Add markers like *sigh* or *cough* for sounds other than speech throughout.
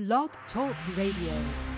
Blog Talk Radio.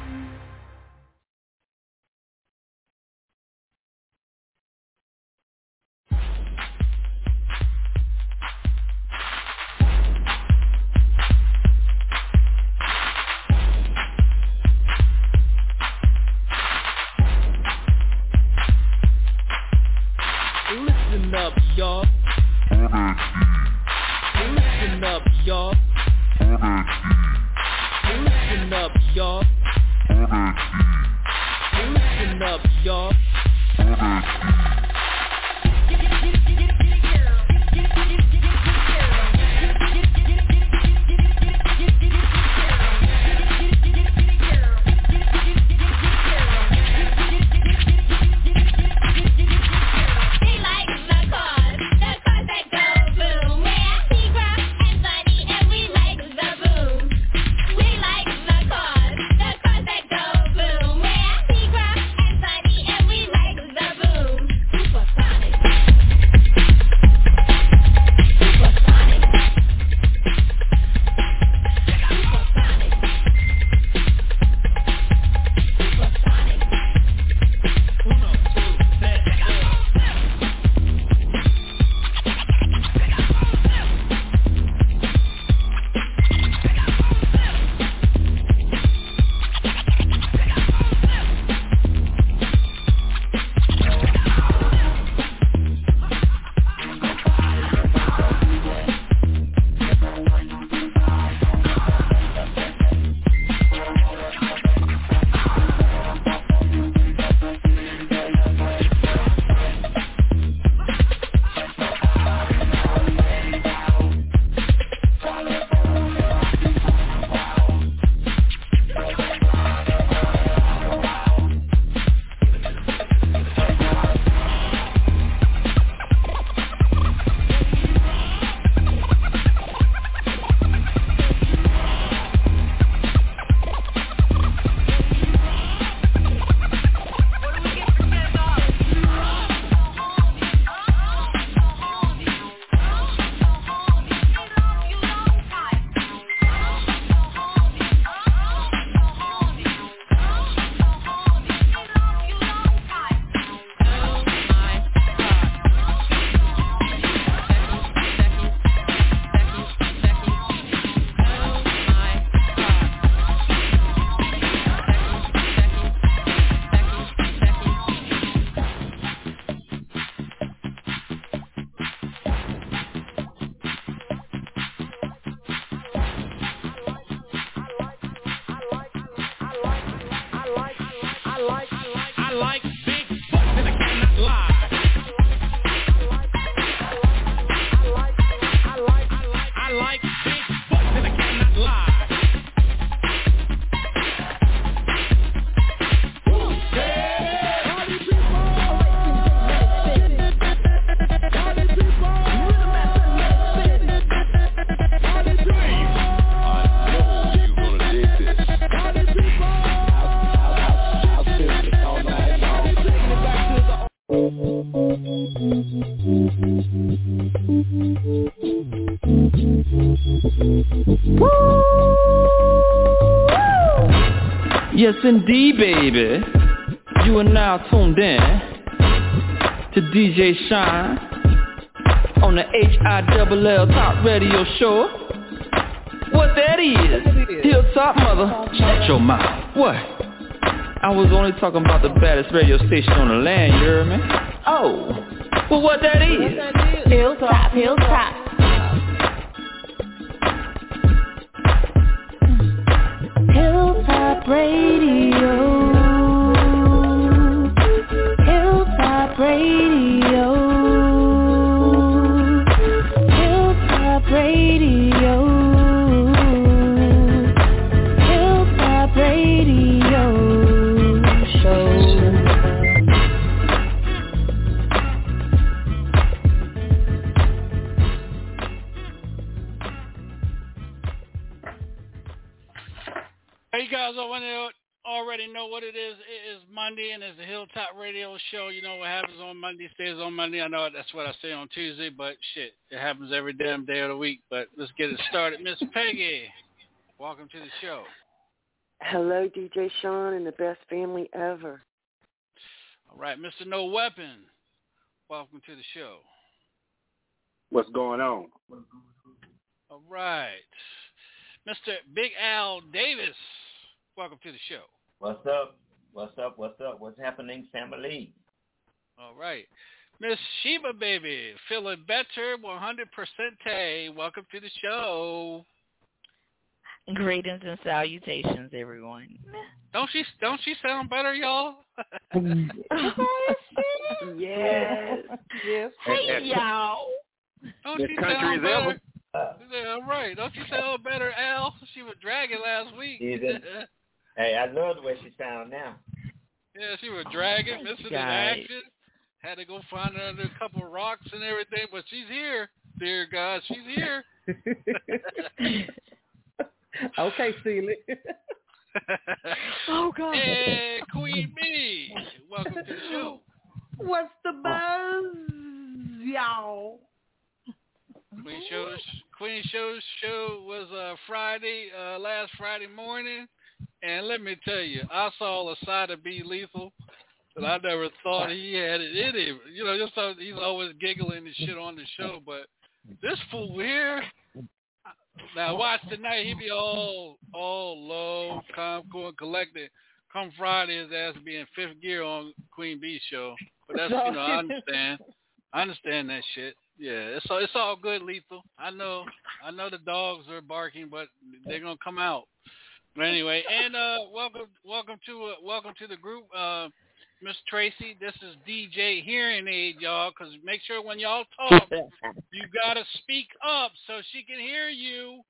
Yes indeed, baby. You are now tuned in to DJ Shine on the H.I.L.L. Top Radio Show. What that is? Hilltop mother. Shut your mouth. What? I was only talking about the baddest radio station on the land, you hear me? Oh. Well, what that is? Hilltop, Hilltop. that's what I say on Tuesday, but shit, it happens every damn day of the week. But let's get it started. Miss Peggy, welcome to the show. Hello, DJ Sean and the best family ever. All right, Mr. No Weapon, welcome to the show. What's going on? All right. Mr. Big Al Davis, welcome to the show. What's up? What's up? What's up? What's happening, family? All right. Miss Sheba Baby, feeling better 100% welcome to the show. Greetings and salutations, everyone. Don't she don't she sound better, y'all? *laughs* Yes. Yes. Hey, y'all. Don't This she country sound better? ever. Yeah, right. Don't you sound better, Al? She was dragging last week. Hey, I love the way she sound now. yeah, she was dragging, missing in action. Had to go find her under a couple of rocks and everything, but she's here. Dear God, she's here. *laughs* okay, Celie. Oh, God. Hey, Queen Bee, welcome to the show. What's the buzz, y'all? Queen Show's Queen Show's show was uh, Friday, uh, last Friday morning, and let me tell you, I saw a side of B Lethal that I never thought he had it in him. You know, just he's always giggling and shit on the show, but this fool here. Now watch tonight, he be all all low, calm, cool, and collected. Come Friday, his ass be in fifth gear on Queen Bee show. But that's you know I understand. I understand that shit. Yeah, it's all it's all good, lethal. I know, I know the dogs are barking, but they're gonna come out. But anyway, and uh, welcome, welcome to uh, welcome to the group, uh, Miss Tracy. This is DJ Hearing Aid, y'all. Cause make sure when y'all *laughs* talk, you gotta speak up so she can hear you.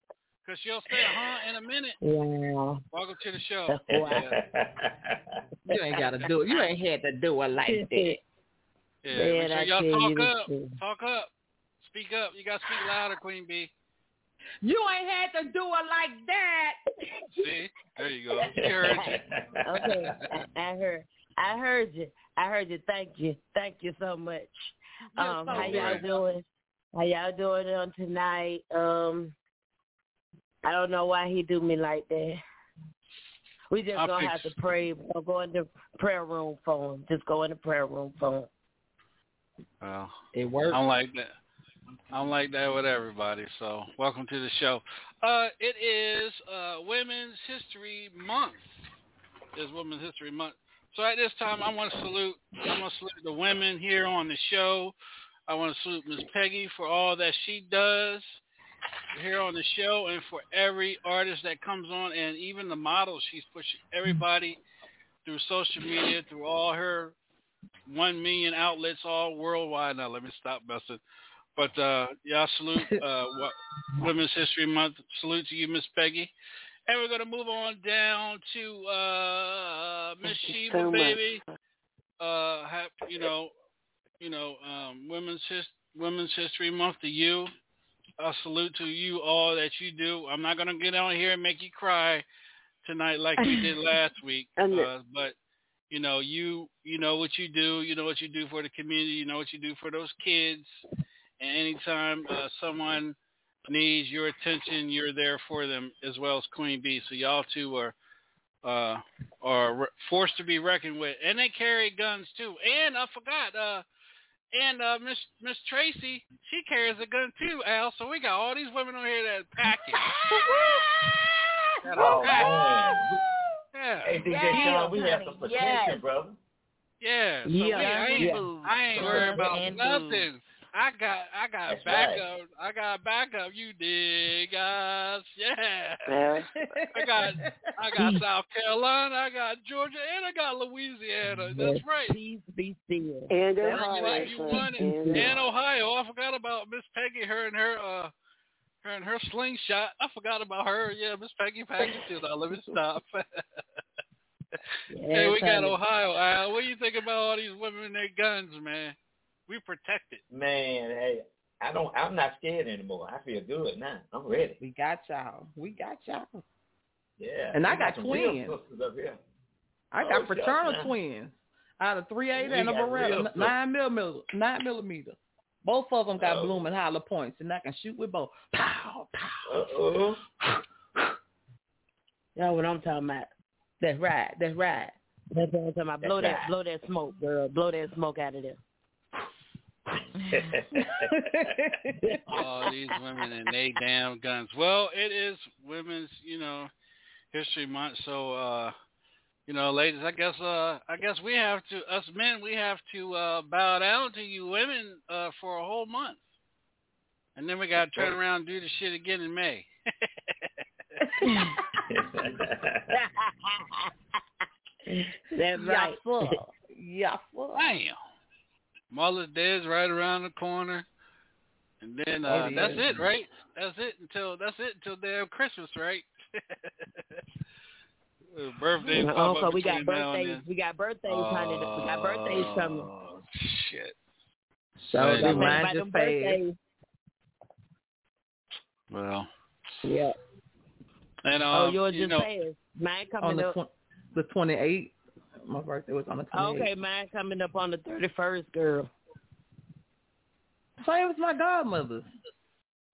Cause she'll say huh in a minute. Wow. Welcome to the show. *laughs* You ain't got to do it. You ain't had to do it like *laughs* that. Yeah, Man, make sure y'all tell talk you up. truth. Talk up. Speak up. You gotta speak louder, Queen Bee. You ain't had to do it like that. See? There you go. She heard. Okay, I, I heard. I heard you. I heard you. Thank you. Thank you so much. Um, so how y'all welcome. doing? How y'all doing on tonight? Um, I don't know why he do me like that. We just I'll gonna fix have to pray. We'll go in the prayer room for him. Just go in the prayer room for him. Well, It works. I'm like that. I'm like that with everybody. So, welcome to the show. Uh, it is uh, Women's History Month. It's Women's History Month. So at this time, I want to salute. I want to salute the women here on the show. I want to salute Miss Peggy for all that she does here on the show, and for every artist that comes on, and even the models. She's pushing everybody through social media, through all her one million outlets all worldwide. Now let me stop messing. But uh y'all salute uh Women's History Month. Salute to you, Miss Peggy. And we're gonna move on down to uh Miss Sheba so baby. Uh have, you know you know, um Women's His Women's History Month to you. A salute to you all that you do. I'm not gonna get on here and make you cry tonight like we did *laughs* last week. Uh, but you know, you you know what you do, you know what you do for the community, you know what you do for those kids. And anytime uh, someone needs your attention, you're there for them as well as Queen Bee. So y'all two are uh are forced to be reckoned with. And they carry guns too. And I forgot, uh and uh Miss Miss Tracy, she carries a gun too, Al. So we got all these women on here that are packing. *laughs* That Oh, man. Yeah. Hey, DJ Yes, Sean, we have some protection, yes. brother. Yeah, so Yeah, we, I, ain't, yeah. I ain't worried about nothing. I got I got That's backup. I got backup. You dig, guys? *laughs* Yeah. Yeah. I got I got South Carolina. I got Georgia, and I got Louisiana. That's Yes, right. Please be still. And Ohio. right. You won it. And, And Ohio. I forgot about Miss Peggy. Her and her uh her and her slingshot. I forgot about her. Yeah, Miss Peggy Peggy too. Now let me stop. *laughs* hey, we got. Ohio. Al, what do you think about all these women and their guns, man? We protect it. Man, hey, I don't. I'm not scared anymore. I feel good now. I'm ready. We got y'all. We got y'all. Yeah. And I We got twins. sisters up here. I Oh, got shucks, fraternal now. twins out of three eight and a got Beretta, nine millimeter, nine millimeter. Both of them got Oh. blooming hollow points, and I can shoot with both. Pow, pow. Uh-oh. That's what I'm talking about. That's right. That's right. That's what I'm talking about. Blow That's that, right. blow that smoke, girl. Blow that smoke out of there. *laughs* All these women and they damn guns. Well, it is Women's, you know, History Month, so uh, you know, ladies, I guess uh, I guess we have to, us men, we have to uh, bow down to you women uh, for a whole month, and then we got to turn around and do the shit again in May. *laughs* *laughs* That's right. Yes, sir. Yes, sir. Damn. Mother's Day is right around the corner. And then uh Oh, yeah. that's it, right? That's it until that's it until damn Christmas, right? Birthdays Oh, so we got between now birthdays. We got birthdays, honey. We got birthdays coming. Oh, shit. So Hey. do Think mine about them birthdays. Well, Yeah. and uh, oh, yours you just know, passed. Mine On coming the up. tw- the twenty eighth. My birthday was on the twenty eighth. Okay, mine coming up on the thirty first, girl. Same as my godmother's.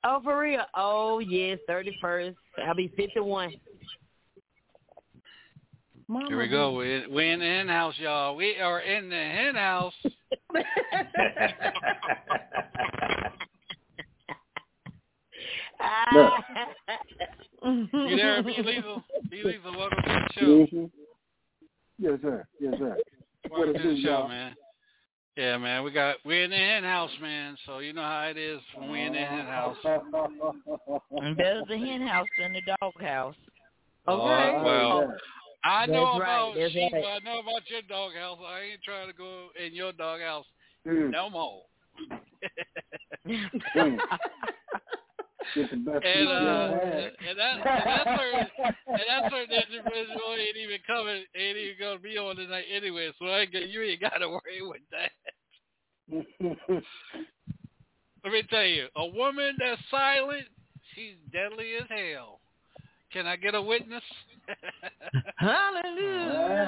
Oh, for real? Oh, yes, thirty first. I'll be fifty one. Mama here we go. We we in the hen house, y'all. We are in the hen house. *laughs* Look. Ah. You there, Be Lethal? Be Lethal, welcome to the show. Yes, sir. Yes, sir. What Welcome it to the show, y'all? man. Yeah, man. We got we're in the hen house, man. So you know how it is when we in the hen house. And *laughs* better the hen house than the dog house. Okay. Uh, well, I know That's right, about that's Sheba. right. I know about your dog house. I ain't trying to go in your dog house Mm, no more. *laughs* Get the best and food you uh, ever had. and that and that certain and that individual ain't even coming, ain't even gonna be on tonight anyway. So I ain't, you ain't got to worry with that. *laughs* Let me tell you, a woman that's silent, she's deadly as hell. Can I get a witness? *laughs* Hallelujah.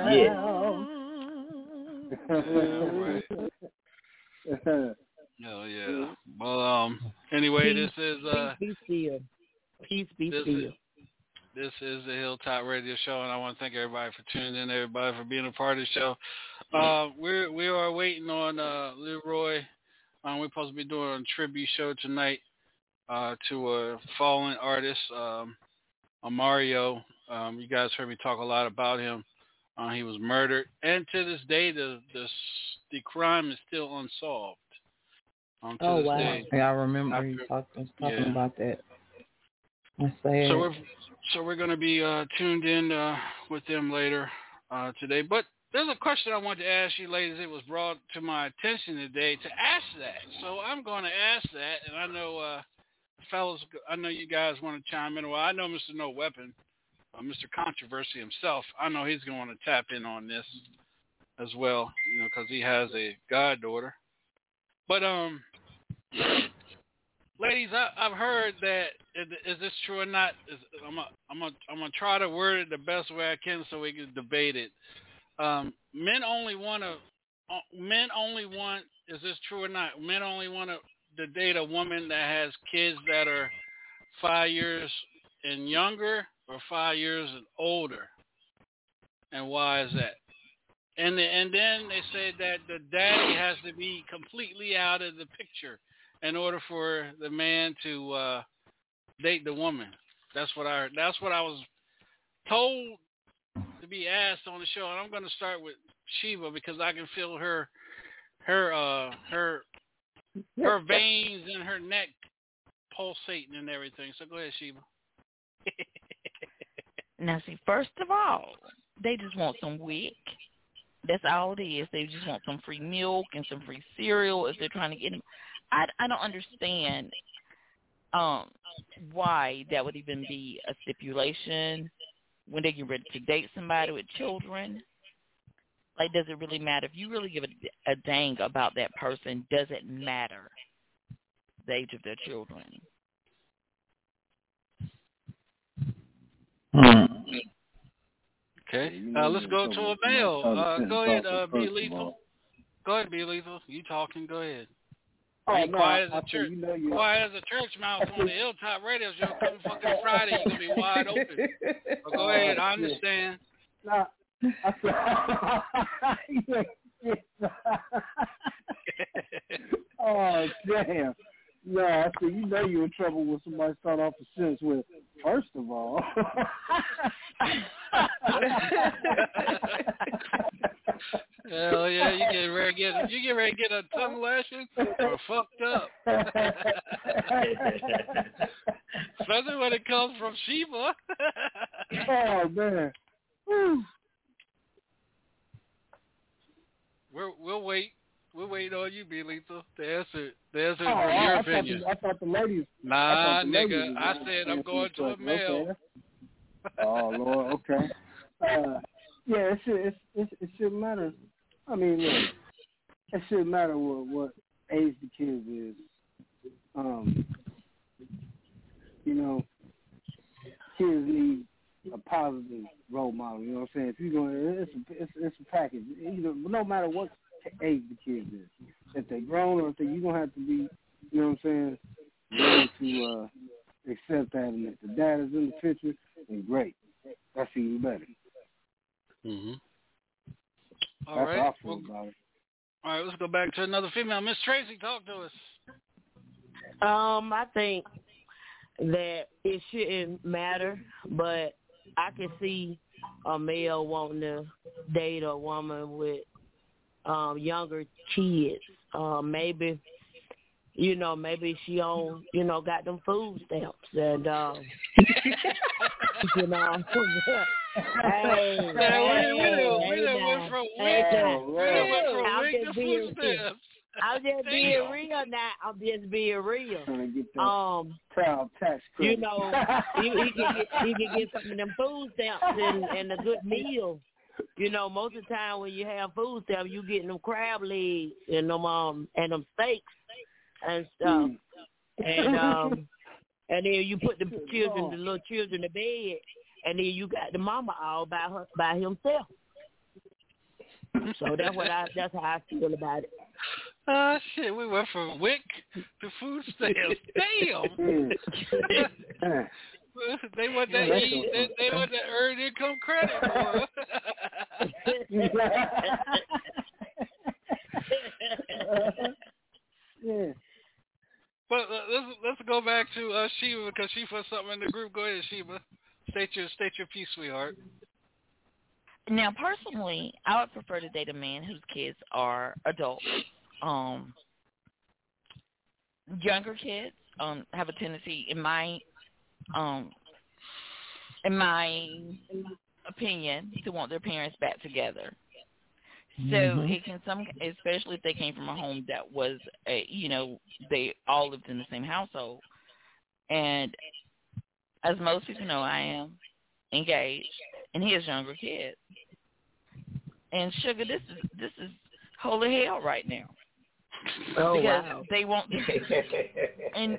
right. *laughs* Oh yeah. Well, um. Anyway, this is uh. Peace be still. Peace be This still. is, this is the Hilltop Radio Show, and I want to thank everybody for tuning in, everybody for being a part of the show. Uh, we're we are waiting on uh, Leroy. Um, we're supposed to be doing a tribute show tonight uh, to a fallen artist, um, uh, Mario. Um, you guys heard me talk a lot about him. Uh, he was murdered, and to this day, the the the crime is still unsolved. To Oh, wow. day. Yeah, I remember you After- talking, talking yeah. about that. That's sad. So we're so we're going to be uh, tuned in uh, with them later uh, today. But there's a question I wanted to ask you, ladies. It was brought to my attention today to ask that. So I'm going to ask that, and I know, uh, fellas, I know you guys want to chime in. Well, I know Mr. No Weapon, uh, Mr. Controversy himself. I know he's going to tap in on this as well, you know, because he has a goddaughter. But um, ladies, I, I've heard that. Is, is this true or not? Is, I'm gonna I'm gonna I'm gonna try to word it the best way I can so we can debate it. Um, men only want to. Uh, men only want. Is this true or not? Men only want to, to date a woman that has kids that are five years and younger or five years and older. And why is that? And the, and then they say that the daddy has to be completely out of the picture in order for the man to uh, date the woman. That's what I that's what I was told to be asked on the show, and I'm going to start with Sheba because I can feel her her uh her her veins in her neck pulsating and everything. So go ahead, Sheba. *laughs* Now, see, first of all, they just want some WIC. That's all it is. They just want some free milk and some free cereal if they're trying to get them. I, I don't understand um why that would even be a stipulation when they get ready to date somebody with children. Like, does it really matter? If you really give a, a dang about that person, does it matter the age of their children? Hmm. Okay. you Uh, let's go to a about male. Uh, go ahead, uh, be first lethal. Go ahead, be lethal. You talking? Go ahead. No, quiet as a church. you know you Quiet as a church mouse on the Hilltop Radio Show. Come fucking Friday, you gonna be wide *laughs* open. But go ahead. I understand. *laughs* Nah, I said, *laughs* oh damn. No, I said you know you're in trouble when somebody start off a sentence with first of all. *laughs* Hell yeah, you get ready to get you get ready to get a tongue lashing or fucked up. *laughs* Especially when it comes from Sheba. *laughs* oh man. We're, we'll wait. We'll waiting on you, B Lethal, to answer to answer Oh, your I, I, thought opinion. the, I thought the ladies. I Nah, thought the nigga, was I said I'm going to a male. Okay. Oh Lord, okay. *laughs* Uh, yeah, it should it, it, it shouldn't matter. I mean, look, it shouldn't matter what what age the kids is. Um, you know, kids need a positive role model. You know what I'm saying? If you're going, it's a, it's it's a package. Either no matter what age the kids is, if they're grown or if they, you're gonna have to be, you know what I'm saying, ready to uh, accept that. And if the dad is in the picture, then great. That's even better. Mm-hmm. All That's right. how I feel Well, about it. all right, let's go back to another female. Miss Tracy, talk to us. Um, I think that it shouldn't matter, but I can see a male wanting to date a woman with um younger kids. Um, maybe you know, maybe she on you know, got them food stamps and um *laughs* you know *laughs* Hey, Man, we, we, hey, done, we done went from Hey, we done went from I'm WIC just to being food real. stamps. I'm just being Damn. real now. I'm just being real. Trying to get that Um, child tax you know, *laughs* he, he can get he can get some of them food stamps and, and a good meal. You know, most of the time when you have food stamps, you getting them crab legs and them um and them steaks and stuff. Mm. And um *laughs* and then you put the children, the little children to bed, and then you got the mama all by her by himself. So that's what I that's how I feel about it. *laughs* Ah, shit, we went from WIC to food stamps. *laughs* Damn. Yeah. *laughs* they want that Yeah, that's e, they, they want that earned income credit, boy. yeah. *laughs* but uh, let's let's go back to uh, Sheba because she put something in the group. Go ahead, Sheba. State your state your piece, sweetheart. Now, personally, I would prefer to date a man whose kids are adults. Um, younger kids um, have a tendency, in my um, in my opinion, to want their parents back together. So Mhm. it can some, especially if they came from a home that was a, you know, they all lived in the same household. And as most people know, I am engaged, and he has younger kids. And sugar, this is this is holy hell right now Oh because wow. they won't. *laughs* and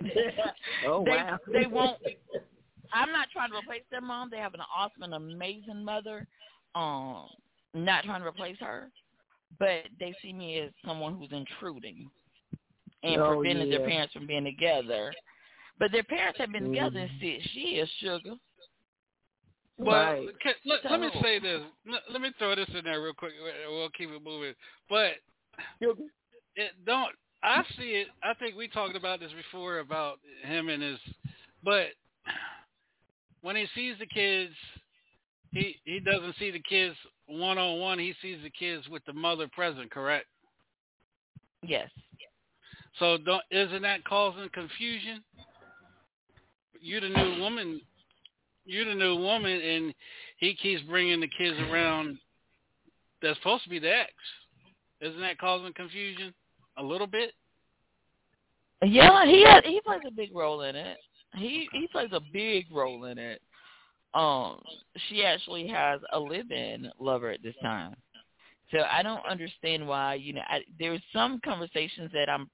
Oh they wow. they won't. I'm not trying to replace their mom. They have an awesome and amazing mother. Um, not trying to replace her, but they see me as someone who's intruding and Oh, preventing their parents from being together. But their parents have been together Mm-hmm. since six years, sugar. But Right. can, let, let me say this. Let, let me throw this in there real quick. We'll keep it moving. But it don't. I see it. I think we talked about this before about him and his. But when he sees the kids, he he doesn't see the kids one on one. He sees the kids with the mother present. Correct. Yes. So don't isn't that causing confusion? You the new woman. You the new woman, and he keeps bringing the kids around. That's supposed to be the ex. Isn't that causing confusion a little bit? Yeah, he had, he plays a big role in it. He he plays a big role in it. Um, she actually has a live-in lover at this time, so I don't understand why. You know, I, there's some conversations that I'm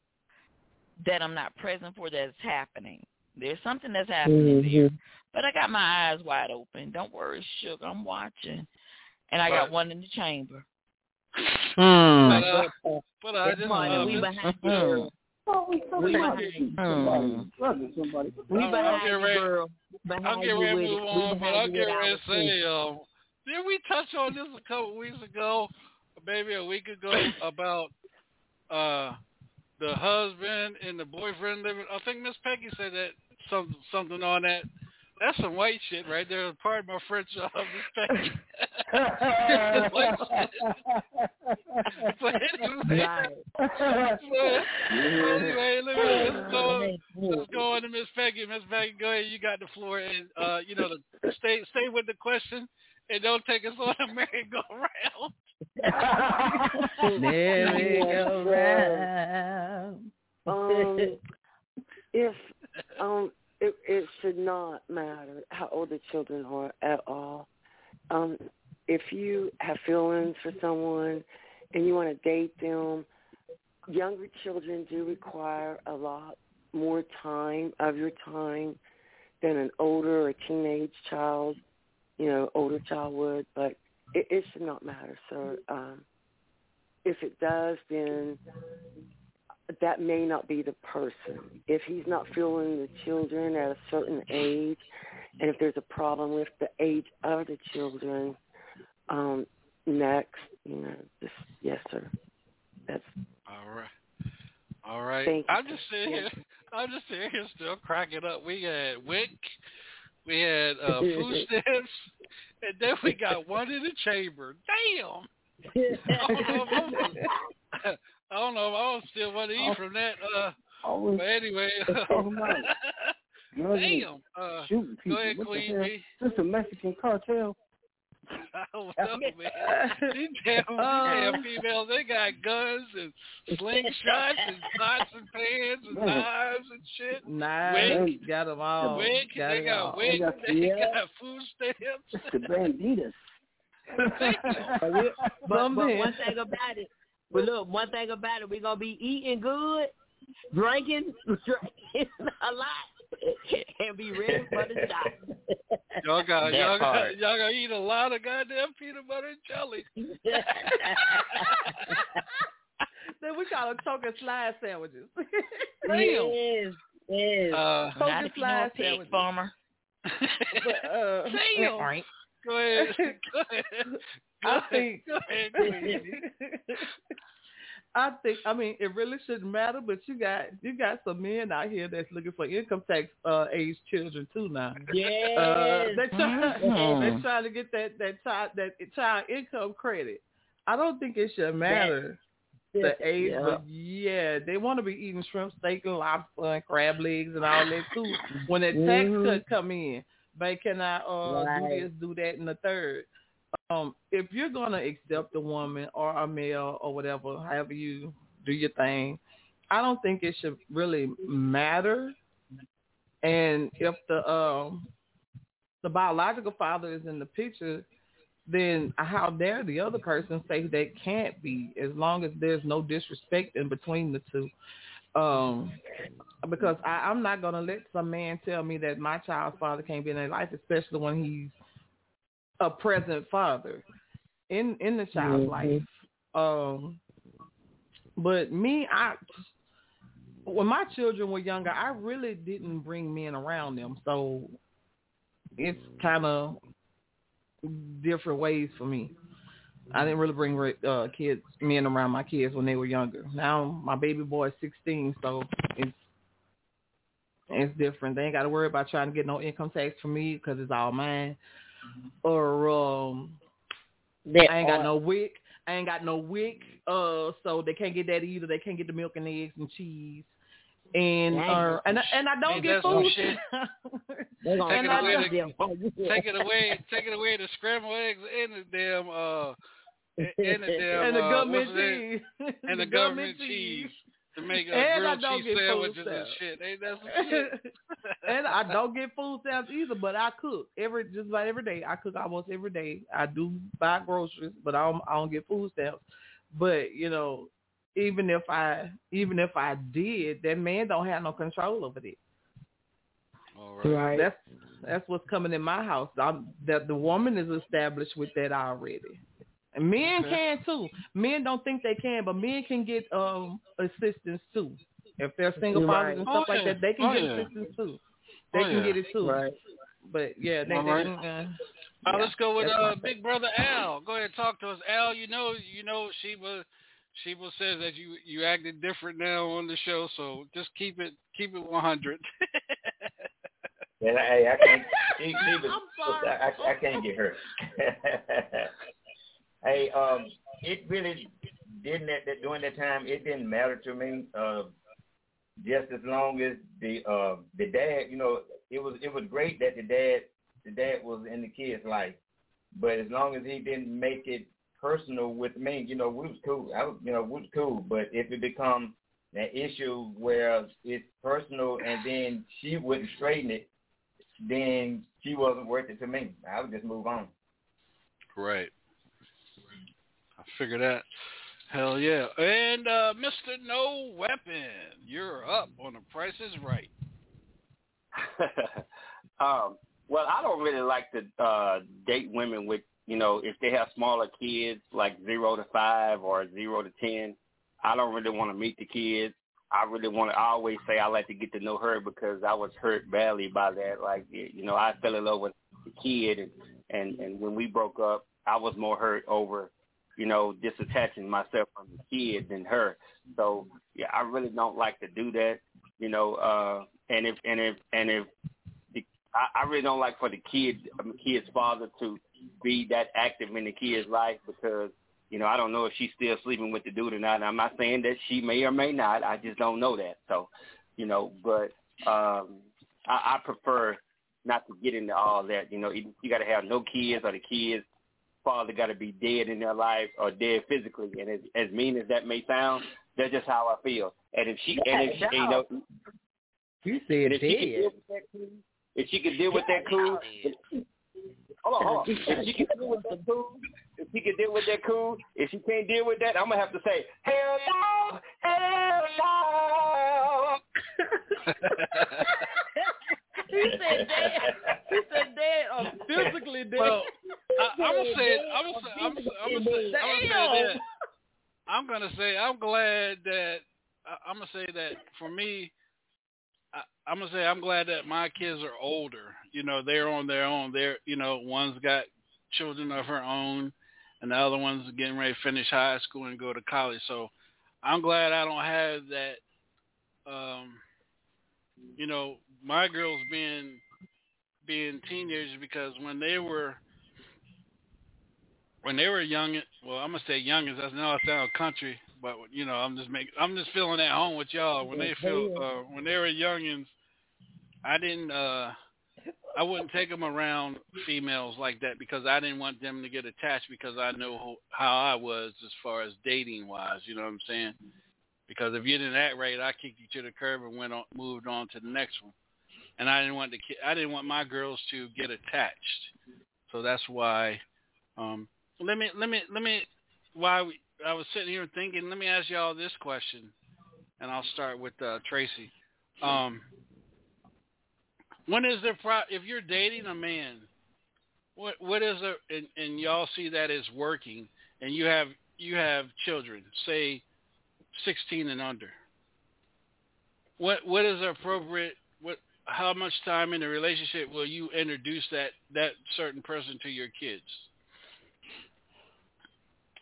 that I'm not present for that's happening. There's something that's happening there, but I got my eyes wide open. Don't worry, sugar, I'm watching, and I got one in the chamber. But, uh, but I That's just funny. uh, we Miss- behind you. Oh, we We behind somebody, brother, somebody. We I'm behind getting you, ready- girl. Behind I'm getting ready to it. move on, but I'm you getting ready to say, um, did we touch on this a couple weeks ago, maybe a week ago, about uh the husband and the boyfriend living? I think Miss Peggy said that some something on that. That's some white shit right there. Pardon my French, uh, Miss Peggy. White shit. but anyway, Right. anyway, let me, let's go. Let's go on to Miss Peggy. Miss Peggy, go ahead. You got the floor, and uh, you know, the, stay stay with the question, and don't take us on *laughs* a merry-go-round. Merry-go-round. *laughs* Um, if um, it, it should not matter how old the children are at all. Um, if you have feelings for someone and you want to date them, younger children do require a lot more time of your time than an older or teenage child, you know, older child would. But it, it should not matter, sir. Um, if it does, then that may not be the person. If he's not feeling the children at a certain age, and if there's a problem with the age of the children, um, next, you know, just yes, sir. That's All right. All right. Thank you. I'm just sitting here. I'm just sitting here still cracking up. We had WIC, we had uh, *laughs* food stamps, and then we got one in the chamber. Damn. I don't know if I'm, I don't know I don't still want to eat from that. Uh, Always but anyway, *laughs* talking about drugs and damn. Uh, shooting people. go ahead, what Queen? B. This a Mexican cartel. *laughs* *laughs* I don't know, man. These damn, these damn females, they got guns and slingshots and pots and pans and Man. knives and shit. Nice. WIC. Got them all. WIC, got they it got all. WIC, They got- they yeah. got food stamps. The banditas. but, but Some one men. thing about it, but look, one thing about it, we're gonna be eating good, drinking, *laughs* drinking a lot, and be ready for the shot. *laughs* Y'all got, That y'all got, part. y'all got to eat a lot of goddamn peanut butter and jelly. *laughs* Then we call them choke and slide sandwiches. yes, yes. Uh, Choke Not and if you know a slide pig sandwiches. farmer. But, uh, Damn. Right. Go ahead. Go ahead. Go I ahead. think Go ahead, *laughs* I think I mean it really shouldn't matter, but you got you got some men out here that's looking for income tax uh age children too now. yes. Uh, they try, Mhm. they trying to get that that child that child income credit. I don't think it should matter the age, Yeah. but yeah, they want to be eating shrimp, steak, and lobster, and crab legs, and all that too. When that tax Mhm. cut come in, but can I uh Right. do this, do that, and the third? Um, if you're gonna accept a woman or a male or whatever, however you do your thing, I don't think it should really matter. And if the um the biological father is in the picture, then how dare the other person say they can't be as long as there's no disrespect in between the two. Um, because I, I'm not gonna let some man tell me that my child's father can't be in their life, especially when he's a present father in in the child's Mhm. life. Um, but me, I when my children were younger, I really didn't bring men around them, so it's kind of different ways for me. I didn't really bring uh, kids, men around my kids when they were younger. Now my baby boy is 16, so it's it's different. They ain't got to worry about trying to get no income tax from me because it's all mine. Or um, That I ain't got no WIC. I ain't got no WIC. Uh, so they can't get that either. They can't get the milk and eggs and cheese. And Dang. uh, and I- and I don't Ain't get that food. shit? *laughs* Take it away up the- *laughs* Take it away, take it away the scrambled eggs and the damn uh and the damn and the uh, government cheese. and *laughs* the, government cheese to make uh, And I grilled don't cheese get food sandwiches and stamps. shit. Ain't that some *laughs* shit? and I don't get food stamps either, but I cook every just about every day. I cook almost every day. I do buy groceries, but I don't I don't get food stamps. But you know, even if I even if I did, that man don't have no control over it. All right. Right. That's that's what's coming in my house. I'm, that the woman is established with that already. And men can too. Men don't think they can, but men can get um assistance too. If they're single Right. and stuff Oh, like yeah. that, they can Oh, get yeah. assistance too. They Oh, can yeah. get it too. Right. But yeah, they, All they right. uh, Uh, Yeah, let's go with uh, Big Brother Al. Go ahead and talk to us, Al. You know, you know, Sheba, Sheba says that you you acted different now on the show, so just keep it keep it 100. And hey, I can't. She, she was, I'm. I, I, I can't get hurt. *laughs* hey, um, it really didn't at that during that time. It didn't matter to me. Uh, just as long as the uh the dad, you know, it was it was great that the dad the dad was in the kid's life, but as long as he didn't make it personal with me, you know, we was cool. I was, you know, we was cool. But if it become an issue where it's personal and then she wouldn't straighten it, then she wasn't worth it to me. I would just move on. right. Figure that. Hell yeah. And uh, Mr. No Weapon, you're up on the Price is Right. *laughs* um, well, I don't really like to uh, date women with, you know, if they have smaller kids, like zero to five or zero to ten. I don't really want to meet the kids. I really want to. I always say I like to get to know her because I was hurt badly by that. Like, you know, I fell in love with the kid, and and and when we broke up, I was more hurt over, you know, disattaching myself from the kid than her. So yeah, I really don't like to do that. You know, uh, and if and if and if the, I, I really don't like for the kid, um, kid's father to be that active in the kid's life because you know I don't know if she's still sleeping with the dude or not. And I'm not saying that she may or may not. I just don't know that. So, you know, but um, I, I prefer not to get into all that. You know, you, you got to have no kids or the kids father got to be dead in their life or dead physically. And as, as mean as that may sound, that's just how I feel. And if she and if she, you know, You said and if she can dead. deal with that cool, if she can deal with that cool, hold on, hold on. If she can deal with that cool, if she can deal with that cool, if she can't deal with that, I'm gonna have to say hell no, hell no. *laughs* he said dead. He said dead or physically dead. Well, I, I'm gonna say it. I'm gonna say. I'm gonna say. I'm gonna say, I'm gonna say that. I'm gonna say I'm glad that I, I'm gonna say that for me. I, I'm gonna say I'm glad that my kids are older. You know, they're on their own. They're you know, one's got children of her own, and the other one's getting ready to finish high school and go to college. So I'm glad I don't have that. Um, you know, my girls being being teenagers because when they were when they were young, well, I'm gonna say young youngins. I know I sound country, but you know, I'm just making, I'm just feeling at home with y'all. When they feel, uh, when they were youngins, I didn't, uh, I wouldn't take them around females like that because I didn't want them to get attached because I know ho- how I was as far as dating wise. You know what I'm saying? Because if you didn't act right, I kicked you to the curb and went on, moved on to the next one. And I didn't want the ki- I didn't want my girls to get attached. So that's why. Um, let me let me let me. Why we, I was sitting here thinking. Let me ask y'all this question, and I'll start with uh, Tracy. Um, when is there pro- if you're dating a man, what what is there and, and y'all see that as working, and you have you have children, say, sixteen and under. What what is appropriate? What how much time in the relationship will you introduce that that certain person to your kids?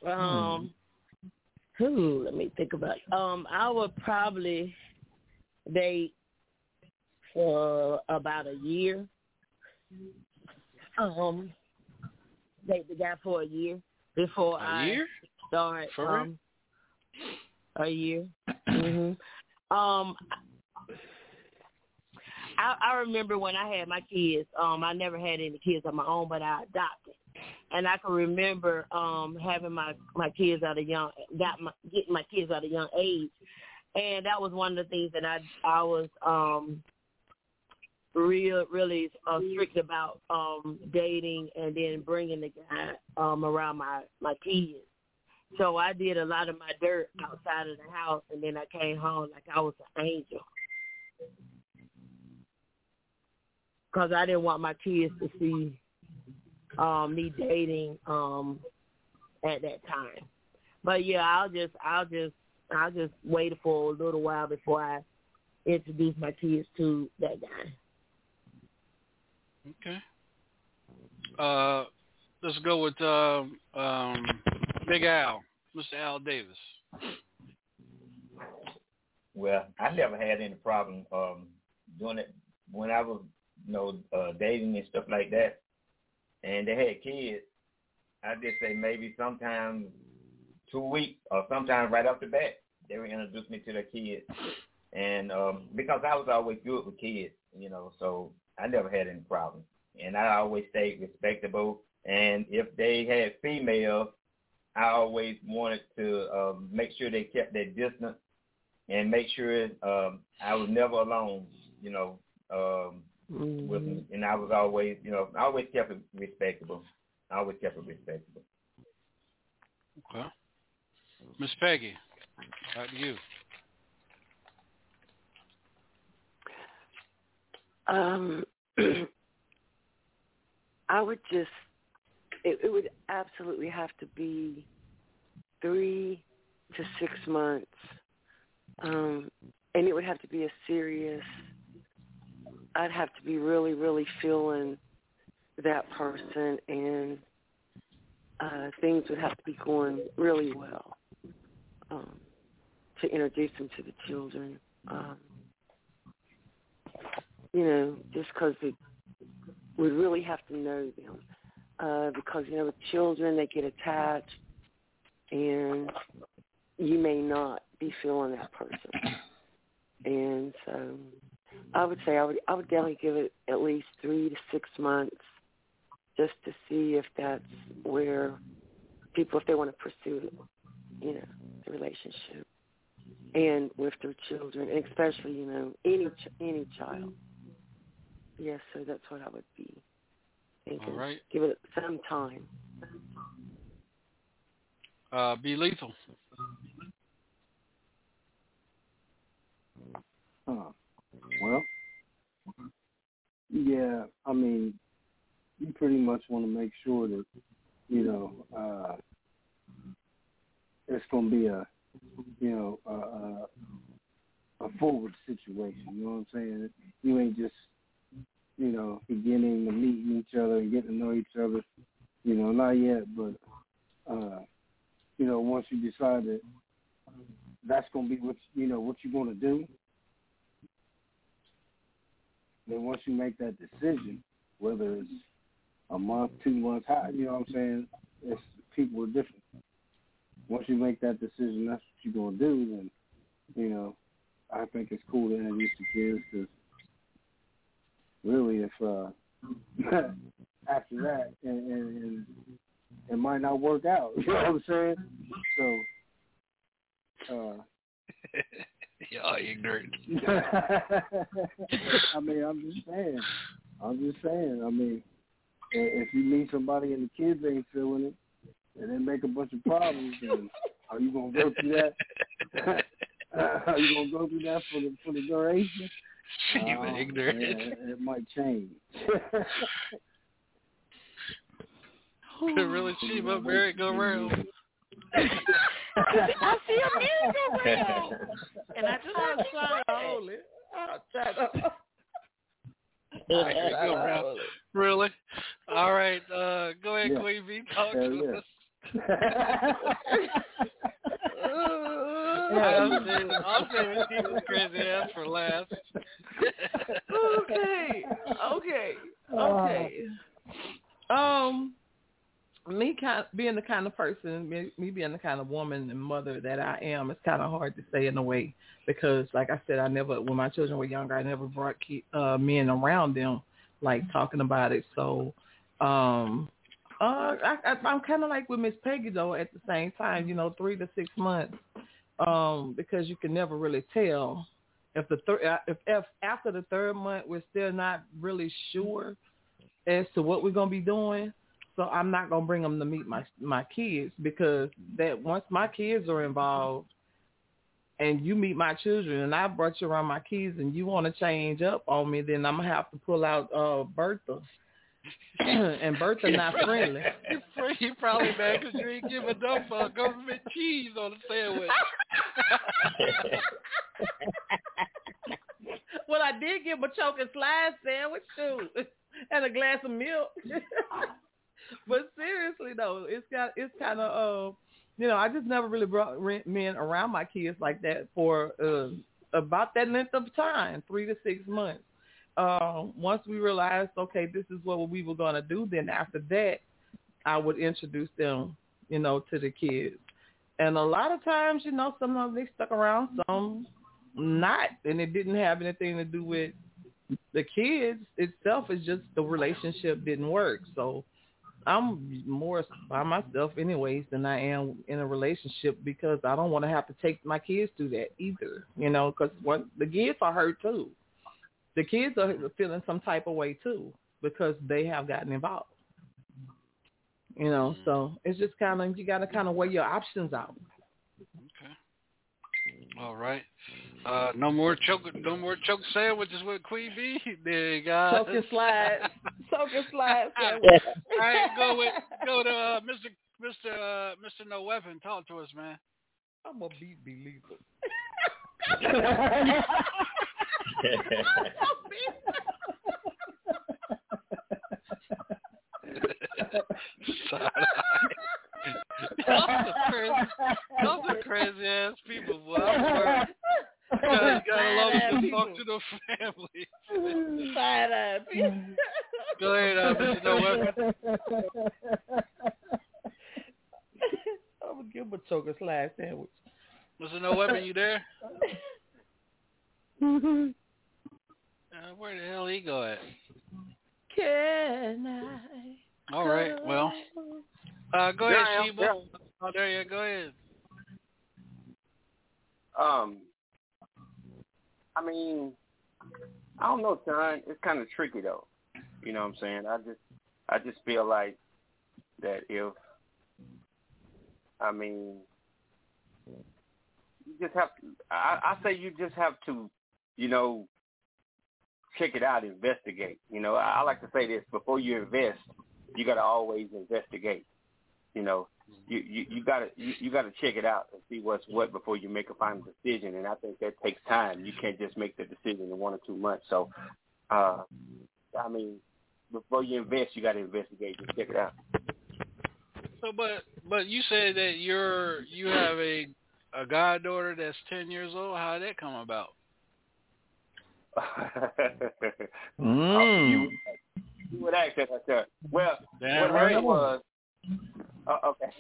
Um, who? Let me think about. It. Um, I would probably date for about a year. Um, date the guy for a year before A I year? start. For real? um, a year. Mm-hmm. Um, I, I remember when I had my kids. Um, I never had any kids of my own, but I adopted, and I can remember um having my my kids at a young got my getting my kids at a young age, and that was one of the things that I I was um real really uh, strict about um dating and then bringing the guy um around my my kids. So I did a lot of my dirt outside of the house, and then I came home like I was an angel. Because I didn't want my kids to see um, me dating um, at that time. But yeah, I'll just, I'll just, I'll just wait for a little while before I introduce my kids to that guy. Okay. Uh, let's go with uh, um, Big Al, Mr. Al Davis. Well, I never had any problem um doing it when I was, you know, uh, dating and stuff like that. And they had kids. I just say maybe sometime two weeks or sometime right off the bat they would introduce me to their kids. And um because I was always good with kids, you know, so I never had any problem. And I always stayed respectable. And if they had females, I always wanted to um, make sure they kept their distance and make sure um, I was never alone, you know, um, Mm-hmm. with me. And I was always, you know, I always kept it respectable. I always kept it respectable. Okay. Miss Peggy, back to you. Um, *clears throat* I would just, it, it would absolutely have to be three to six months, um, and it would have to be a serious. I'd have to be really, really feeling that person, and uh, things would have to be going really well um, to introduce them to the children. Um, you know, just because it would really have to know them. Uh, because, you know, with children, they get attached, and you may not be feeling that person. And so I would say I would, I would definitely give it at least three to six months just to see if that's where people, if they want to pursue it, you know, the relationship and with their children, and especially, you know, any ch- any child. Yes, so that's what I would be thinking. All right. Give it some time. Uh, be lethal. Huh. Yeah, I mean, you pretty much want to make sure that, you know, uh, it's going to be a, you know, a, a, a forward situation. You know what I'm saying? You ain't just, you know, beginning to meeting each other and getting to know each other. You know, not yet, but, uh, you know, once you decide that that's going to be what, you know, what you're going to do, then once you make that decision, whether it's a month, two months, how you know what I'm saying? It's people are different. Once you make that decision, that's what you're gonna do. Then, you know, I think it's cool to introduce the kids because really, if uh *laughs* after that, and, and, and it might not work out. *laughs* You know what I'm saying? So. uh *laughs* Y'all ignorant. *laughs* I mean, I'm just saying. I'm just saying. I mean, if you meet somebody and the kids ain't feeling it, and they make a bunch of problems, then are you gonna go through that? *laughs* are you gonna go through that for the for the duration? *laughs* You Uh, ignorant. It, it might change. really cheap up merry go round. I see a music around. *laughs* And I just I'm want to hold it. I'm trying to. Merry go. Really? All right. Uh, go ahead, Yeah. Queen B. Talk Hell to yeah. us. I'm saving, I'm saving people's crazy ass for last. okay, okay, okay. Um, me kind of, being the kind of person, me, me being the kind of woman and mother that I am, it's kind of hard to say in a way because, like I said, I never, when my children were younger, I never brought ki- uh, men around them, like talking about it. So, um, uh, I, I, I'm kind of like with Miss Peggy though. At the same time, you know, three to six months, um, because you can never really tell if the third, if, if after the third month we're still not really sure as to what we're gonna be doing. So I'm not gonna bring them to meet my my kids because that once my kids are involved, and you meet my children, and I brought you around my kids, and you want to change up on me, then I'm gonna have to pull out uh Bertha, *clears throat* and Bertha not friendly. *laughs* You probably mad because you ain't give a dump for government cheese on the sandwich. *laughs* well, I did give a choke and slide sandwich too, *laughs* and a glass of milk. *laughs* but seriously though, it's got it's kind of uh, you know, I just never really brought men around my kids like that for uh, about that length of time, three to six months. Uh, once we realized, okay, this is what we were gonna do, then after that, I would introduce them, you know, to the kids. And a lot of times, you know, some of them they stuck around, some not, and it didn't have anything to do with the kids itself. It's just the relationship didn't work. So I'm more by myself, anyways, than I am in a relationship because I don't want to have to take my kids through that either. You know, because what the kids are hurt too. The kids are feeling some type of way too because they have gotten involved. You know, mm-hmm. so it's just kind of you got to kind of weigh your options out. Okay. All right. Uh, no more choke, no more choke sandwiches with Queen B. *laughs* There you go. Choke and slide, *laughs* choke and slide *laughs* All sandwich. right, go with go to uh, Mr. Mr. Uh, Mr. No Weapon. Talk to us, man. I'm gonna beat believer. lethal. Y'all some crazy, y'all some crazy ass people, boy. I'm sorry. You gotta, you gotta love Side-eye the people. *laughs* dysfunctional family. Side eye. *laughs* Go ahead, uh, Mr. No Weapon. I'm gonna give him a choke and slide sandwich. Mr. No Weapon, you there? Mm-hmm. *laughs* Uh, where the hell he go at? Can I? All right, well, uh, go Yeah, ahead, Sheba. yeah. Oh, there you go. ahead. Um, I mean, I don't know, son. It's kind of tricky though. You know what I'm saying? I just, I just feel like that if, I mean, you just have to. I, I say you just have to, you know, check it out, investigate. You know, I, I like to say this: before you invest, you got to always investigate. You know, you you, you gotta you, you gotta check it out and see what's what before you make a final decision. And I think that takes time. You can't just make the decision in one or two months. So, uh, I mean, before you invest, you got to investigate and check it out. So, but but you said that you're you have a a goddaughter that's ten years old. How did that come about? Oh, *laughs* you, you would ask that. Well, Damn what right. happened was, uh, okay,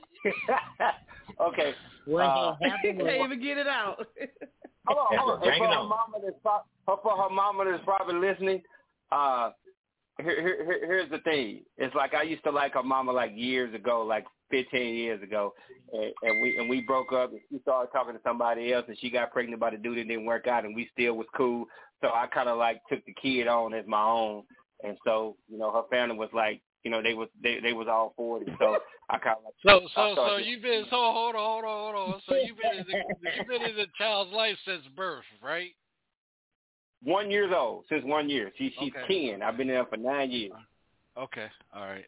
*laughs* okay. What uh, had *laughs* Can't even get it out. *laughs* Hold on, hold on. Bring And for her mama that's pro- for her mama that's probably listening, uh, here, here, here- here's the thing. It's like I used to like her mama like years ago, like 15 years ago, and, and we and we broke up, and she started talking to somebody else, and she got pregnant by the dude that didn't work out, and we still was cool. So I kind of like took the kid on as my own, and so you know her family was like, you know, they was they they was all for it, so *laughs* I kind of like So so so you've been so hold on hold on hold on. So you've been in the, you've been in the child's life since birth, right? one years old since one year. She she's Okay. ten. I've been there for nine years. Okay, all right.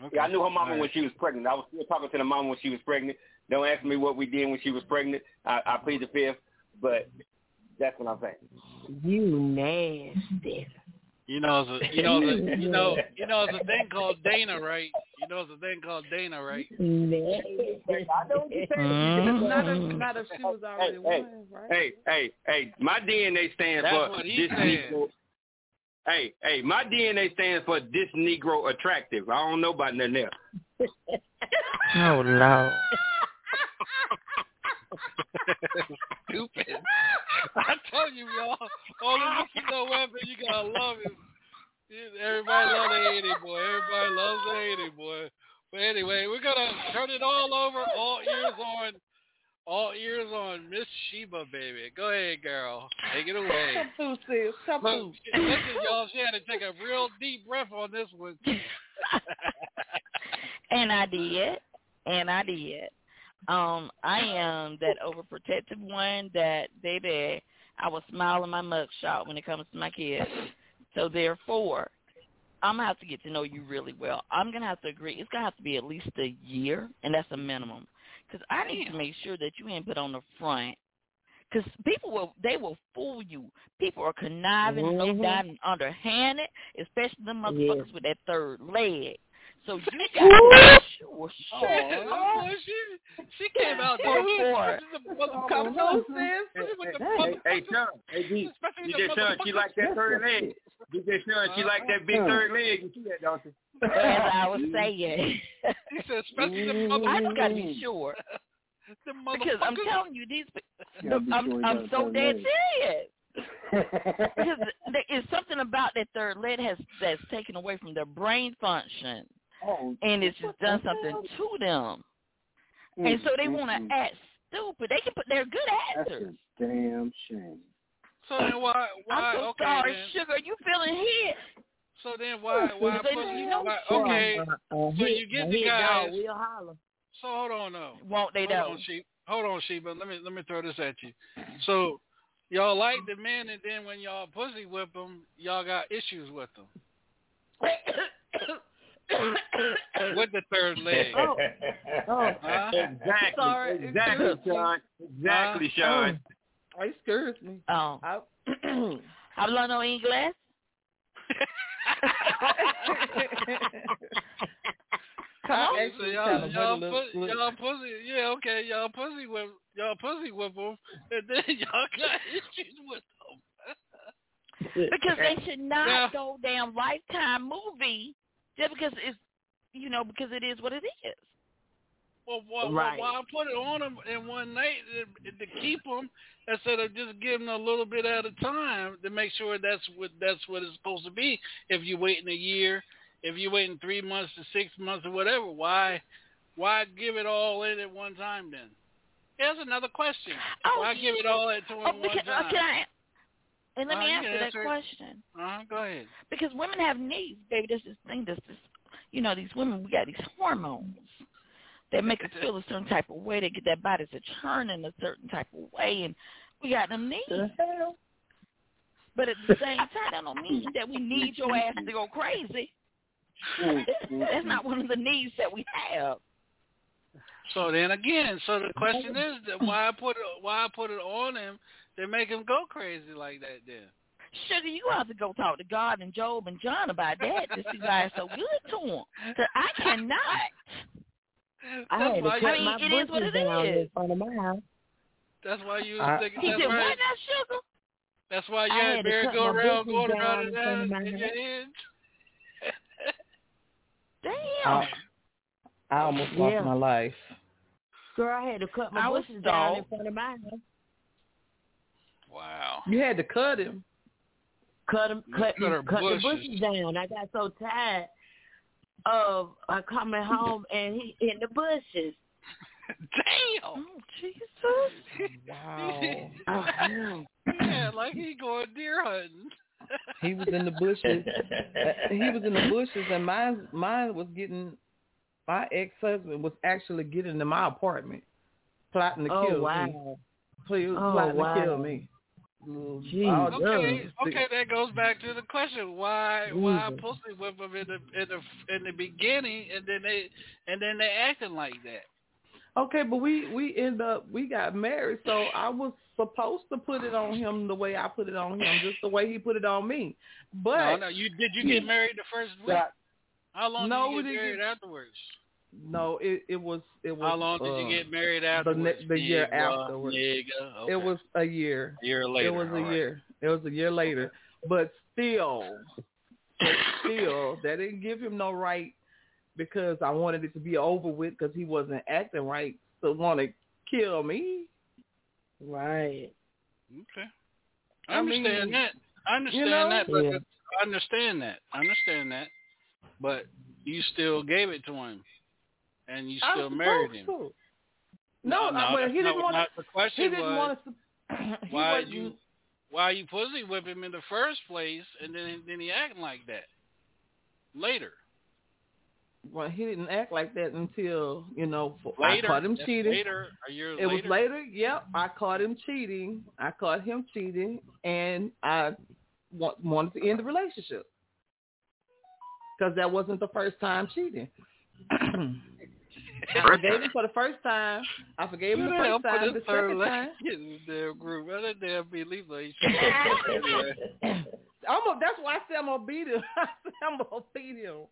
Okay. Yeah, I knew her mama all when she was pregnant. I was still talking to the mama when she was pregnant. Don't ask me what we did when she was pregnant. I, I plead the fifth, but that's what I'm saying. you nasty. You know, it's a, you know, it's a, you know, you know, it's a thing called DNA, right? You know, it's a thing called DNA, right? I know what you're saying. *laughs* Mm. not, if, not if she was already Hey, one, right? Hey, hey, hey! My DNA stands That's for this. Negro. Hey, hey! My DNA stands for this Negro attractive. I don't know about nothing else. *laughs* Oh Lord. *laughs* *laughs* Stupid. I told you, y'all. Only Mr. No Weapon, you gotta love him. Everybody loves the 80 boy. Everybody loves the 80 boy. But anyway, we're gonna turn it all over. All ears on. All ears on Miss Sheba, baby. Go ahead, girl. Take it away. Come through. Come Look, listen, y'all. She had to take a real deep breath on this one. *laughs* and I did, and I did. Um, I am that overprotective one that baby. I will smile in my mugshot when it comes to my kids. So therefore, I'm gonna have to get to know you really well. I'm gonna have to agree. It's gonna have to be at least a year, and that's a minimum. Because I need to make sure that you ain't put on the front. Because people will, they will fool you. People are conniving, low Mhm. down, and underhanded, especially the motherfuckers with that third leg. So you *laughs* got to be sure. Shit, sure. boy, oh, oh, she she came out the Sure, hood. She's a oh, motherfucker. Common sense. With the Hey, hey. Sean. Hey, D, *laughs* Especially the DJ Sean, she like that third leg. DJ Sean, she like that big uh-huh. third leg. You see that, don't you? *laughs* As I was mm-hmm. saying, He said, especially the I just got to be mm-hmm. sure The because I'm telling you, these. I'm I'm so dead serious. because there is something about that third lead has that's taken away from their brain function, oh, and it's just done something to them, and so they want to act stupid. They can put they're good That's actors. a damn shame. So then why why I'm so okay sorry, then. sugar. You feeling hit? So then why why They pussy don't know why, okay. Uh, So you get a the hit guys dog will holler. so hold on though. Won't they Hold though? on. Hold on, sheep. But let me let me throw this at you. So y'all like the men, and then when y'all pussy whip them, y'all got issues with them. *coughs* *laughs* with the third leg. Oh, oh. Huh? Exactly. Sorry, exactly. Sean. Exactly, uh-huh. Sean. Oh, it scares me. Oh, I, *clears throat* hablando inglés. *laughs* I So actually y'all, kind of y'all, look, pu- look, y'all pussy, yeah, okay, y'all pussy whip, y'all pussy whip them, and then *laughs* y'all got issues with them. because they should not Yeah. go down lifetime movie just because it's you know because it is what it is. Well, why, Right. why, why put it on them in one night to, to keep them instead of just giving them a little bit at a time to make sure that's what that's what it's supposed to be. If you're waiting a year, if you're waiting three months to six months or whatever, why why give it all in at one time then? Here's another question. Oh, why give it all at to Oh, in one uh, because, time? okay, I- and let Uh, me you answer that answer question. Uh-huh, go ahead. Because women have needs, baby. There's this thing that's this, you know, these women, we got these hormones that make us feel a certain type of way. They get their bodies to churn in a certain type of way, and we got them needs. But at the same time, that don't mean that we need your ass to go crazy. That's not one of the needs that we have. So then again, so the question is that why I put it why I put it on him to make him go crazy like that then? Sugar, you have to go talk to God and Job and John about that to see why it's so good to him. 'Cause I cannot. I That's had to cut I mean, my it is what bushes it down is. in front of my house. That's why you was I- thinking He that's said, right. what now, sugar? That's why you I had had to Barry cut go my around going around in and front of down my in your head. *laughs* Damn. I, I almost lost my life. Girl, I had to cut my I bushes down in front of my house. Wow. You had to cut him. Cut them, cut, cut her cut the bushes. bushes down. I got so tired of uh, coming home and he in the bushes. *laughs* Damn. Oh, Jesus. Wow. *laughs* Oh, Yeah, like he going deer hunting. He was in the bushes. *laughs* He was in the bushes, and mine mine was getting. My ex husband was actually getting to my apartment, plotting to oh kill me. wow. He was Oh, plotting wow. to kill me. Jeez. Okay, okay, that goes back to the question: Why, why Jesus. pussy whip them in the in the in the beginning, and then they and then they acting like that? Okay, but we we end up we got married, so I was supposed to put it on him the way I put it on him, just the way he put it on me. But no, no, you did you get married the first week? How long No, did we you get didn't married afterwards? No, it it was it was. How long did uh, you get married the ne- the year nigga, afterwards. Okay. It was a year. a year later. It was a all right. year. It was a year later. But still, but still, that didn't give him no right because I wanted it to be over with because he wasn't acting right. So want to kill me? Right. Okay. I, I understand mean, that. I understand know? that, but Yeah. I understand that. I understand that. But you still gave it to him, and you still was married him. to. No, no, well, he didn't want not the to. question He didn't was want *clears throat* to. Why you why you pussy whip him in the first place, and then then he acting like that later. Well, he didn't act like that until you know Later, I caught him cheating. Later, a year It was later. later. Yep, I caught him cheating. I caught him cheating, and I wanted to end the relationship because that wasn't the first time cheating. *clears throat* I forgave him for the first time. I forgave him the Who the hell first put time. this The third second time, *laughs* damn group? Well, that damn believe like *laughs* I'm a, that's why I said I'm gonna beat him. *laughs* I said I'm gonna beat him.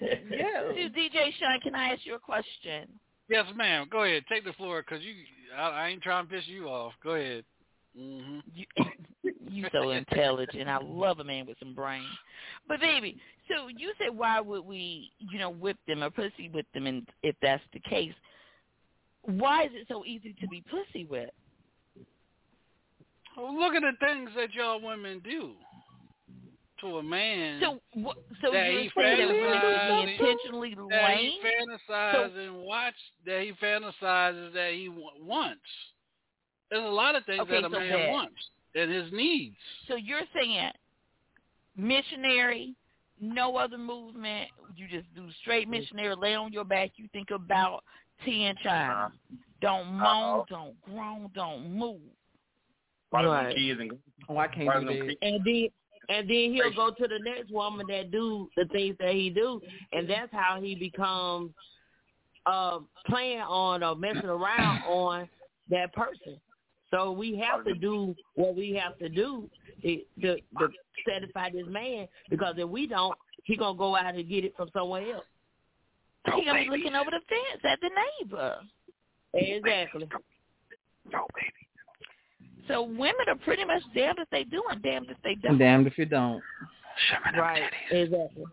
Yeah. So, DJ Sean, can I ask you a question? Yes, ma'am. Go ahead. Take the floor, cause you. I, I ain't trying to piss you off. Go ahead. Mm-hmm. You, you *laughs* so intelligent. I love a man with some brain. But baby, so you said why would we, you know, whip them or pussy whip them, and if that's the case, why is it so easy to be pussy whipped? Well, look at the things that y'all women do to a man. So, wh- so that you're he saying that women intentionally that he fantasizes and watch that he fantasizes that he wa- wants. There's a lot of things Okay, that a so man that- wants and his needs. So you're saying missionary, no other movement. You just do straight missionary, lay on your back. You think about ten China. Don't moan, don't groan, don't move. Why do them Right. kids and Oh, I can't why do do that. And then and then he'll go to the next woman that do the things that he do, and that's how he becomes uh, playing on or messing around on that person. So we have to do what we have to do to, to, to satisfy this man because if we don't, he gonna go out and get it from somewhere else. He gonna be looking over the fence at the neighbor. Exactly. So women are pretty much damned if they do and damned if they don't. Damned if you don't. Right. Exactly.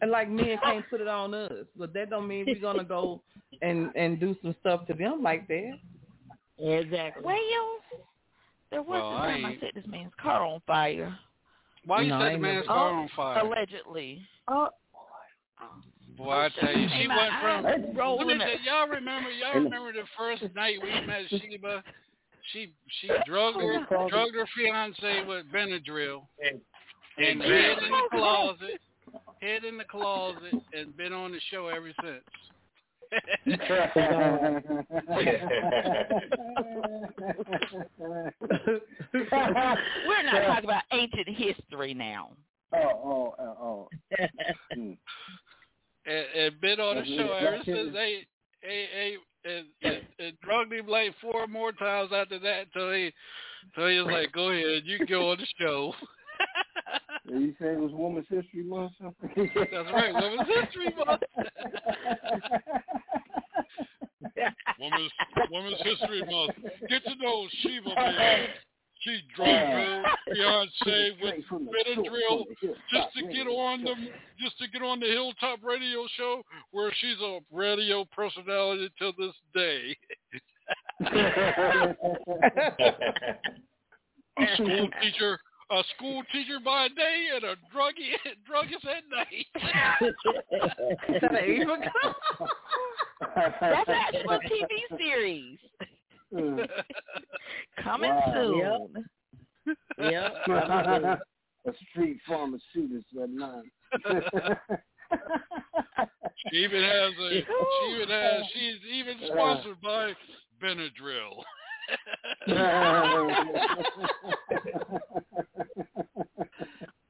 And like men can't put it on us, but that don't mean we're gonna go and and do some stuff to them like that. Exactly. Well, there was Well, a I time I ain't- set this man's car on fire. Why you No, I set the man's never- car Oh, on fire? Allegedly. Oh, Boy, I tell you, she went from. eyes Let me rolling tell up. y'all remember? Y'all remember the first night we met *laughs* Sheba? She she drugged her drugged her fiance with Benadryl and hid in the closet, hid in the closet, and been on the show ever since. We're not talking about ancient history now. oh, oh, oh, oh. *laughs* And, and been on the show ever since really- they, they, they and, and, and drugged him like four more times after that till he, till he was like, "Go ahead, you can go on the show." *laughs* Did you say it was Women's History Month? *laughs* That's right, Women's History Month. *laughs* Women's Women's History Month. Get to know Sheba, uh-huh. man. She drugged her fiance with Straight Benadryl source, from the just to get on the just to get on the Hilltop Radio Show, where she's a radio personality to this day. a *laughs* school teacher, a school teacher by day, and a druggie *laughs* druggist at night. *laughs* Is that an even That's actual TV series *laughs* coming Wow. soon. Yep. a street pharmacist at nine. She even has a. She even has. She's even sponsored by Benadryl.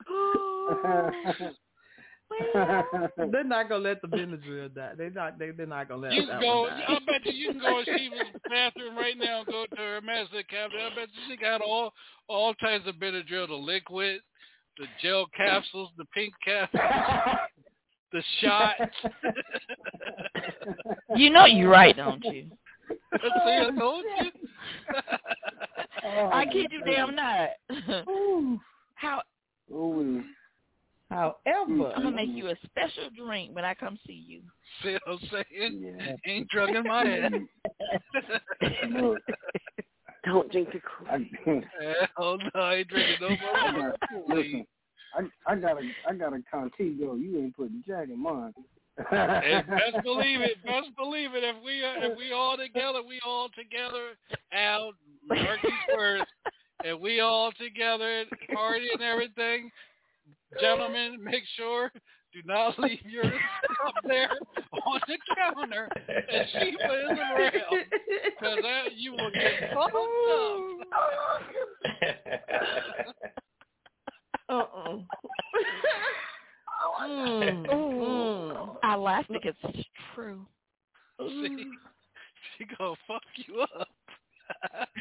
Oh, they're not gonna let the Benadryl die. They're not. They, they're not gonna let You that can go. one die. I bet you you can go in *laughs* Sheba's bathroom right now. and Go to her medicine cabinet. I bet you she got all all types of Benadryl: the liquid, the gel capsules, the pink capsules, the shots. You know you're right, don't you? See, I oh, told you. *laughs* I kid you damn oh. not. How Ooh. However, I'm gonna make you a special drink when I come see you. See what I'm saying? Yeah. Ain't drug in my head. Don't drink the I, Kool Hell no, I ain't drinking no I more. got, *laughs* listen, I, I got a I got a Contigo. You ain't putting Jack in mine. And *laughs* best believe it, best believe it. If we uh, if we all together, we all together, out Marcus first, and we all together, party and everything. Gentlemen, make sure do not leave yours up there on the counter and Sheba is around, because you will get fucked up. uh-uh. *laughs* Mm, mm. I laugh because it's true. See, she gonna fuck you up.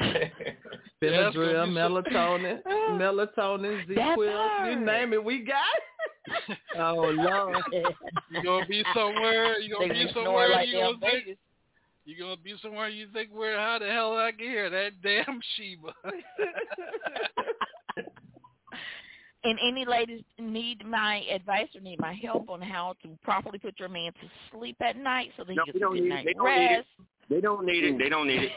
*laughs* Benadryl, That's gonna melatonin, *laughs* melatonin, ZzzQuil, you name it, we got. *laughs* Oh Lord. you gonna be somewhere. You gonna They be somewhere. like you they're gonna think. You gonna be somewhere. You think where? How the hell did I get here? That damn Sheba. And any ladies need my advice or need my help on how to properly put your man to sleep at night so that No, he gets a don't good need night They don't need it. rest. They don't need it. They don't need it.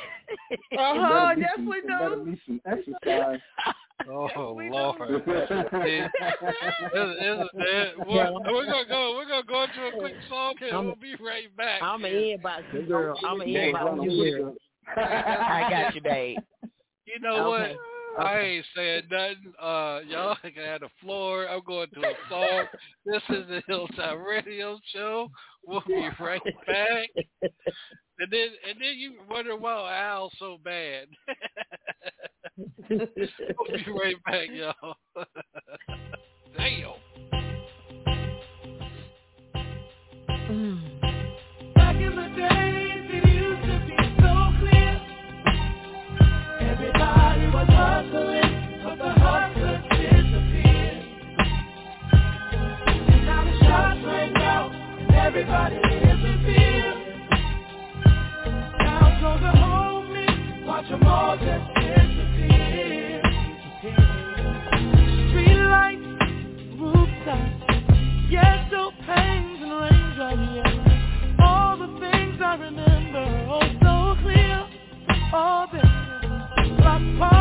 Uh-huh, *laughs* It better be yes some- we it better do. be some exercise. *laughs* Oh we Lord. do. See, it's- it's- it- we're, *laughs* we're gonna go. We're gonna go into a quick song and I'm- we'll be right back. I'm an inbox girl. I'm an Yeah, inbox you girl. I got you, babe. You know Okay. what? I ain't saying nothing. Uh, y'all can have the floor. I'm going to a song. This is the Hilltop Radio Show. We'll be right back. And then, and then you wonder why Al's so bad. *laughs* we'll be right back, y'all. *laughs* Damn. Back in the days, remember, oh so clear. Party, ooh, let's go,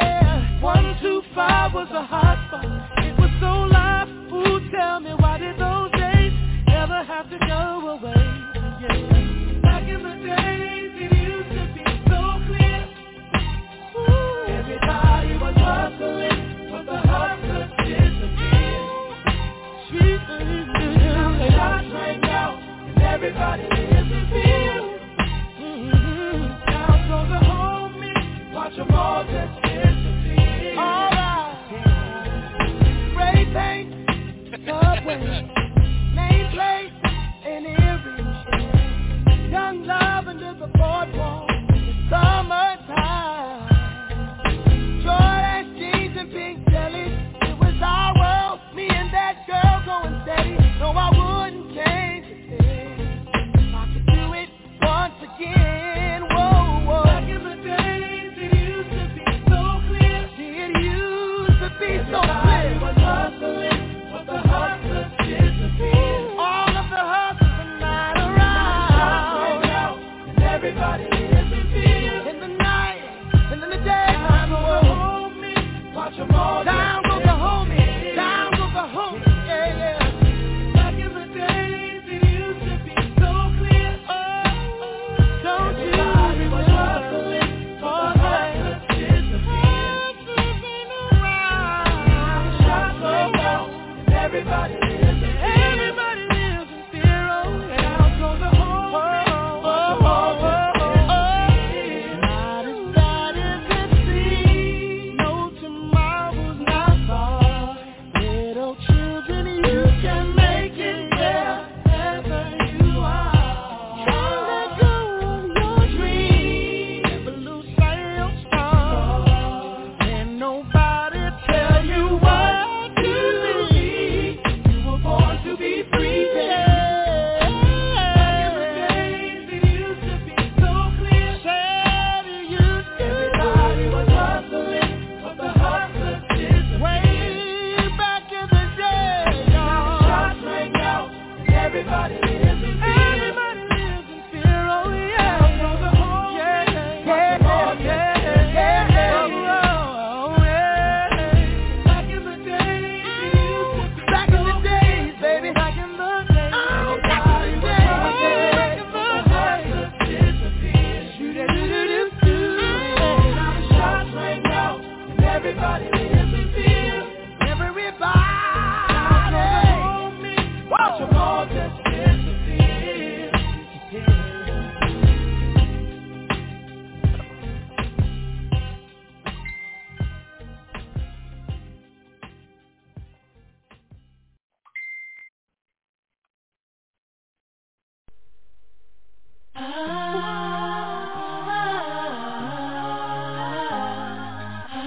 yeah. One two five was a hot spot. It was so live. Ooh, tell me why did those days ever have to go away? Yeah. Back in the days, it used to be so clear. Everybody was hustling, but the hustlers disappeared. Everybody fear. Young love under the boardwalk, summertime. To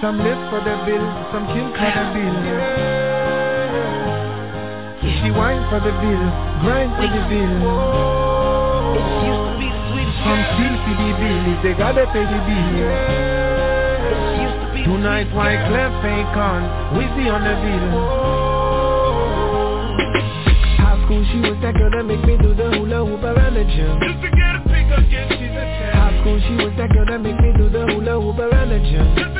Some live for the bill, some kill for the bill. she whine for the bill, grind for the bill. From CCDB, they gotta pay the bill. Tonight, Wyclef ain't con, Weezy on the bill. High school, she was that girl that make me do the hula hoop around the gym. Just to get a pick again, she's a champ. High school, she was that girl that make me do the hula hoop around the gym.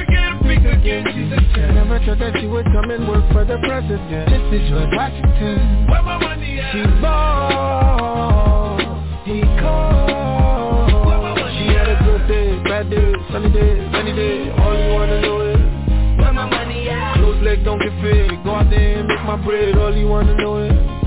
Just to get a pick again, she's a champ. Never thought that she would come and work for the president. This is George Washington. Where my money at? She ball, he called. She had a good day, bad day, sunny day, rainy day. All you wanna know is where my money at? Close leg don't get fed. Go out there and make my bread. All you wanna know is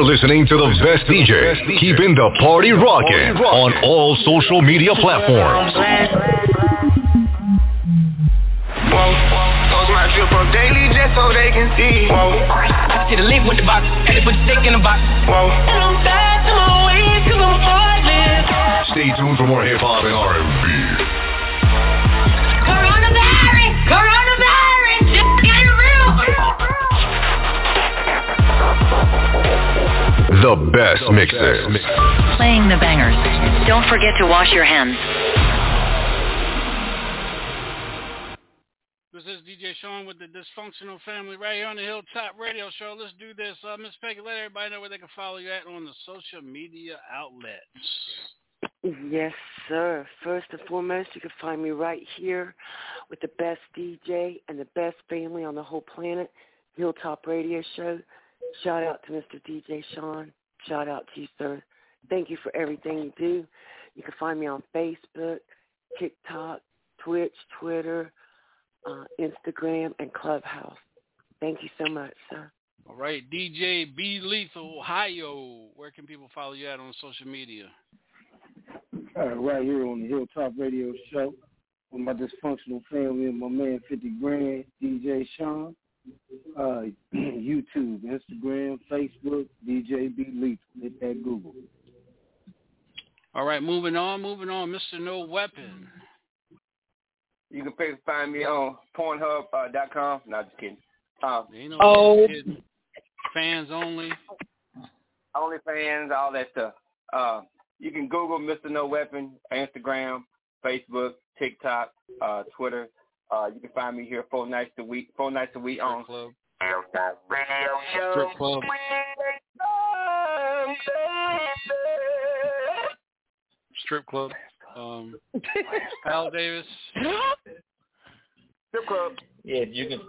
You're listening to the best DJ, keeping the party rocking on all social media platforms. Post my drip up daily just so they can see. Whoa. I see the link with the box, had to put the stick in the box. Whoa. And I'm back to my ways cause I'm heartless. Stay tuned for more hip hop and R&B. The best mixes. Playing the bangers. Don't forget to wash your hands. This is DJ Sean with the Dysfunctional Family right here on the Hilltop Radio Show. Let's do this. Uh, Miss Peggy, let everybody know where they can follow you at on the social media outlets. Yes, sir. First and foremost, you can find me right here with the best DJ and the best family on the whole planet, Hilltop Radio Show. Shout out to Mr. DJ Sean. Shout out to you, sir. Thank you for everything you do. You can find me on Facebook, TikTok, Twitch, Twitter, uh, Instagram, and Clubhouse. Thank you so much, sir. All right, DJ B Lethal, Ohio. Where can people follow you at on social media? Uh, right here on the Hilltop Radio Show with my dysfunctional family and my man 50 Grand, DJ Sean. Uh, *clears throat* YouTube, Instagram, Facebook, DJ B Lethal. Hit that Google. All right, moving on, moving on. Mr. No Weapon. You can pay- find me on Pornhub.com. Uh, .com. no, just kidding. Um, Ain't no oh, kidding. Fans only. Only fans, all that stuff. Uh, you can Google Mr. No Weapon, Instagram, Facebook, TikTok, uh, Twitter. Uh, you can find me here four nights a week. Four nights a week on Club. Strip club. Strip club. Um, Al Davis. Strip club. Yes, you can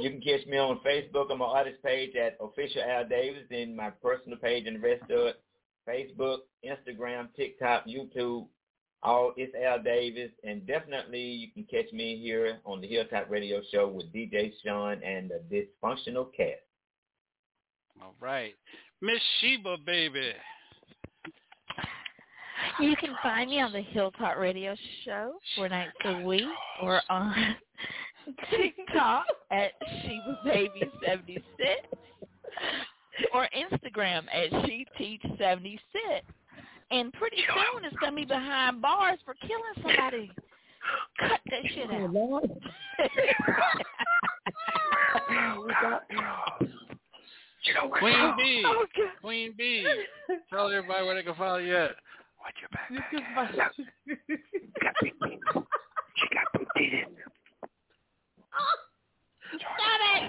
you can catch me on Facebook on my artist page at official Al Davis, then my personal page and the rest of it. Facebook, Instagram, TikTok, YouTube, all it's Al Davis, and definitely you can catch me here on the Hilltop Radio Show with DJ Sean and the Dysfunctional Cast. All right. Miss Sheba, baby. You can find me on the Hilltop Radio Show four nights a week or on *laughs* TikTok at Sheba Baby seventy six or Instagram at She Teach seventy six and pretty soon it's gonna be behind bars for killing somebody. Cut that *laughs* shit oh, out. *laughs* Oh, Queen B, oh, oh Queen B, tell everybody where they can follow you at. What your backpack has. Look, *laughs* she got big titties. Stop it.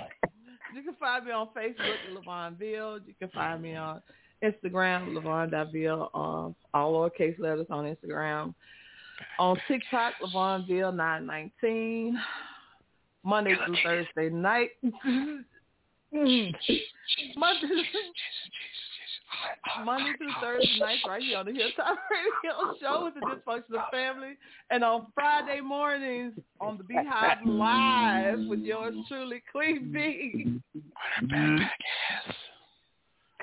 You can find me on Facebook, Levonville. You can find me on Instagram, Levon.ville, um, all lowercase letters on Instagram. On TikTok, Levonville919. *laughs* Monday through Thursday night. Monday, Monday through Thursday nights right here on the Hilltop *laughs* Radio Show with the Dysfunctional Family. And on Friday mornings on the Beehive Live with yours truly, Queen B.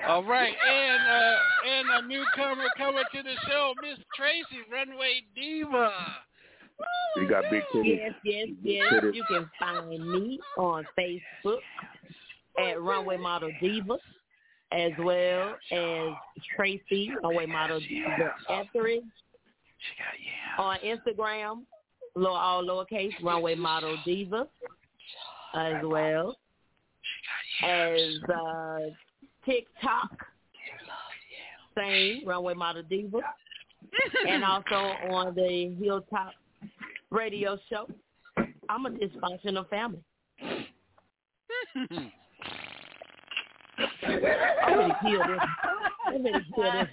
All right, and uh, and a newcomer coming to the show, Miss Tracy, Runway Diva. You got big titties. Yes, yes, yes. Titties. You can find me on Facebook at Runway Model Diva, as well as Tracy Runway Model Diva Etheridge. She got yeah. On Instagram, low, all lowercase Runway Model Diva, as well as uh, TikTok, same Runway Model Diva, and *laughs* also on the Hilltop radio show. I'm a dysfunctional family. I'm ready to kill this. I'm ready to kill this.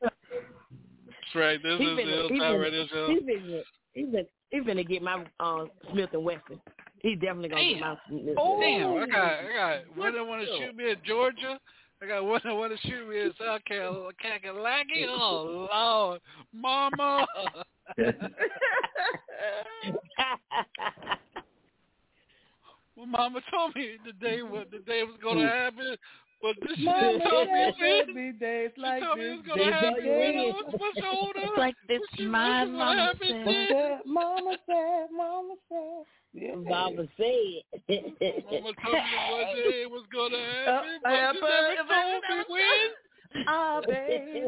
That's right. This He is the finna- he Hilltop finna- Radio Show. He finna, he finna, he finna get my uh, Smith and Wesson. He's definitely gonna get my Smith. Oh, damn! I got, I got one that want to shoot me in Georgia. I got one that want to shoot me in South Carolina. Kakalaki. Oh Lord, Mama. well, Mama told me the day what the day was gonna hmm. happen, but this shit Mama told me said when. there'd days She like told me it was gonna happen when I was much older. It's like this, my mama said. Mama said, Mama said. Yeah. Mama said. Mama told me one *laughs* day it was gonna happen, but Uh, she but never if told me when. *laughs* Ah, baby.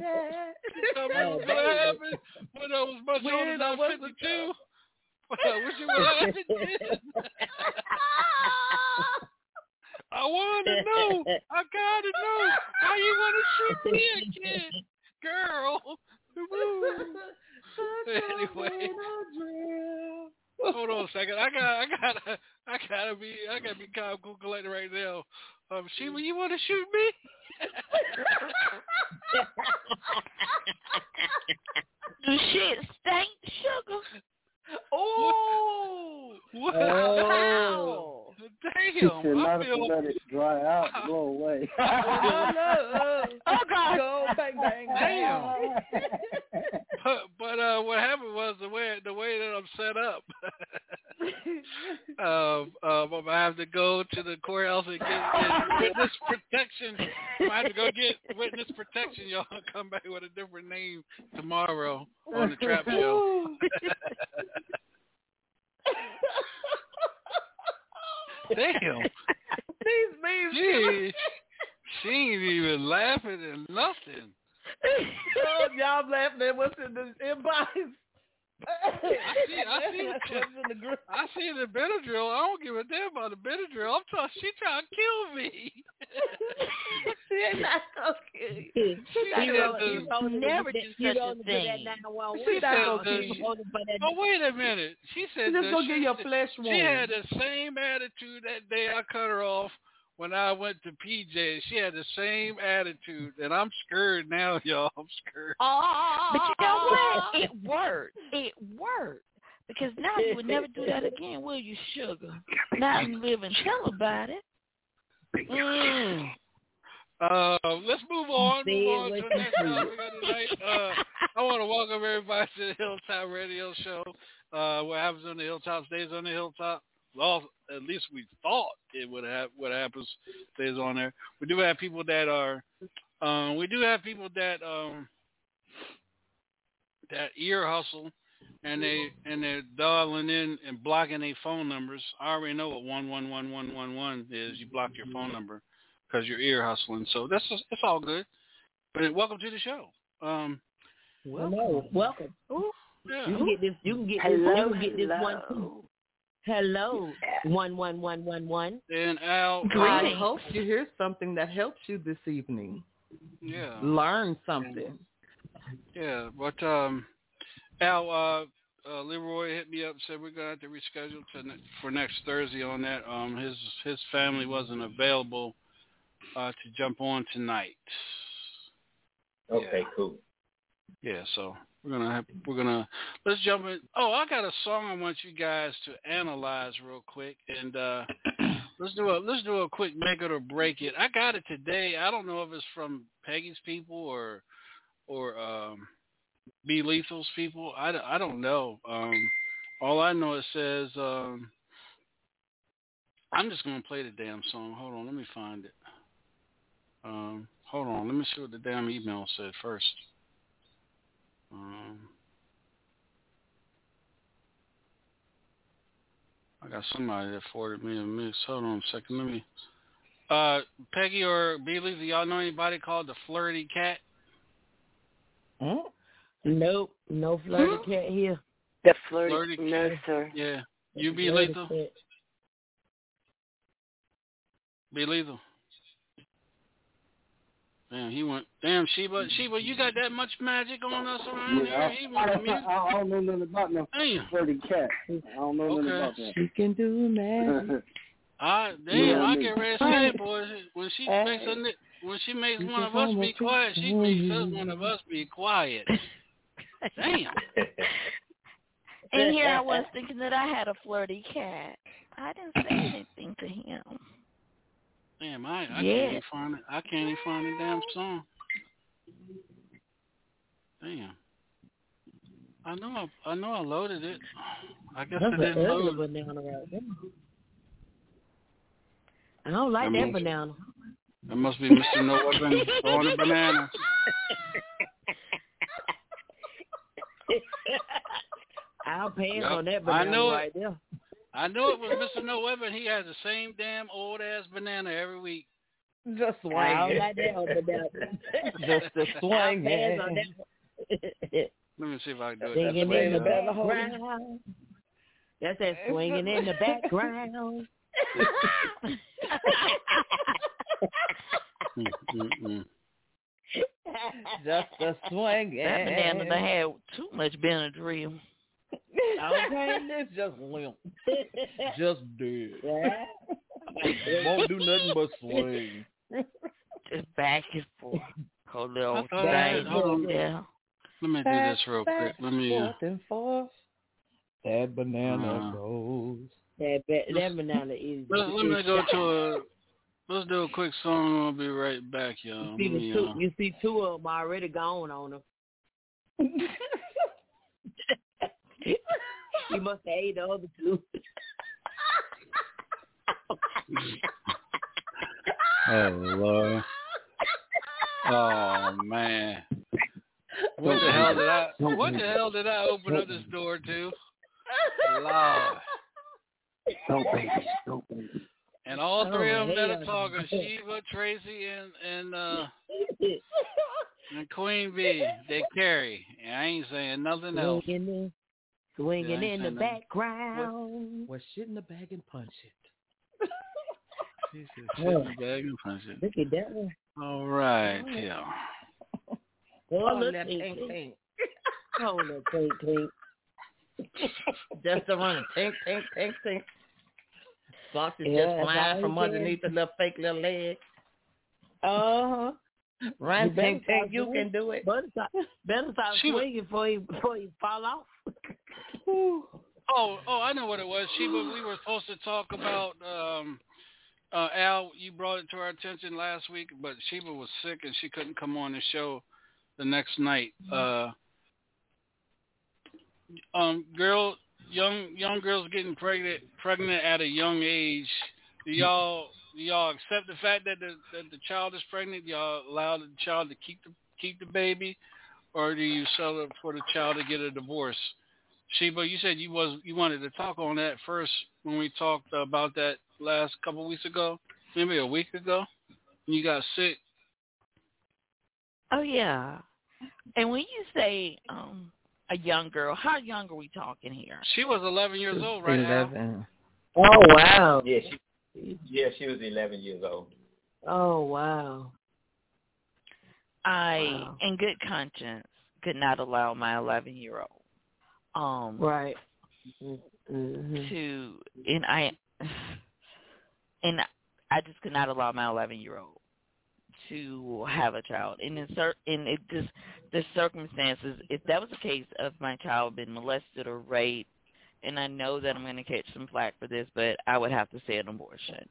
She told me it was gonna happen when I was much When older than I I was was 52. *laughs* I wish it would happen then. I want to know. I gotta know. Why you want to shoot me again, girl? anyway, hold on a second. I got, I gotta, I gotta be, I gotta be calm, cool, collected right now. Um, Sheba, you want to shoot me? *laughs* The shit stank sugar. *laughs* Oh, What? *laughs* wow. She Damn, said I not feel. to let it dry out, *laughs* go away. oh God. Go bang bang bang. But, but uh, what happened was the way the way that I'm set up. um, um, I'm gonna have to go to the courthouse and get, get witness protection. I have to go get witness protection. Y'all come back with a different name tomorrow on the trap show. Damn, These memes. she she ain't even laughing at nothing. oh, y'all laughing at what's in the inbox. I see, I *laughs* see, What's in the group. I see the Benadryl. I don't give a damn about the Benadryl. I'm talking. She trying to kill me. *laughs* She ain't not gonna kill *laughs* you. You said don't- the- you don't Never to- do such a don't do that thing. She not said gonna the- kill you. For that- Oh wait a minute. She said She just that gonna she, get your flesh She had the same attitude that day I cut her off when I went to PJ. She had the same attitude, and I'm scared now, *laughs* y'all. I'm scared. But you know what? *laughs* It worked. It worked. Because now you would never do that again, will you, sugar? *laughs* Now you live and tell about it. Mm. Uh, let's move on. Move on to the next topic of the night. Uh, I want to welcome everybody to the Hilltop Radio Show. Uh, what happens on the hilltop stays on the hilltop. Well, at least we thought it would have. What happens stays on there. We do have people that are. Um, we do have people that um, that ear hustle, and they and they're dialing in and blocking their phone numbers. I already know what one one one one one one is. You block your phone number because you're ear hustling. So that's just, it's all good. But welcome to the show. Um, Hello. Welcome. yeah. You can get this. You can get this. You can get this one too. Hello. One one one one one. And Al, I hope you hear something that helps you this evening. yeah, Learn something. yeah. But um, Al, uh, uh, Leroy hit me up and said we're gonna have to reschedule to ne- for next Thursday on that. Um, his his family wasn't available uh, to jump on tonight. Okay, cool. Yeah, so we're gonna have, we're gonna let's jump in. Oh, I got a song I want you guys to analyze real quick, and uh, *clears throat* let's do a let's do a quick make it or break it. I got it today. I don't know if it's from Peggy's people or or um, B Lethal's people. I, I don't know. Um, all I know it says. Um, I'm just gonna play the damn song. Hold on, let me find it. Um, hold on, let me see what the damn email said first. Um, I got somebody that forwarded me a mix. Hold on a second. Let me. Uh, Peggy or Beely, do y'all know anybody called the Flirty Cat? Nope, no flirty cat here. The flirty, Flirty no sir. Yeah. You be Flirty lethal? cat. Be lethal. Damn, he went. Damn, Sheba, Sheba, you got that much magic on us around Yeah, here? He I, went I. I, I don't know nothing about no Damn. flirty cat. I don't know nothing Okay. about that. She can do magic. *laughs* I damn, Yeah, I I mean- get ready to say boys. When she Hey. makes a, when she makes one of us be quiet, she makes us one of us be quiet. Damn. And here I was thinking that I had a flirty cat. I didn't say anything to him. Damn, I, I Yeah. can't even find it. I can't even find the damn song. Damn. I know I, I know I loaded it. I guess That's it didn't load. banana right there. I don't like I that banana. That must be Mr. No Weapon throwing a banana. *laughs* I'll pass Yep. on that I banana know it. right there. I know it was Mr. No Weapon. He has the same damn old ass banana every week. Just I swing like that old banana. *laughs* Just a swing. I'll pass on that one. Let me see if I can do it. Swinging in the background. That's that swinging in the background. Just a swing. That banana had too much Benadryl. Okay. *laughs* it's just limp. *laughs* Just dead. Yeah. Won't do nothing but swing. Just back and forth. Hold little I thought I had- hold on. Yeah. Let me do this real quick. Let me. Uh, Forth and forth. That banana Uh, goes. That ba- that banana is. let, let me go to a. Let's do a quick song. I'll be right back, y'all. You see, the me, two, uh, you see two of them already gone on him. *laughs* he must have ate the other two. *laughs* Oh Lord. Oh man. What the hell did I? What the hell did I open up this door to? Lord. Don't baby, don't baby. And all three of them that are hell. talking, Sheba, Tracy, and and uh and Queen B, they carry. And I ain't saying nothing else. Swinging in, Yeah, in the saying nothing. background. Well, shit in the bag and punch it. *laughs* She said, "Shit in the bag and punch it." Look at that one. All right, yeah. Oh, Oh, look, that tink, pink, tink. pink. Oh, look, tink, tink. Just a run. Tink, tink, tink, tink. Socks is Yeah, just that's flying from underneath the little fake little leg. Uh-huh. Run, You better tink, tink, you swinging. can do it. Better stop, better stop She was- swinging before you, before you fall off. *laughs* Oh, oh, I know what it was. Sheba, we were supposed to talk about um uh Al, you brought it to our attention last week, but Sheba was sick and she couldn't come on the show the next night. Uh um girl young young girls getting pregnant pregnant at a young age. Do y'all do y'all accept the fact that the that the child is pregnant? Do y'all allow the child to keep the keep the baby or do you sell it for the child to get a divorce? Sheba, you said you was you wanted to talk on that first when we talked about that last couple weeks ago, maybe a week ago. When you got sick. Oh yeah. And when you say um a young girl, how young are we talking here? She was 11 years old, right now. Eleven. Oh, wow. Yeah, she yeah, she was eleven years old. Oh, wow. I, Wow. in good conscience, could not allow my 11 year old Um, right. Mm-hmm. To and I and I just could not allow my 11 year old to have a child. And in cer- in it just the circumstances, if that was the case of my child being molested or raped, and I know that I'm going to catch some flack for this, but I would have to say an abortion.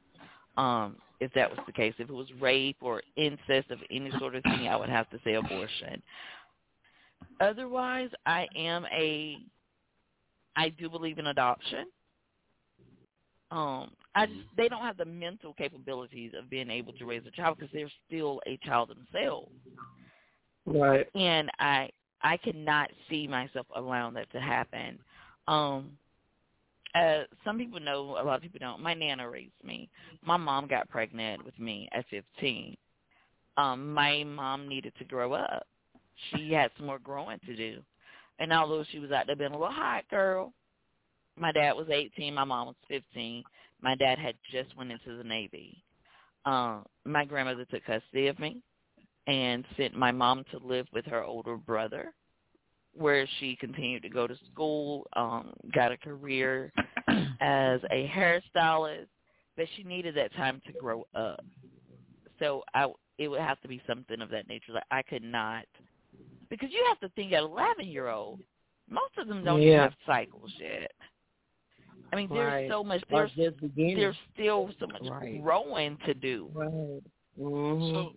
Um, if that was the case, if it was rape or incest of any sort of thing, I would have to say abortion. Otherwise, I am a, I do believe in adoption. Um, I just they don't have the mental capabilities of being able to raise a child because they're still a child themselves. Right. And I I cannot see myself allowing that to happen. Um uh some people know, a lot of people don't. My nana raised me. My mom got pregnant with me at 15. Um my mom needed to grow up. She had some more growing to do. And although she was out there being a little hot girl, my dad was 18, my mom was 15. My dad had just went into the Navy. Uh, my grandmother took custody of me and sent my mom to live with her older brother, where she continued to go to school, um, got a career *clears throat* as a hairstylist, but she needed that time to grow up. So I, it would have to be something of that nature. Like I could not, because you have to think at 11 year old, most of them don't even have cycles yet. I mean, there's Right. so much. There's there's still so much Right. growing to do. Right. Mm-hmm. So,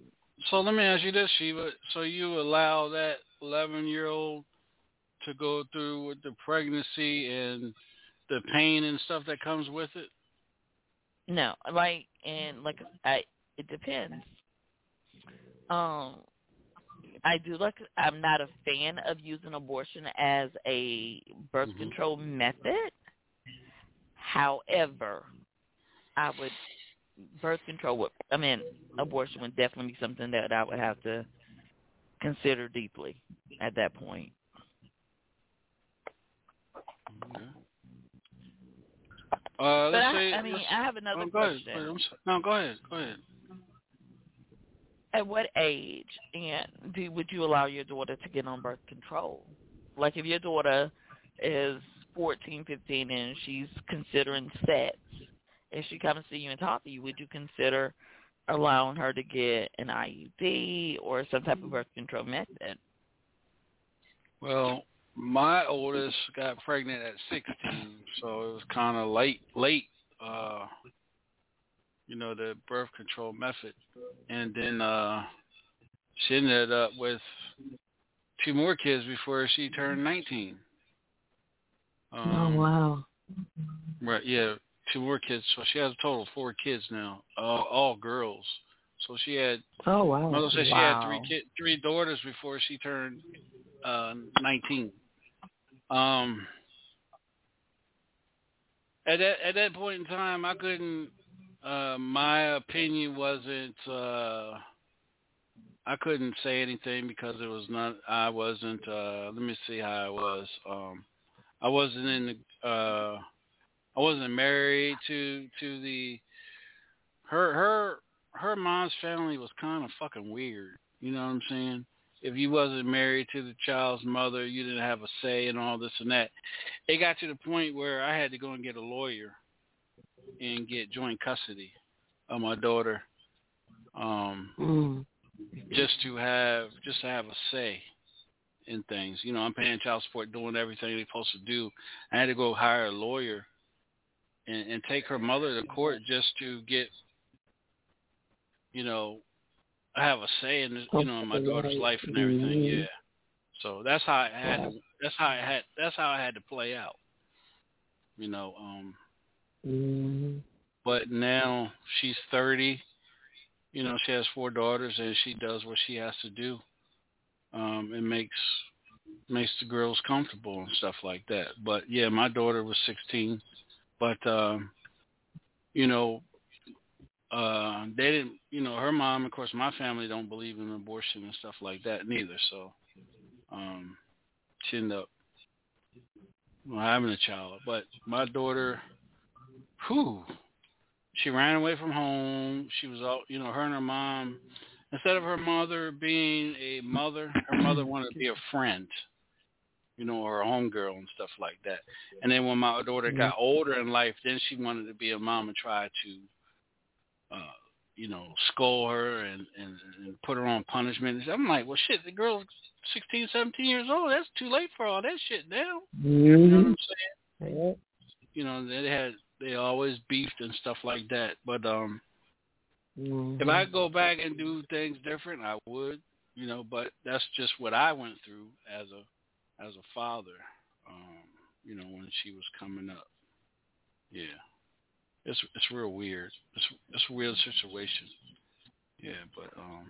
so let me ask you this, Sheba. So you allow that 11 year old to go through with the pregnancy and the pain and stuff that comes with it? No, like and like I, it depends. Um, I do like. I'm not a fan of using abortion as a birth control method. However, I would birth control would. I mean, abortion would definitely be something that I would have to consider deeply at that point. Uh, But let's I, say, I mean, I have another oh, question. Ahead. I'm sorry. No, go ahead. Go ahead. At what age and do would you allow your daughter to get on birth control? Like if your daughter is fourteen, fifteen, and she's considering sex, and she comes to you and talk to you, would you consider allowing her to get an IUD or some type of birth control method? Well, my oldest got pregnant at 16, so it was kind of late, late, uh, you know, the birth control method. And then uh she ended up with two more kids before she turned 19. oh Um, wow. Right, yeah, two more kids. So she has a total of four kids now, all, all girls. So she had Oh wow. Mother said she had three kid, three daughters before she turned uh, 19. Um, at that at that point in time, I couldn't. Uh, my opinion wasn't. Uh, I couldn't say anything because it was not. I wasn't. Uh, let me see how I was. Um, I wasn't in the. Uh, I wasn't married to to the. Her her her mom's family was kind of fucking weird. You know what I'm saying? If you wasn't married to the child's mother, you didn't have a say and all this and that. It got to the point where I had to go and get a lawyer and get joint custody of my daughter, um, Mm. just to have just to have a say in things. You know, I'm paying child support, doing everything they're supposed to do. I had to go hire a lawyer and, and take her mother to court just to get, you know, have a say in, you know, in my daughter's life and everything. Mhm. Yeah. So that's how I had. To, that's how I had. That's how I had to play out. You know. Um. Mm. But now she's thirty. You know, she has four daughters, and she does what she has to do. Um, it makes makes the girls comfortable and stuff like that. But yeah, my daughter was sixteen, but um, you know, uh, they didn't. You know, her mom, of course, my family don't believe in abortion and stuff like that neither. So um, she ended up well, having a child. But my daughter, who, she ran away from home. She was all, you know, her and her mom. Instead of her mother being a mother, her mother wanted to be a friend. you know, or a homegirl and stuff like that. And then when my daughter got older in life, then she wanted to be a mom and try to, uh, you know, scold her and, and, and put her on punishment. I'm like, well, shit, the girl's 16, 17 years old. That's too late for all that shit now. You know what I'm saying? You know, they had they always beefed and stuff like that. But um, if I go back and do things different, I would. You know, but that's just what I went through as a as a father. Um, you know, when she was coming up. Yeah, it's it's real weird. It's it's a weird situation. Yeah, but um,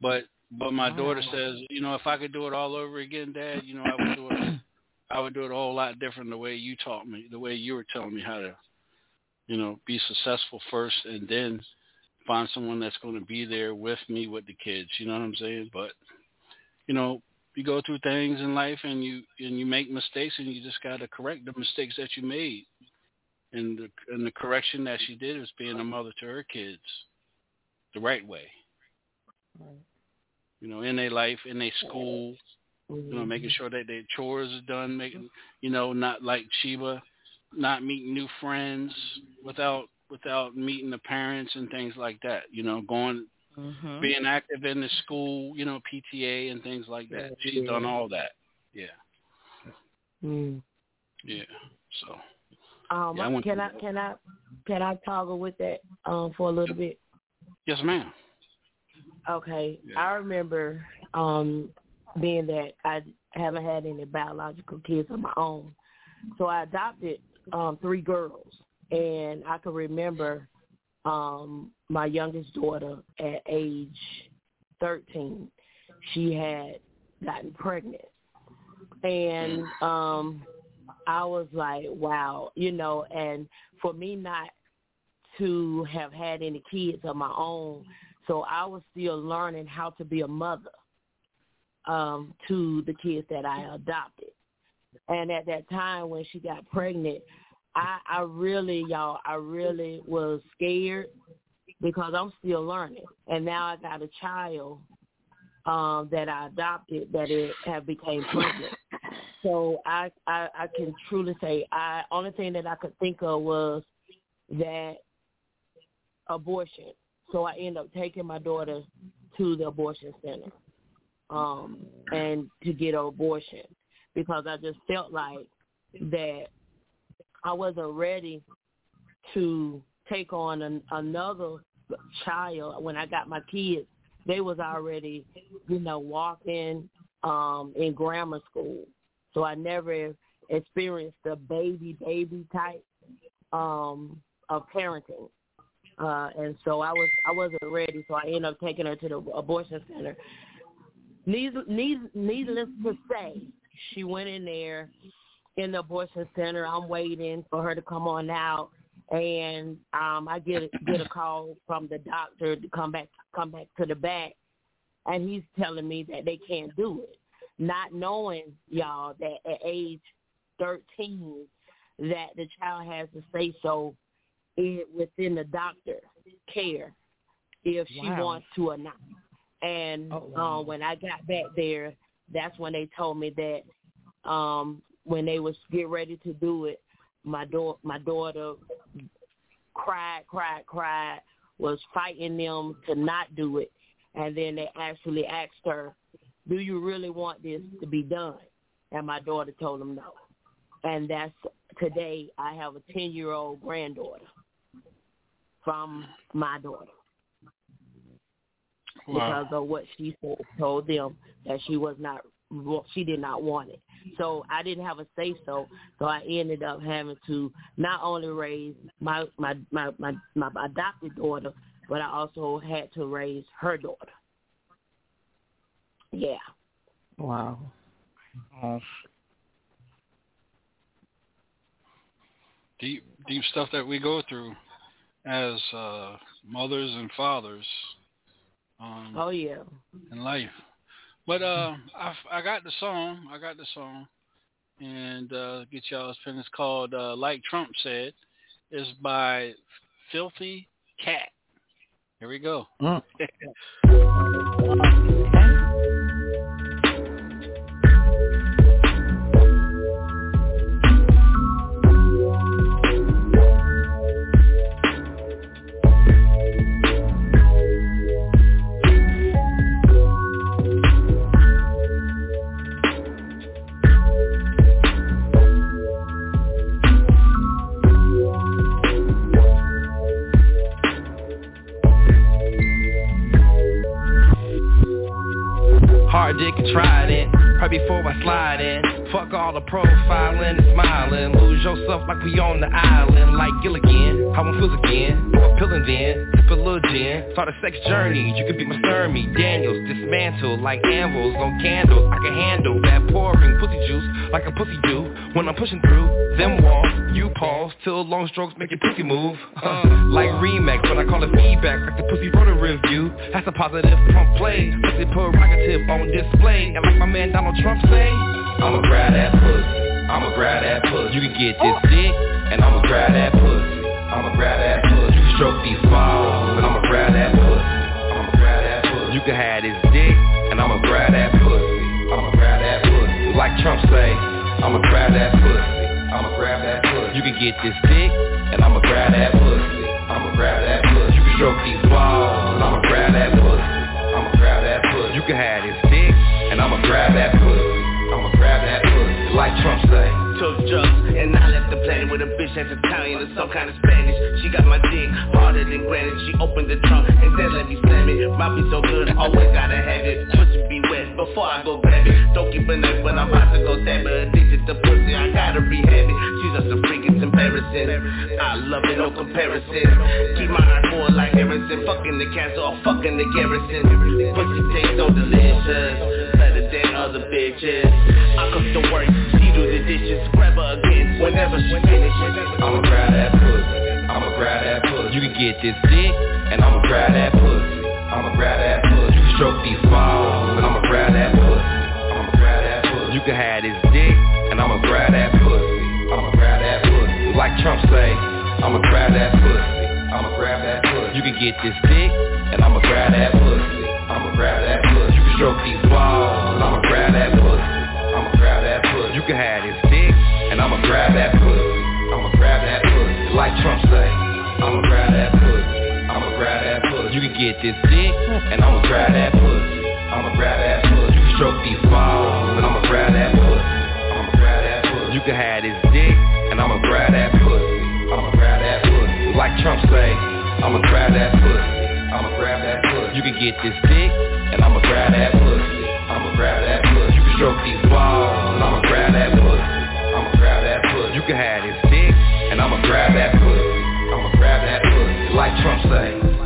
but but my daughter says, you know, if I could do it all over again, Dad, you know, I would do it. I would do it a whole lot different the way you taught me, the way you were telling me how to, you know, be successful first, and then find someone that's going to be there with me with the kids. You know what I'm saying? But you know, you go through things in life, and you and you make mistakes, and you just got to correct the mistakes that you made. And the and the correction that she did was being a mother to her kids, the right way you know, in their life, in their school, you know, making sure that their chores are done, making, you know, not like Sheba, not meeting new friends without without meeting the parents and things like that. You know, going, Mhm. being active in the school, you know, PTA and things like that. She's done all that. Yeah, Mm. yeah. So Um, Yeah, I can through I can I can I toggle with that um for a little bit? yes, ma'am. Okay, I remember um being that I haven't had any biological kids of my own, so I adopted um three girls, and I can remember um my youngest daughter at age thirteen, she had gotten pregnant, and um I was like, wow, you know, and for me not to have had any kids of my own, so I was still learning how to be a mother um, to the kids that I adopted. And at that time when she got pregnant, I, I really, y'all, I really was scared because I'm still learning. And now I got a child um, that I adopted that it have became pregnant. So I, I I can truly say I only thing that I could think of was that abortion. So I ended up taking my daughter to the abortion center um and to get an abortion because I just felt like that I wasn't ready to take on an, another child when I got my kids they was already you know walking um in grammar school so I never experienced the baby baby type um of parenting. Uh and so I was I wasn't ready. So I ended up taking her to the abortion center. Needless, needless, to say she went in there in the abortion center. I'm waiting for her to come on out. And um I get get a call from the doctor to come back come back to the back. And he's telling me that they can't do it not knowing y'all that at age 13 that the child has to say so it, within the doctor care if she Wow. wants to or not and Oh, wow. uh, when I got back there that's when they told me that um when they was get ready to do it my daughter my daughter cried cried cried was fighting them to not do it and then they actually asked her do you really want this to be done and my daughter told them no and that's today i have a ten year old granddaughter from my daughter Wow. because of what she said, told them that she was not she did not want it. So I didn't have a say so. So I ended up having to not only raise my my my my, my adopted daughter, but I also had to raise her daughter. Yeah. Wow. deep deep stuff that we go through as uh mothers and fathers um Oh yeah. in life but uh i i got the song i got the song and uh get y'all's pen it's called uh like trump said It's by filthy cat here we go Mm. *laughs* Right before I slide in. Fuck all the profiling and smiling. Lose yourself like we on the island. Like Gilligan, how one feels again. I'm peeling then, sip a little gin. Start a sex journey, you could be my Stormy. Daniels, dismantle like anvils on candles. I can handle that pouring pussy juice like a pussy do. When I'm pushing through them walls, you pause till long strokes make your pussy move. Uh, like Remax, when I call it feedback, like the pussy rotor review. That's a positive pump play. Pussy prerogative on display. And like my man Donald Trump say, I'ma grab that pussy. I'ma grab that pussy. You can get this dick, and I'ma grab that pussy. I'ma grab that pussy. You can stroke these balls, and I'ma grab that pussy. I'ma grab that pussy. You can have this dick, and I'ma grab that pussy. I'ma grab that pussy. Like Trump say, I'ma grab that pussy. I'ma grab that pussy. You can get this dick, and I'ma grab that pussy. I'ma grab that pussy. You can stroke these balls, and I'ma grab that pussy. I'ma grab that pussy. You can have this dick, and I'ma grab that pussy. I'ma grab that pussy. Like Trump say. Took drugs and I left the planet with a bitch that's Italian or some kind of Spanish. She got my dick harder than granite. She opened the trunk and said let me slam it. Mouth be so good, always gotta have it. Pussy be wet before I go grab it. Don't keep a knife when I'm about to go stab her. Addicted to pussy, I gotta rehab it. She's just a freak, it's embarrassing. I love it, no comparison. Keep my eye forward like Harrison. Fucking the castle or fucking the garrison. Pussy tastes so delicious. Better than other bitches. I cook the work, she do the dishes. Grab her again whenever she finishes. I'ma grab that pussy. I'ma grab that pussy. You can get this dick, and I'ma grab that pussy. I'ma grab that stroke these balls, and I'ma grab that pussy. I'ma grab that pussy. You can have this dick, and I'ma grab that pussy. I'ma grab that pussy. Like Trump say, I'ma grab that pussy. I'ma grab that pussy. You can get this dick, and I'ma grab that pussy. I'ma grab that pussy. You can stroke these balls, and I'ma grab that pussy. I'ma grab that pussy. You can have this dick, and I'ma grab that pussy. I'ma grab that pussy. Like Trump say, I'ma grab that pussy. I'ma grab that. You can get this dick, and I'ma grab that pussy. I'ma grab that pussy. You can stroke these balls, and I'ma grab that pussy. I'ma grab that pussy. You can have this dick, and I'ma grab that pussy. I'ma grab that pussy. Like Trump say, I'ma grab that pussy. I'ma grab that pussy. You can get this dick, and I'ma grab that pussy. I'ma grab that pussy. You can stroke these balls, and I'ma grab that pussy. I'ma grab that pussy. You can have this dick, and I'ma grab that pussy. I'ma grab that pussy. Like Trump say.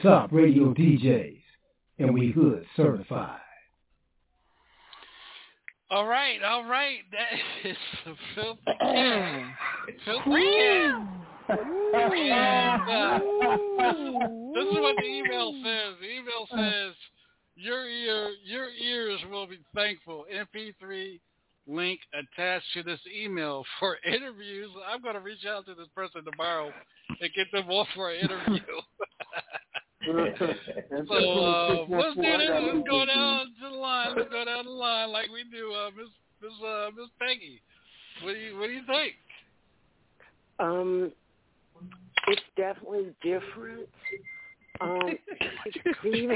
Hilltop Radio DJs, and we hood certified. All right, all right. *laughs* That is a filthy cat. filthy cat. And, uh, this is what the email says. The email says, "Your ear, your ears will be thankful." MP3 link attached to this email for *laughs* interviews. I'm going to reach out to this person tomorrow and get them off for an interview. *laughs* so uh, let's do this. Let's go down to the line. Let's go down the line like we do, uh, Miss Miss uh, Miss Peggy. What do you What do you think? Um, it's definitely different. Um, *laughs* being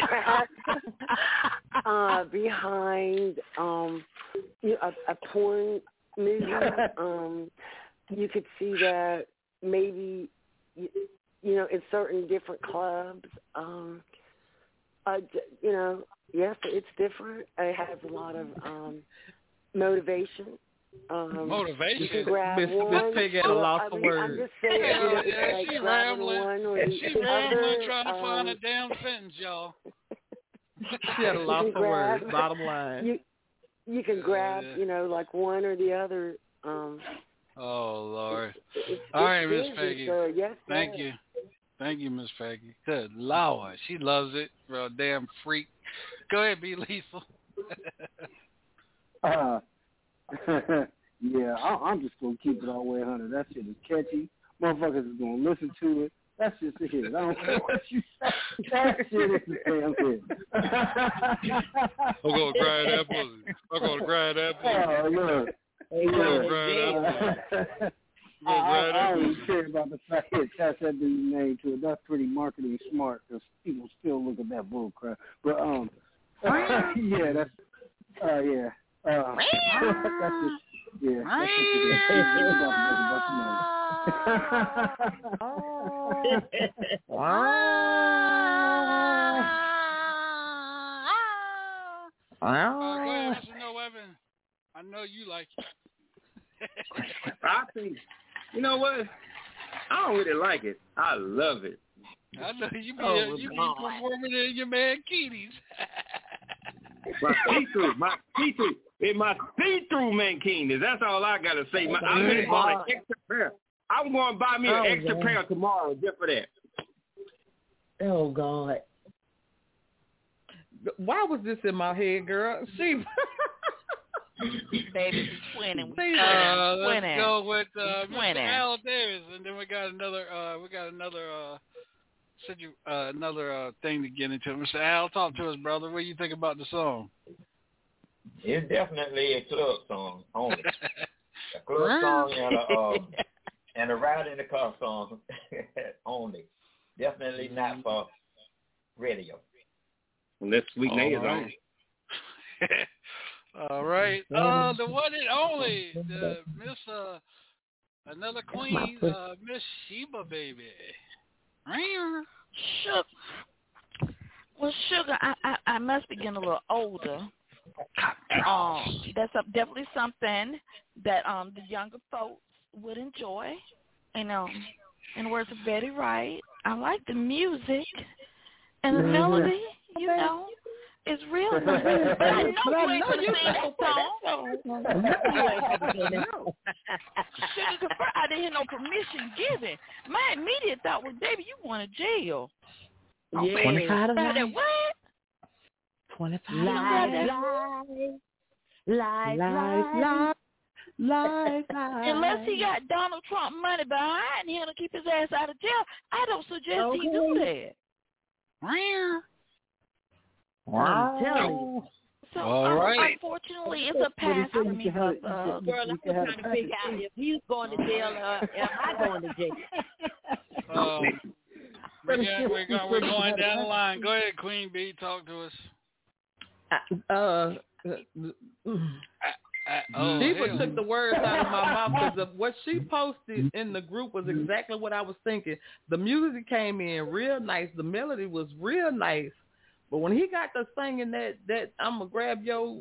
uh, behind um, you know, a, a porn movie, *laughs* um, you could see that maybe you, you know in certain different clubs. Um, uh, you know, yes, it's different. It has a lot of um, motivation. Um, Motivation? You grab Miss- Miss one. Peggy at a lot of I for mean, I'm words. just saying, Yeah, you know, yeah, like she rambling. one or the She's other. rambling, trying to find a um, damn sentence, y'all. *laughs* She had a *laughs* you loss can words. grab- Bottom line. *laughs* You you can grab, you know, like one or the other. Um, Oh Lord. it's, *laughs* All right, Miss Peggy. Yes, Thank you. Thank you, Miss Peggy. Good Lord. She loves it for a damn freak. Go ahead, B Lethal. *laughs* Uh, *laughs* yeah, I, I'm just gonna keep it all the way 100. That shit is catchy. Motherfuckers is gonna listen to it. That's just a hit. I don't care what you say. That shit is a damn hit. I'm gonna grind that pussy. I'm gonna grind that pussy. Oh, look. I'm gonna grind that pussy. I, I, I don't even care about the fact that attach that dude's name to it. That's pretty marketing smart because people still look at that bull crap. But um, *laughs* yeah, that's uh yeah. Uh, *laughs* that's just yeah. That's just it. It's about to make a bunch of go ahead, Mr. No Weapon. I know you like it. I think, you know what? I don't really like it. I love it. I know you be Oh, you be performing in your man Keating's. My see-through, my see-through, in my see-through mankini. That's all I gotta say. My, I'm gonna buy an extra pair. I'm going to buy me an Oh, extra God. pair tomorrow just for that. Oh God. Why was this in my head, girl? She. *laughs* Baby, she's twinning. See, Uh, let's Twinning. go with uh, Mr. Al Davis, and then we got another. Uh, we got another. Uh, said you uh, another uh, thing to get into. Mr. Al, talk to us, brother. What do you think about the song? It's definitely a club song only. *laughs* a club song and a um, *laughs* and a ride in the car song *laughs* only. Definitely not for radio. Unless Sweet All Nay is on. All right. Uh, the one and only, the Miss uh, another queen, uh, Miss Sheba, baby. Sugar. Well, sugar, I, I I must be getting a little older. Um, that's a, definitely something that um the younger folks would enjoy. And um, in the words of Betty Wright, I like the music and the melody. You know, is real. *laughs* But I know *laughs* you ain't gonna sing that song. You ain't gonna sing that. Sugar, confirm- I didn't hear no permission given. My immediate thought was, baby, you going to jail. Yeah. 25 to I life. what? 25 Life, life, life, life, life, life. Unless he got Donald Trump money behind him to keep his ass out of jail, I don't suggest he do that. I'm telling you. So All um, right. unfortunately, it's a But pass said for you me. have- uh, Girl, you I'm can trying to figure out if he's going to jail or am I going to jail? Um, *laughs* *laughs* we got, we're, we're going down the line. Go ahead, Queen B. Talk to us. Uh, Uh, oh, Sheba hell. took the words out of my mouth because what she posted in the group was exactly what I was thinking. The music came in real nice. The melody was real nice. But when he got to singing that, that I'm gonna grab your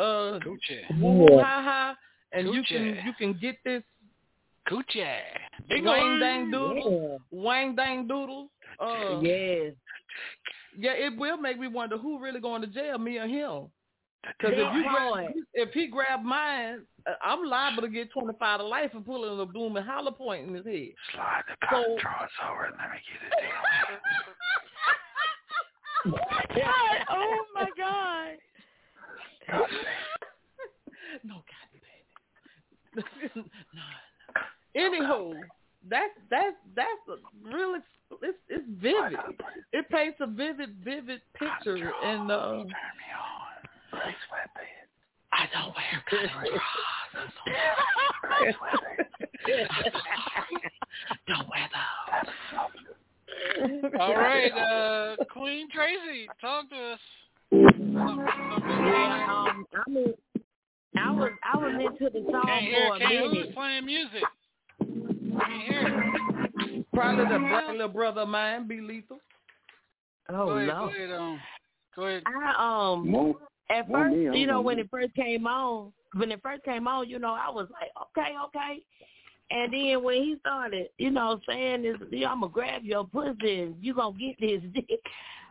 uh Coochie. woo woo ha ha, and you can you can get this Coochie. wang dang doodle, wang dang doodle. Uh, Yes. yeah, it will make me wonder who really going to jail, me or him. Because if you grab, if he grab mine, uh, I'm liable to get 25 to life for pulling a blooming hollow point in his head. Slide the So- cotton drawers over and let me get it down. *laughs* oh my God. no, God, baby. *laughs* no. Anywho, that's that's that's a really it's it's vivid. It paints a vivid vivid picture and uh. I don't wear cotton Don't wear those. All right, uh, Queen Tracy, talk to us. Yeah, um, I mean, I was I was into the song Can't hear, for a can't hear who's minute. playing music. Can't hear. Probably the black little brother of mine, B Lethal. Oh go ahead, no. go ahead, um, go ahead. I um Mo, at Mo, first, me, you know, when it first came on, when it first came on, you know, I was like, okay, okay. And then when he started, you know, saying this, you know, I'm gonna grab your pussy and you gonna get this *laughs* dick.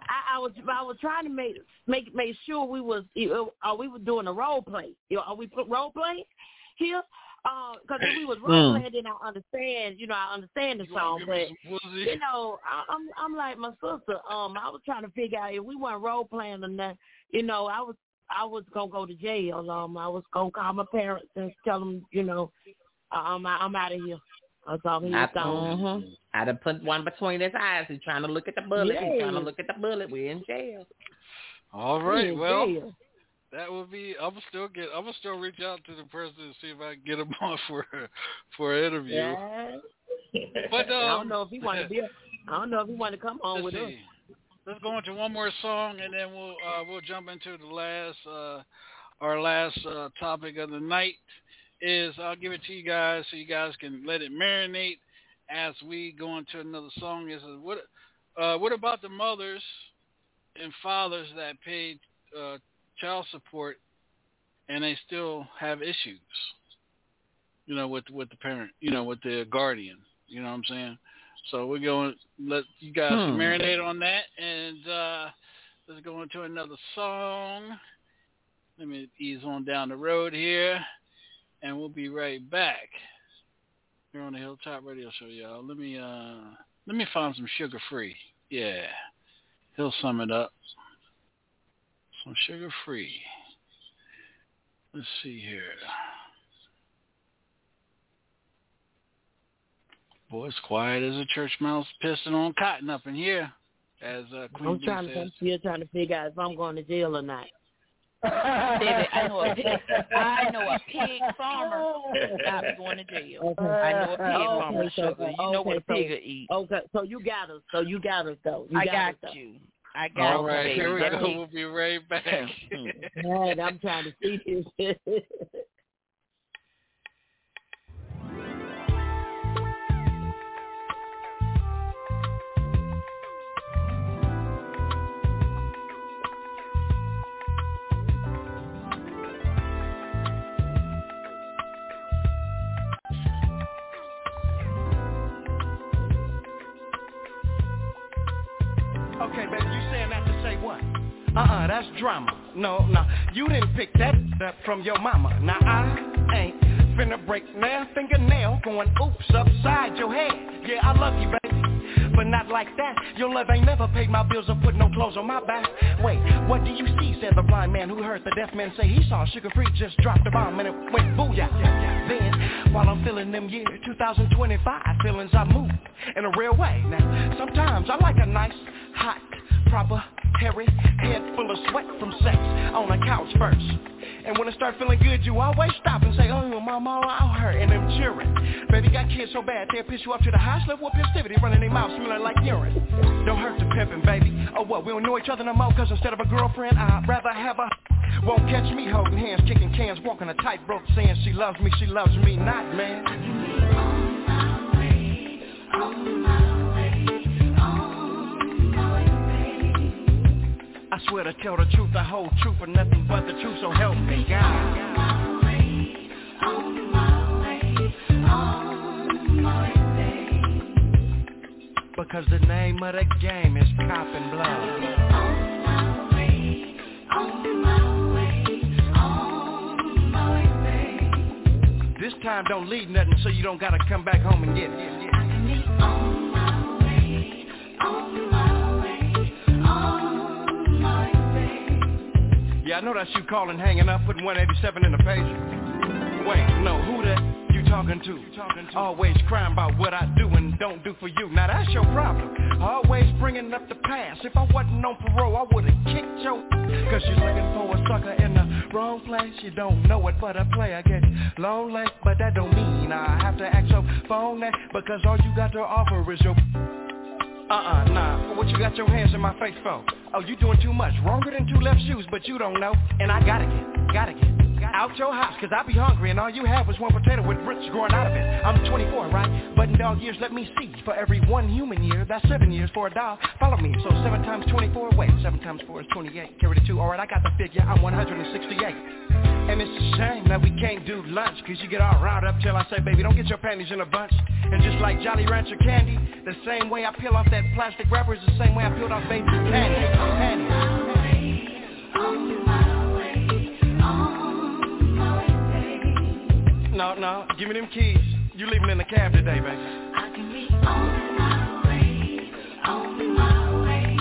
I, I was I was trying to make make make sure we was you know, are we were doing a role play? You know, are we put role play here? Because if we was role playing, then I understand. You know, I understand the song, but you know, I, I'm I'm like my sister. Um, I was trying to figure out if we weren't role playing or not. You know, I was I was gonna go to jail. Um, I was gonna call my parents and tell them, you know, I'm I'm out of here. That's all he was I, gone. I'd have put one between his eyes. He's trying to look at the bullet. He's trying to look at the bullet. We're in jail. All right, well, jail. that would be. I'm still get. I'm gonna still reach out to the person and see if I can get him *laughs* on for for an interview. Yeah. But I um, don't know if he want to be. I don't know if he want to come on let's with us. Let's go into one more song and then we'll uh, we'll jump into the last uh, our last uh, topic of the night. Is I'll give it to you guys so you guys can let it marinate as we go into another song. Is what uh, what about the mothers and fathers that paid uh, child support and they still have issues? You know, with with the parent, you know, with the guardian. You know what I'm saying? So we're going to let you guys Hmm. marinate on that, and uh, let's go into another song. Let me ease on down the road here, and we'll be right back. Here on the Hilltop Radio Show, y'all. Let me uh, let me find some Suga Free. Yeah, he'll sum it up. Some Suga Free. Let's see here. Boy, it's quiet as a church mouse pissing on cotton up in here, as uh, Queen I'm trying says. to. I'm still trying to figure out if I'm going to jail or not. Baby, I know a *laughs* pig. I know a pig farmer not going to jail. I know a pig farmer, Okay, so- sugar. You know what a okay, so- pig will eat. Okay, so you got us. So you got us though. You I got, got us, though. you. I got All you, right, baby. here we go. We'll be right back. *laughs* Man, I'm trying to see *laughs* this. Uh-uh, that's drama. No, no, you didn't pick that up from your mama. Now I ain't finna break nail fingernail going oops upside your head. Yeah, I love you, baby, but not like that. Your love ain't never paid my bills or put no clothes on my back. Wait, what do you see? Said the blind man who heard the deaf man say he saw Suga Free just dropped a bomb and it went booyah. Then, while I'm feeling them year 2025 feelings, I move in a real way. Now, sometimes I like a nice, hot, proper, hairy, head full of sweat from sex on a couch first. And when I start feeling good, you always stop and say, oh, mama, I hurt, and I'm cheering. Baby got kids so bad, they'll piss you up to the highest level of festivity, running their mouth smelling like urine. Don't hurt the pimpin', baby. Oh, what, we don't know each other no more, cause instead of a girlfriend, I'd rather have a... Won't catch me holding hands, kicking cans, walking a tightrope, saying she loves me, she loves me not, man. Swear to tell the truth, the whole truth, and nothing but the truth, so help me God. On my way, on my way, on my way. Because the name of the game is cop and blood. On my way, on my way, on my way. This time don't leave nothing so you don't gotta come back home and get it. Yeah, I know that's you calling, hanging up, putting 187 in the page. Wait, no, who that you talking to? Always crying about what I do and don't do for you. Now that's your problem. Always bringing up the past. If I wasn't on parole, I would've kicked your Cause you're looking for a sucker in the wrong place. You don't know it, but I a player gets lonely. But that don't mean I have to act so phony. Because all you got to offer is your uh-uh, nah. What you got your hands in my face for? Oh, you doing too much. Wronger than two left shoes, but you don't know. And I gotta get, gotta get out your house, cause I be hungry and all you have was one potato with roots growing out of it. I'm 24, right? But in dog years, let me see. For every one human year, that's seven years for a dog. Follow me. So seven times 24, wait, seven times four is 28. Carry the two. Alright, I got the figure. I'm 168. And it's a shame that we can't do lunch Cause you get all riled up till I say, baby, don't get your panties in a bunch And just like Jolly Rancher candy The same way I peel off that plastic wrapper Is the same way I peeled off baby candy, candy. No, no, give me them keys You leaving in the cab today, baby I can be on my way, on my way,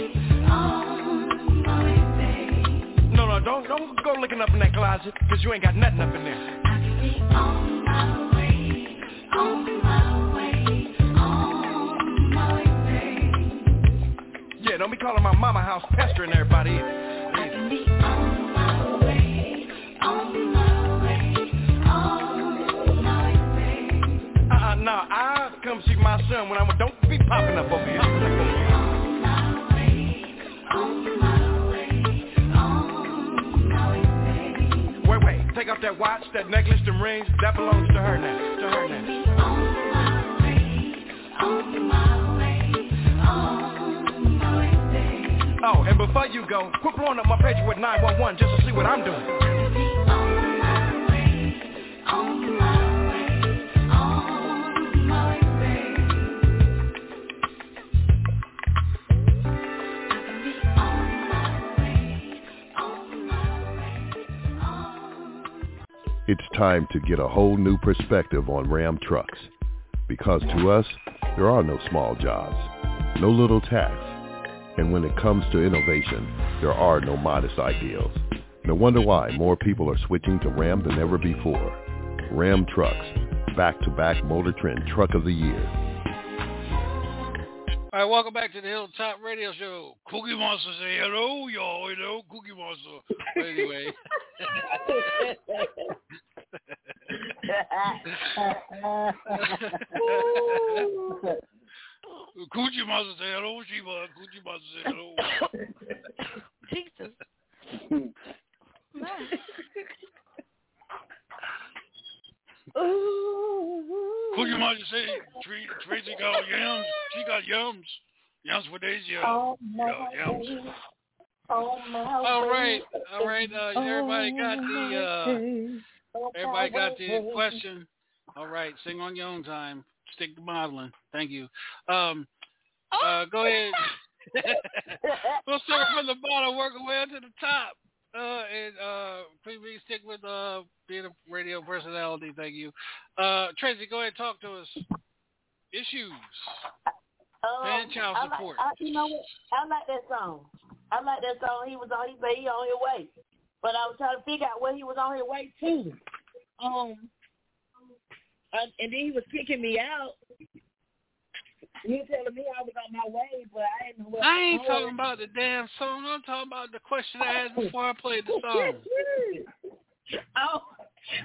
on my way. No, no, don't, don't go looking up in that closet Cause you ain't got nothing up in there I can be on my way, on my way, on my way. Yeah, don't be calling my mama house pestering everybody I Uh-uh, I'll come see my son when I'm don't be popping up over here. Take off that watch, that necklace, them rings, that belongs to her now, to her now. Oh, and before you go, quit blowing up my page with 911 just to see what I'm doing. It's time to get a whole new perspective on Ram trucks. Because to us, there are no small jobs, no little tasks. And when it comes to innovation, there are no modest ideals. No wonder why more people are switching to Ram than ever before. Ram Trucks, back-to-back Motor Trend Truck of the Year. All right, welcome back to the Hilltop Radio Show. Cookie Monster say hello, y'all. Hello, Cookie Monster. But anyway. *laughs* Coochie Monster say hello, Sheba. Coochie Monster say hello. Jesus. *laughs* Cookie Monster say Tra- Tracy got yams. She got yams. Yams for days, yeah. yeah yums. All right, all right. Uh, everybody got the uh, everybody got the question. All right, sing on your own time. Stick to modeling. Thank you. Um, uh, go ahead. *laughs* we'll start from the bottom, work our way up to the top. Uh, and uh, please stick with uh, being a radio personality. Thank you. Uh, Tracy, go ahead and talk to us. Issues. and child Um, I like- support. I, you know what? I like that song. I like that song. He was on. He said he on his way, but I was trying to figure out where he was on his way to. Um, and, and then he was kicking me out. Was telling me I was on my way, but I didn't know where I ain't talking about the damn song. I'm talking about the question I asked before I played the oh, song. *laughs* oh,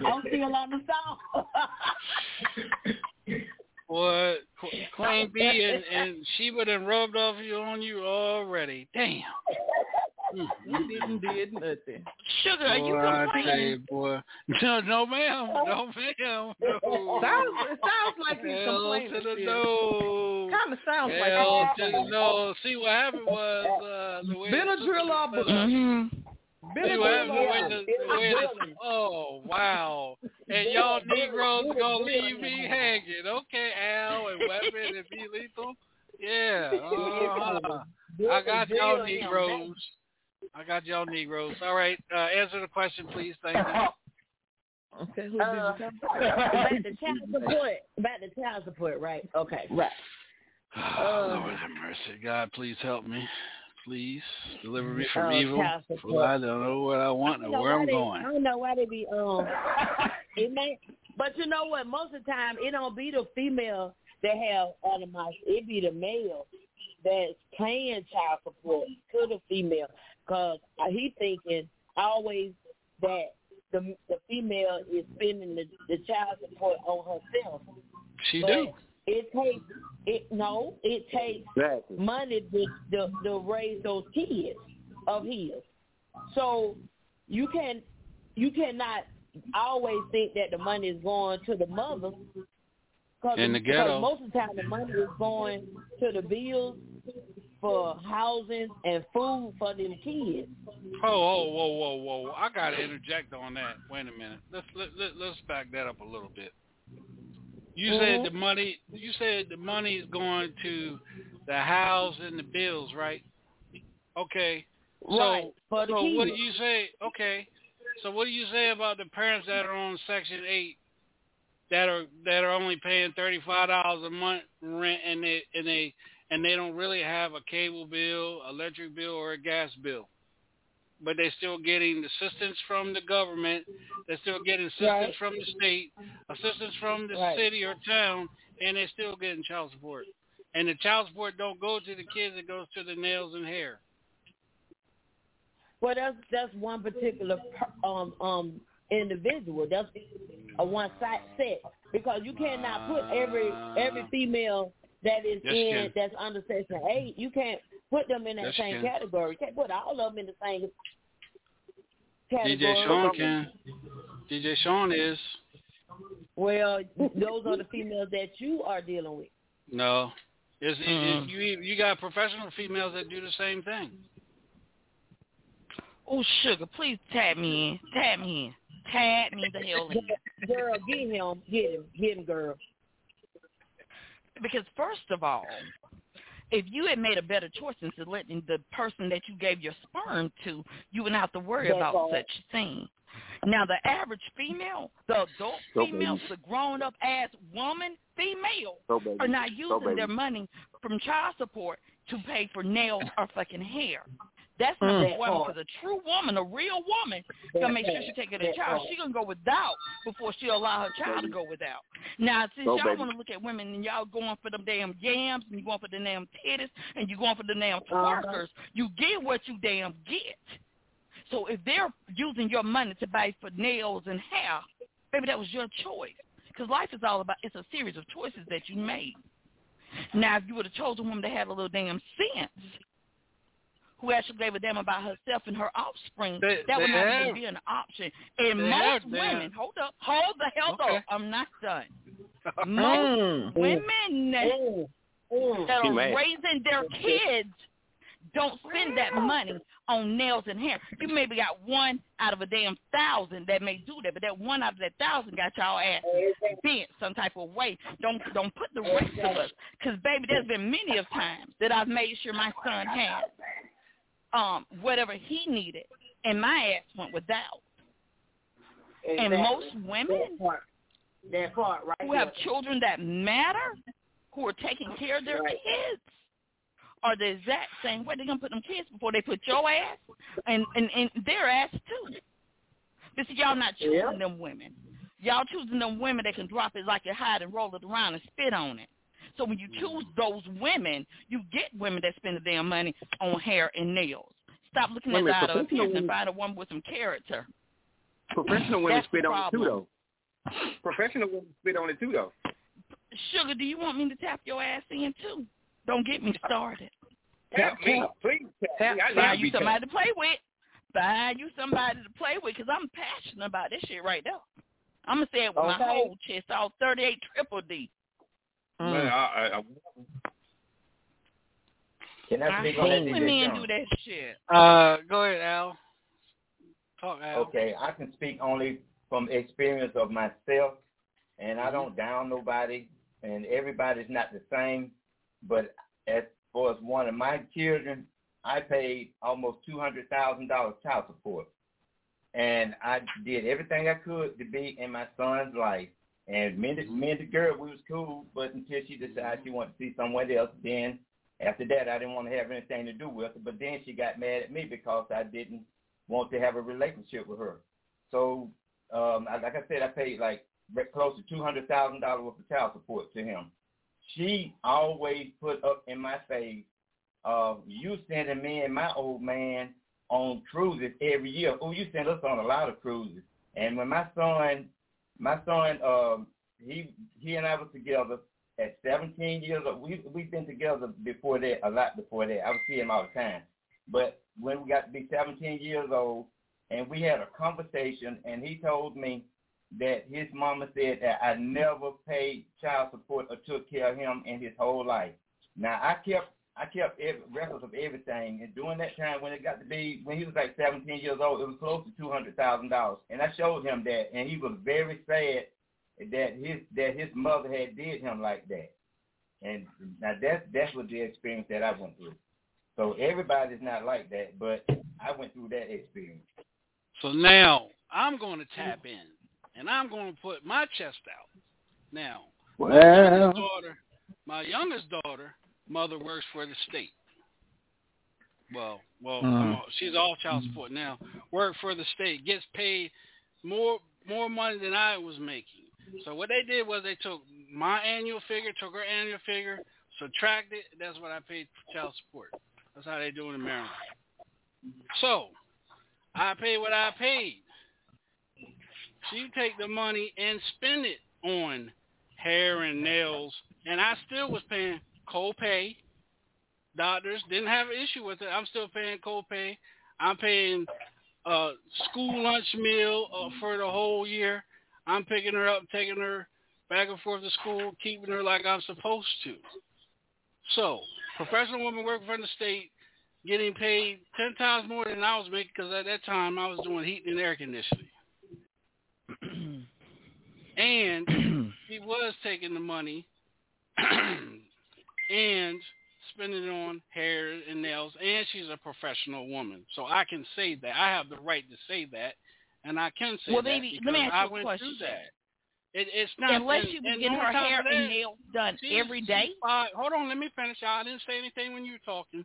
I'm still on the song. *laughs* Boy, Qu- Queen B and, and Sheba done rubbed off you on you already. Damn. You didn't did nothing. Sugar, are you Boy, I tell complaining? you, boy. No, no, ma'am. No, ma'am. No. Sounds, it sounds like he's Hell complaining. to the no. Kind of sounds like Hell he's to the no. See what happened was uh, the way Benadryl or the- Benadryl? See what happened the way the, the way the, oh wow. And y'all Negroes gonna leave me hanging. Okay, Al and Weapon and B Lethal. Yeah. Uh-huh. I got y'all Negroes. I got y'all Negroes. All right. Uh, answer the question, please. Thank you. Okay, who Uh, did you *laughs* about the child support. About the child support, right? Okay, right. Oh, *sighs* Lord have mercy. God, please help me. Please deliver me from Oh, evil. child For. I don't know what I want I or where I'm they- going. I don't know why they be um. *laughs* it may, but you know what? Most of the time, it don't be the female that have animosity. It be the male that's paying child support to the female, cause he thinking always that the the female is spending the, the child support on herself. She But do. It takes it no. It takes Exactly. money to, to to raise those kids of his. So you can you cannot always think that the money is going to the mother. Cause, In the because ghetto. most of the time the money is going to the bills for housing and food for them kids. Oh, oh, whoa, whoa, whoa! I gotta interject on that. Wait a minute. Let's let, let let's back that up a little bit. You Mhm. said the money. You said the money is going to the house and the bills, right? Okay. So, Right, for so what do you say? Okay. So what do you say about the parents that are on Section Eight that are that are only paying thirty five dollars a month rent and they and they and they don't really have a cable bill, electric bill, or a gas bill, but they're still getting assistance from the government. They're still getting assistance Right. from the state, assistance from the Right. city or town, and they're still getting child support. And the child support don't go to the kids; it goes to the nails and hair. Well, that's that's one particular um um individual. That's a one side set because you cannot put every every female that is Yes, in that's under section eight. You can't put them in that Yes, same can. category. You can't put all of them in the same category. DJ Sean can. DJ Sean is Well, those are the females that you are dealing with. no. It's, it- Mm. it- you you got professional females that do the same thing. Oh, sugar, please tap me in. Tag me in. Tag me the hell in. Girl, get him, get him, get him, girl. Because first of all, if you had made a better choice instead of letting the person that you gave your sperm to, you wouldn't have to worry That's about all. such a thing. Now, the average female, the adult So female, the grown-up ass woman, female, So are not using baby. their money from child support to pay for nails or fucking hair. That's Mm. number That one because a true woman, a real woman, That gonna make sure part. she take care of the child. She gonna go without before she allow her child to go without. Now, since So, y'all want to look at women and y'all going for them damn yams and you going for the damn titties and you going for the damn Uh-huh. twerkers, you get what you damn get. So if they're using your money to buy for nails and hair, baby, that was your choice. Because life is all about it's a series of choices that you made. Now, if you would have chosen a woman that had a little damn sense, who actually gave a damn about herself and her offspring, They- that would not have- even be an option. And they most have- women, have- hold up, hold the hell Okay. up, I'm not done. *laughs* Mm. Most women Mm. Mm. that She are raising their kids don't spend that money on nails and hair. You maybe got one out of a damn thousand that may do that, but that one out of that thousand got y'all ass bent some type of way. Don't don't put the rest of us, because baby, there's been many of times that I've made sure my son had um whatever he needed, and my ass went without. And most women that part, that part right who have children that matter, who are taking care of their Right. kids, are the exact same way. They're gonna put them kids before they put your ass and and, and their ass too. But see, y'all not choosing Yeah. them women. Y'all choosing them women that can drop it like a hide and roll it around and spit on it. So when you choose those women, you get women that spend the damn money on hair and nails. Stop looking at Wait a the minute, outer professional appearance and find a woman with some character. Professional women spit on it too, though. Professional women spit on it too, though. Sugar, do you want me to tap your ass in too? Don't get me uh, started. Tap me, please. Tap me. I Find you somebody tapped. to play with. Find you somebody to play with because I'm passionate about this shit right now. I'm going to say it with my whole chest, all 38 triple D. Man, I, I, I, Can I I speak on that? hate when DJ men Sean? do that shit. Uh, go ahead, Al. Talk, Al. Okay, I can speak only from experience of myself, and I don't down nobody, and everybody's not the same. But as far as one of my children, I paid almost two hundred thousand dollars child support. and I did everything I could to be in my son's life. And me and, me and the girl, we was cool, but until she decided she wanted to see someone else, then after that, I didn't want to have anything to do with her. But then she got mad at me because I didn't want to have a relationship with her. So, um, I- like I said, I paid like close to two hundred thousand dollars worth of child support to him. She always put up in my face, uh, you sending me and my old man on cruises every year. Oh, you send us on a lot of cruises. And when my son, my son, um, he he and I was together at 17 years old. We we've been together before that, a lot before that. I would see him all the time. But when we got to be 17 years old, and we had a conversation, and he told me that his mama said that I never paid child support or took care of him in his whole life. Now I kept I kept every, records of everything, and during that time when it got to be when he was like 17 years old, it was close to two hundred thousand dollars, and I showed him that, and he was very sad that his that his mother had did him like that, and now that's that's what the experience that I went through. So everybody's not like that, but I went through that experience. So now I'm going to tap in, and I'm going to put my chest out. Now, my Well, youngest daughter, my youngest daughter, mother works for the state. Well, well, Mm. She's all child support now. Work for the state, gets paid more more money than I was making. So what they did was they took my annual figure, took her annual figure, subtracted. That's what I paid for child support. That's how they do it in Maryland. So I paid what I paid. She take the money and spend it on hair and nails, and I still was paying co-pay. Doctors didn't have an issue with it. I'm still paying co-pay. I'm paying uh, school lunch meal uh, for the whole year. I'm picking her up, taking her back and forth to school, keeping her like I'm supposed to. So, professional woman working for the state, getting paid ten times more than I was making because at that time I was doing heating and air conditioning. *clears throat* and *clears throat* he was taking the money *clears throat* and spending it on hair and nails, and she's a professional woman, so I can say that. I have the right to say that, and I can say Well, that baby, because let me ask you I went question. through that. It, it's not Unless she was getting her hair of and nails done every day. Five, hold on, let me finish. I didn't say anything when you were talking.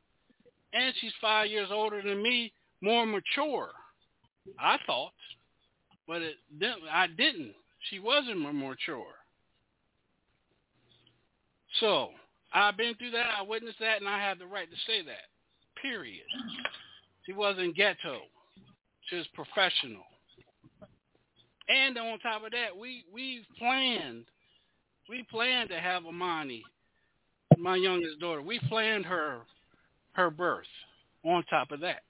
And she's five years older than me, more mature. I thought, but it didn't. I didn't. She wasn't more mature. So I've been through that. I witnessed that, and I have the right to say that. Period. She wasn't ghetto. She was professional. And on top of that, we we planned. We planned to have Amani, my youngest daughter. We planned her her birth. On top of that,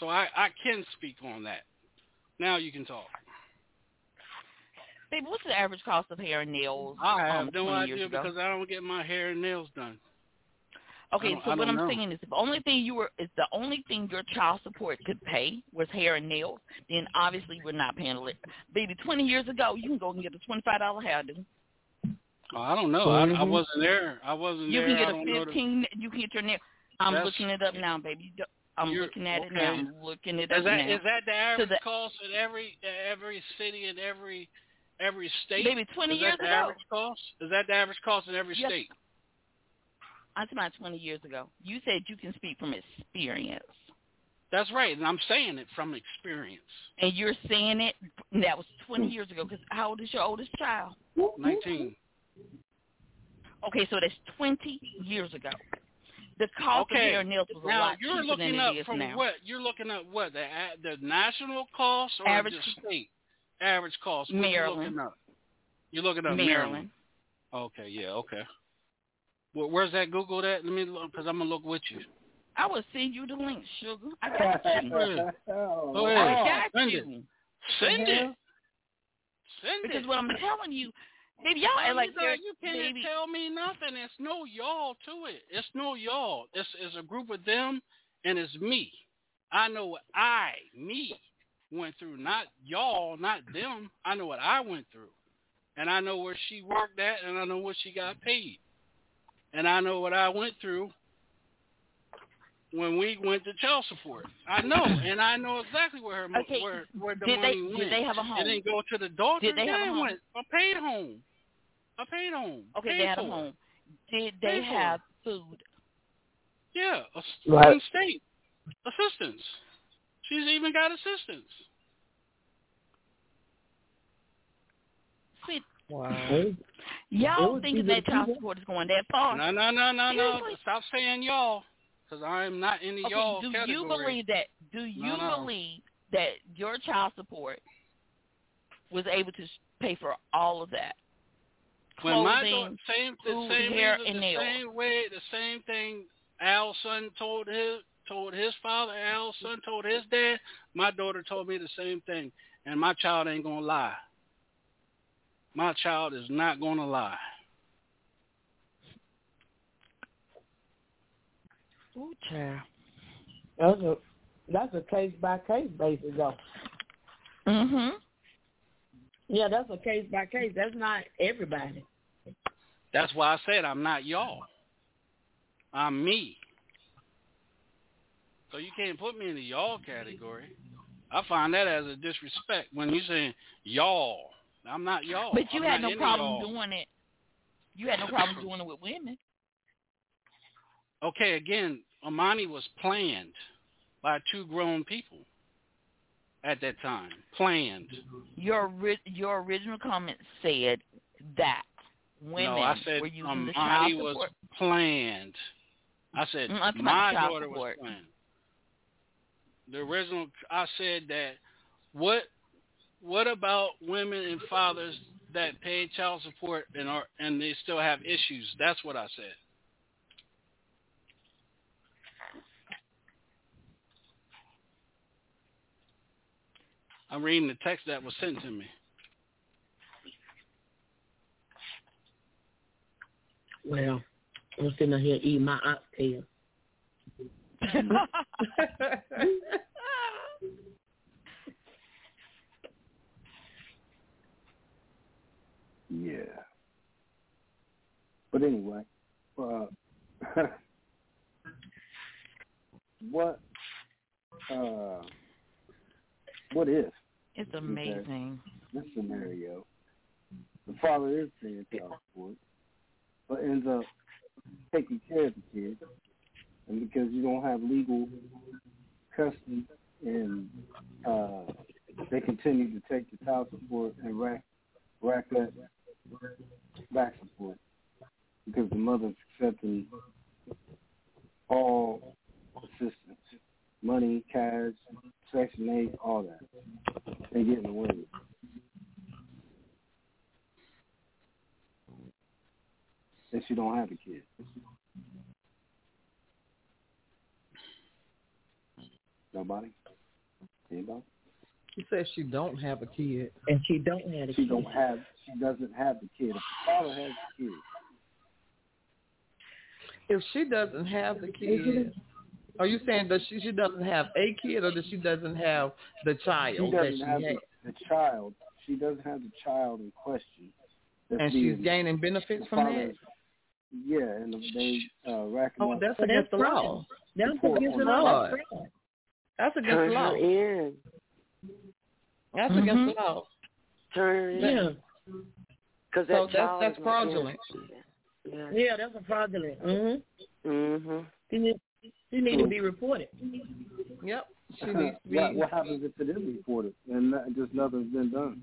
so I I can speak on that. Now you can talk. Baby, what's the average cost of hair and nails? I have um, no idea ago? because I don't get my hair and nails done. Okay, so what I'm know. saying is, if the only thing you were, if the only thing your child support could pay was hair and nails, then obviously we're not paying it. Baby, 20 years ago, you can go and get a $25 hairdo. Oh, I don't know. I, I Mhm. wasn't there. I wasn't You there. can get a don't know the- 15. You can get your nail. I'm That's- looking it up now, baby. I'm You're- looking at it now. I'm looking it Is up that now. is that the average the- cost in every every city and every every state? Baby, 20 is years that the ago. average cost? Is that the average cost in every Yes. state? I'm about 20 years ago. You said you can speak from experience, That's right, and I'm saying it from experience. and you're saying it. That was 20 years ago. Because how old is your oldest child? Nineteen. Okay, so that's 20 years ago. The cost of Okay. hair and nails was a Now lot you're cheaper looking than up it is from now. what? You're looking up what the the national cost or Average- the state average cost? What you Maryland. looking up? You're looking up Maryland. Okay, yeah, okay. Well, where's that Google that? Let me look because I'm gonna look with you. I will send you the link, sugar. I got you. Oh, Go I got Send you. it. Send it. Send Because it. what I'm telling you, baby, y'all act like you, they're you can't baby. tell me nothing. It's no y'all to it. It's no y'all. It's, it's a group of them, and it's me. I know what I, me, went through. Not y'all, not them. I know what I went through, and I know where she worked at, and I know what she got paid, and I know what I went through. when we went to child support. I know, and I know exactly where her mo- Okay, where where the did they- money did they have a home? It didn't go to the daughter. Did they have a yeah, it home? went a paid home. A paid home. Okay, paid they had a for. home. Did they Paid for. have food? Yeah, a, Right. state assistance. She's even got assistance. Quit. Wow. Y'all Those thinking people- that child support is going that far? No, no, no, no, no. Stop saying y'all, because I am not in the Okay, y'all do category. you believe that? Do you No, no. believe that your child support was able to pay for all of that? When my Clothing, daughter, same, the food, same hair, reason, and the nails. same way, the same thing. Al's son told his told his father. Al's son told his dad. My daughter told me the same thing, and my child ain't gonna lie. My child is not gonna lie. Ooh, child. That's a that's a case by case basis though. Mm-hmm. Yeah, that's a case by case. That's not everybody. That's why I said I'm not y'all. I'm me. So you can't put me in the y'all category. I find that as a disrespect when you saying y'all. I'm not y'all. But you I'm had no problem y'all. doing it. You had no problem doing it with women. Okay, again, Amani was planned by two grown people at that time. Planned. Your your original comment said that women no, I said were using Amani the child was support. planned. I said Mm, my daughter support. was planned. The original, I said that. What What about women and fathers that pay child support and are and they still have issues? That's what I said. I'm reading the text that was sent to me. Well, I'm sitting here eating my oxtail. *laughs* Yeah. But anyway, uh, *laughs* what uh, what if It's amazing. this scenario? The father is paying child support, but ends up taking care of the kid, and because you don't have legal custody, and uh, they continue to take the child support and rack rack up back support because the mother's accepting all assistance, money, cash, Section 8, all that, and getting away it. And she don't have a kid. Nobody? Anybody? She says she don't have a kid. And she don't have a She kid. don't have. She doesn't have the kid. If the father has the kid, If she doesn't have the kid, are you saying that she she doesn't have a kid or that she doesn't have the child she that doesn't she have the, the child. She doesn't have the child in question. And she's gaining benefits from father- that? Yeah, and they uh, rack Oh, up. that's against the law. That's against the law. Fraud. That's fraud. That's against Turn the law. her in. That's Mhm. against the law. Turn her in. Yeah. Because So that's that's fraudulent. Yeah. Yeah, that's a fraudulent. Mhm. Mhm. She need she need to be reported. Yep. She *laughs* needs to be. what, what happens if it is reported and not, just nothing's been done?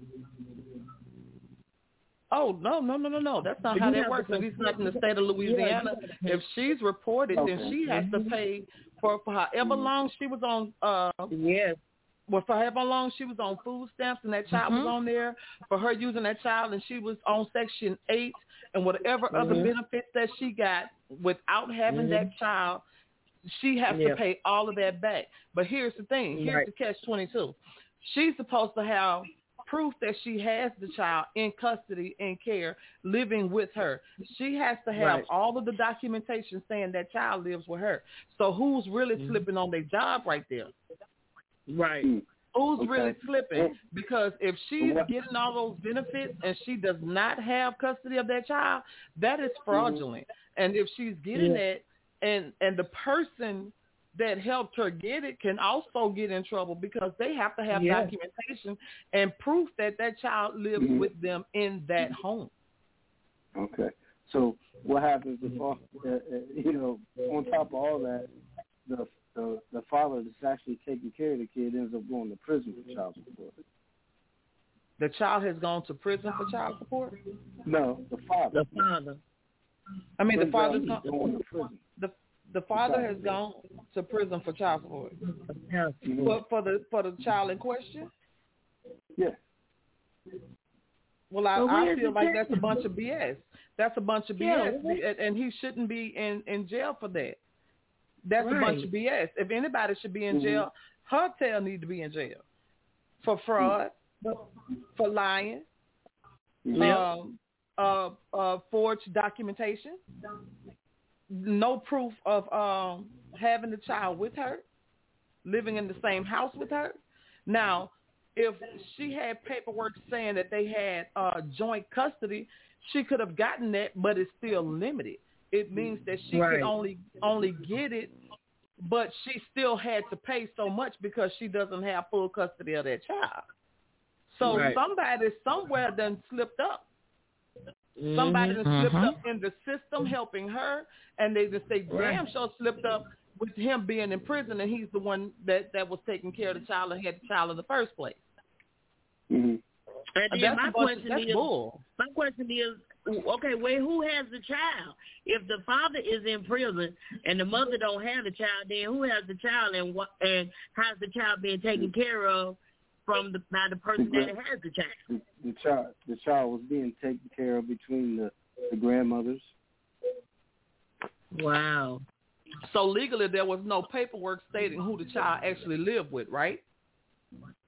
Oh no no no no no! That's not how that works. At least not in the state of Louisiana. If she's reported, then she has to pay for, for however long she was on. uh Yes. Well, for however long she was on food stamps and that child was Mhm. on there, for her using that child and she was on Section Eight and whatever other Mhm. benefits that she got without having Mhm. that child, she has Yeah. to pay all of that back. But here's the thing: here's Right. the catch twenty two. She's supposed to have proof that she has the child in custody and care living with her. She has to have Right. all of the documentation saying that child lives with her. So who's really Mhm. slipping on their job right there? Right. Hmm. Who's Okay. really slipping? Because if she's What- getting all those benefits and she does not have custody of that child, that is fraudulent. And if she's getting Yeah. that and and the person that helped her get it can also get in trouble because they have to have Yeah. documentation and proof that that child lives Mhm. with them in that home. Okay. So what happens if, all- uh, uh, you know, on top of all that, the the the father that's actually taking care of the kid ends up going to prison for child support? The child has gone to prison for child support. No, the father. The father. I mean, the Turns out father's he's gone. going to prison. The the father has gone to prison for child support. For, for the for the child in question. Yeah. Well, I, But I feel like that's a bunch of BS. That's a bunch of Yeah, BS, what- and, and he shouldn't be in in jail for that. That's a bunch of BS. If anybody should be in Mhm. jail, her tail need to be in jail for fraud, for lying, Yep. um, uh, uh, forged documentation, no proof of um, having the child with her, living in the same house with her. Now, if she had paperwork saying that they had uh, joint custody, she could have gotten that, but it's still limited. It means that she Right. could only only get it, but she still had to pay so much because she doesn't have full custody of that child. So Right. somebody somewhere done slipped up. Somebody done slipped Mhm. up in the system helping her, and they just say, damn, Right. sure slipped up with him being in prison, and he's the one that that was taking care of the child and had the child in the first place. Mm-hmm. And then That's my question that's is, bull. my question is, okay, wait, who has the child? If the father is in prison and the mother don't have the child, then who has the child, and what, and how's the child being taken care of from the by the person that has the child? The, the child the child was being taken care of between the the grandmothers. Wow. So legally, there was no paperwork stating who the child actually lived with, right?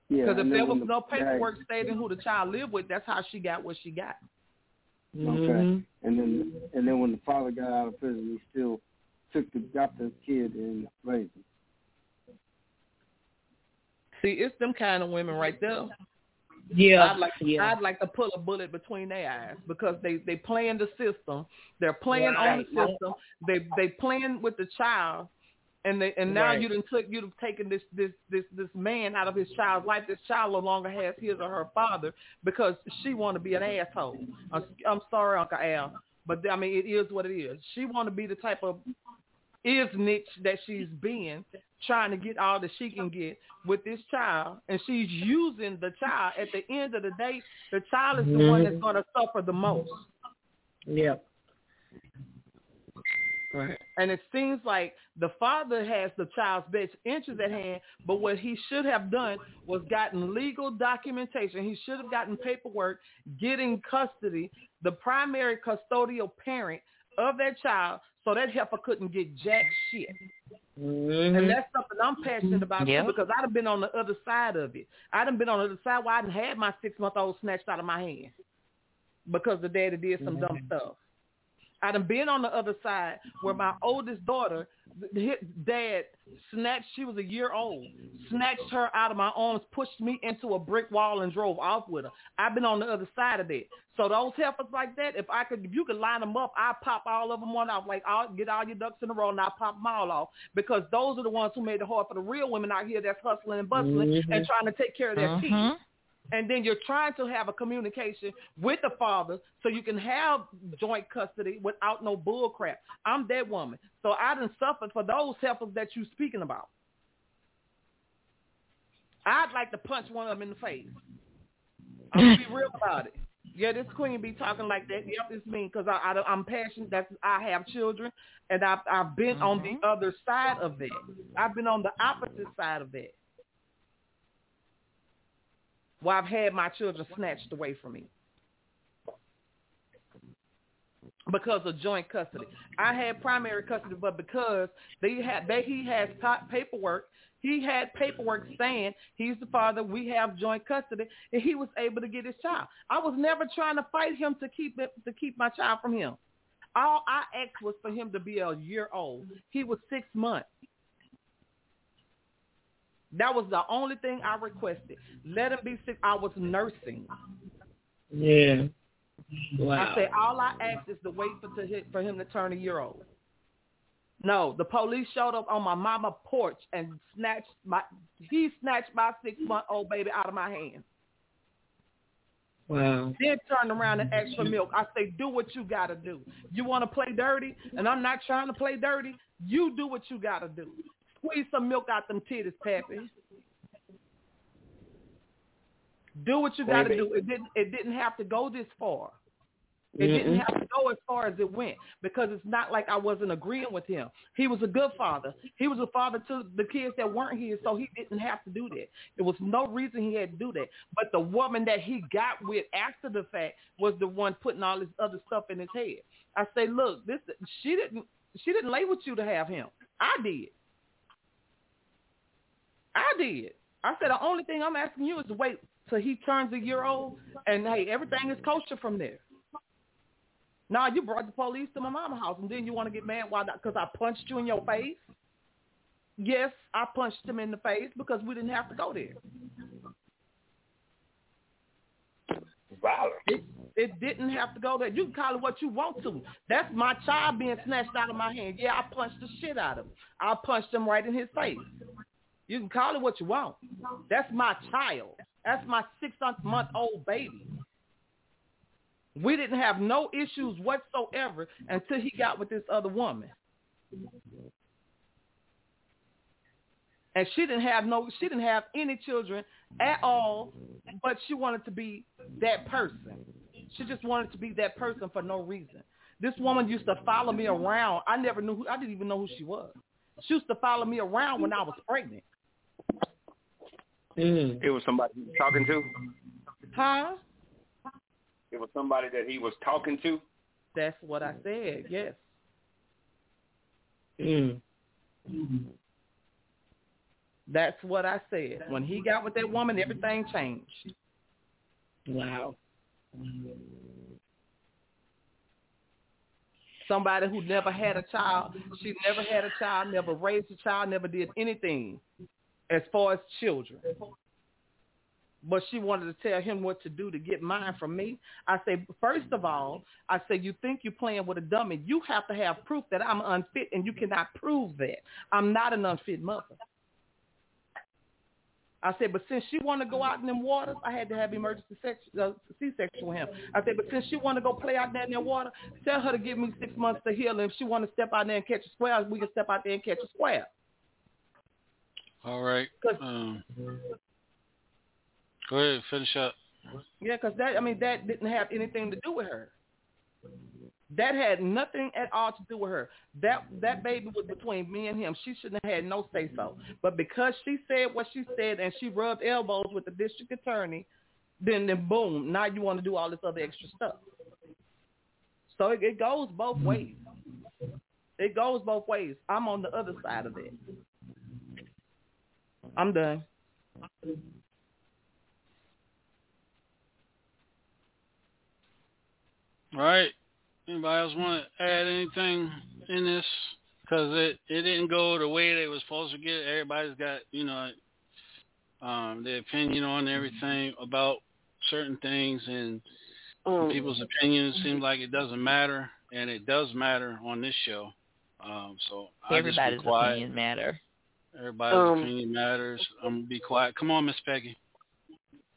Yeah. Because if there was the no dad- paperwork stating who the child lived with, that's how she got what she got. Okay. Mm-hmm. And then and then when the father got out of prison, he still took the got the kid and raised him. See, it's them kind of women right there. Yeah, I'd like to, yeah. I'd like to pull a bullet between their eyes because they they playing the system. They're playing on the system. They they playing with the child, and they and now Right. you done took you've taken this this this this man out of his child's life. This child no longer has his or her father because she want to be an asshole. I'm, I'm sorry, Uncle Al, but I mean it is what it is. She want to be the type of is niche that she's being, trying to get all that she can get with this child, and she's using the child. At the end of the day, the child is the one that's Mhm. going to suffer the most. Yeah. Right. And it seems like the father has the child's best interest at hand, but what he should have done was gotten legal documentation. He should have gotten paperwork, getting custody, the primary custodial parent of that child, so that heifer couldn't get jack shit. Mm-hmm. And that's something I'm passionate about Yeah. too, because I'd have been on the other side of it. I'd have been on the other side where I done had my six month old snatched out of my hand because the daddy did some dumb stuff. I done been on the other side where my oldest daughter, his dad snatched, she was a year old, snatched her out of my arms, pushed me into a brick wall and drove off with her. I've been on the other side of that. So those heifers like that, if I could, if you could line them up, I pop all of them one off. Like, I'll get all your ducks in a row and I pop them all off because those are the ones who made it hard for the real women out here that's hustling and bustling Mhm. and trying to take care of their Mhm. And then you're trying to have a communication with the father so you can have joint custody without no bull crap. I'm that woman. So I done suffered for those heifers that you speaking about. I'd like to punch one of them in the face. I'm gonna be *laughs* real about it. Yeah, this queen be talking like that. Yep, it's me because I, I I'm passionate. That's I have children, and I've I've been on the mm-hmm. other side of that. I've been on the opposite side of that. Where I've had my children snatched away from me because of joint custody. I had primary custody, but because they had they he has paperwork, he had paperwork saying he's the father. We have joint custody, and he was able to get his child. I was never trying to fight him to keep it to keep my child from him. All I asked was for him to be a year old. He was six months. That was the only thing I requested. Let him be sick. I was nursing. Yeah. Wow. I said all I asked is to wait for to hit, for him to turn a year old. No, the police showed up on my mama porch and snatched my. He snatched my six month old baby out of my hands. Wow. Then turned around and asked for milk. I say, do what you got to do. You want to play dirty, and I'm not trying to play dirty. You do what you got to do. Squeeze some milk out them titties, Pappy. Do what you got to do. It didn't. It didn't have to go this far. It Mm-mm. didn't have to go as far as it went because it's not like I wasn't agreeing with him. He was a good father. He was a father to the kids that weren't here, so he didn't have to do that. There was no reason he had to do that. But the woman that he got with after the fact was the one putting all this other stuff in his head. I say, look, this she didn't she didn't lay with you to have him. I did. I did. I said the only thing I'm asking you is to wait till he turns a year old, and hey, everything is kosher from there. Now you brought the police to my mama's house, and then you want to get mad why not? Because I punched you in your face. Yes, I punched him in the face because we didn't have to go there. It, it didn't have to go there. You can call it what you want to. That's my child being snatched out of my hand. Yeah, I punched the shit out of him. I punched him right in his face. You can call it what you want. That's my child. That's my six month old baby. We didn't have no issues whatsoever until he got with this other woman. And she didn't have no she didn't have any children at all, but she wanted to be that person. She just wanted to be that person for no reason. This woman used to follow me around. I never knew who I didn't even know who she was. She used to follow me around when I was pregnant. Mm. It was somebody he was talking to. Huh? It was somebody that he was talking to. That's what I said. Yes. Mm. That's what I said. When he got with that woman, everything changed. Wow. Somebody who never had a child, she never had a child, never raised a child, never did anything as far as children. But she wanted to tell him what to do to get mine from me. I say, first of all, I say, you think you're playing with a dummy. You have to have proof that I'm unfit, and you cannot prove that. I'm not an unfit mother. I said, but since she wanted to go out in them waters, I had to have emergency sex, uh, C-section with him. I said, but since she wanted to go play out there in that water, tell her to give me six months to heal. And if she want to step out there and catch a square, we can step out there and catch a square. All right. Um, go ahead, finish up. Yeah, because that, I mean, that didn't have anything to do with her. That had nothing at all to do with her. That that baby was between me and him. She shouldn't have had no say so. But because she said what she said and she rubbed elbows with the district attorney, then then boom, now you want to do all this other extra stuff. So it, it goes both ways. It goes both ways. I'm on the other side of it. I'm done. All right. Anybody else want to add anything in this? Because it it didn't go the way they was supposed to get. Everybody's got you know um, their opinion on everything about certain things, and Um, people's opinions seem like it doesn't matter, and it does matter on this show. Um, so I Everybody's just be quiet. opinions matter. Everybody's Um, opinion matters. I'm gonna be quiet. Come on, Miss Peggy.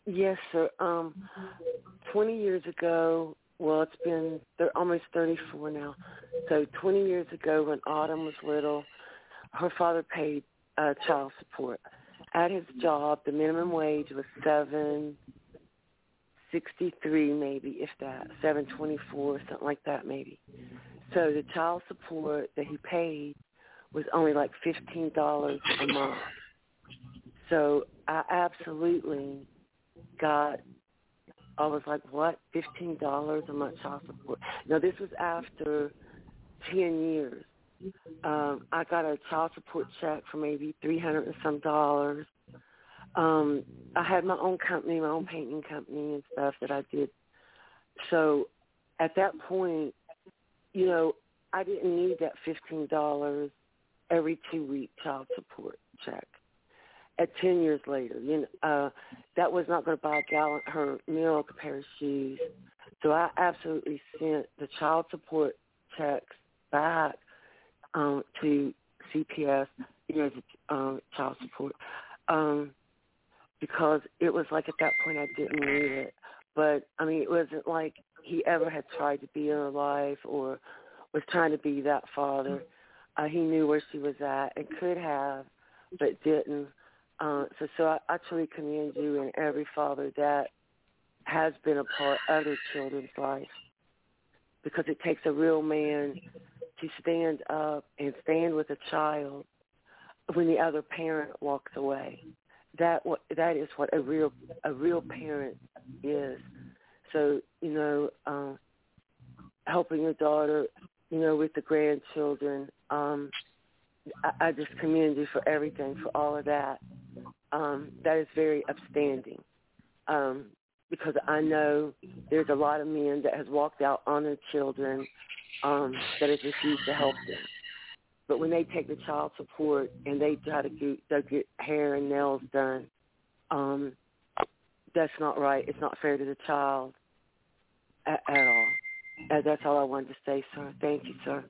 Yes, sir. Um, 20 years ago, well, it's been they're almost 34 now. So 20 years ago, when Autumn was little, her father paid uh, child support. At his job, the minimum wage was seven sixty-three, maybe if that, seven twenty-four, something like that, maybe. So the child support that he paid was only like fifteen dollars a month. So I absolutely got I was like, What? Fifteen dollars a month child support. Now this was after ten years. Um, I got a child support check for maybe three hundred and some dollars. Um, I had my own company, my own painting company and stuff that I did. So at that point, you know, I didn't need that fifteen dollars every two week child support check at 10 years later. You know, uh, that was not going to buy a gal her milk, a pair of shoes. So I absolutely sent the child support checks back um, to CPS, you know, the, um, child support, um, because it was like at that point I didn't need it. But I mean, it wasn't like he ever had tried to be in her life or was trying to be that father. Uh, he knew where she was at and could have, but didn't. Uh, so, so I actually commend you and every father that has been a part of their children's life because it takes a real man to stand up and stand with a child when the other parent walks away. That what that is what a real a real parent is. So you know, um, helping your daughter, you know, with the grandchildren. Um, I, I just commend you for everything, for all of that. Um, that is very upstanding. Um, because I know there's a lot of men that has walked out on their children um, that has refused to help them. But when they take the child support and they try to get, they get hair and nails done, um, that's not right. It's not fair to the child at, at all. And that's all I wanted to say, sir. Thank you, sir.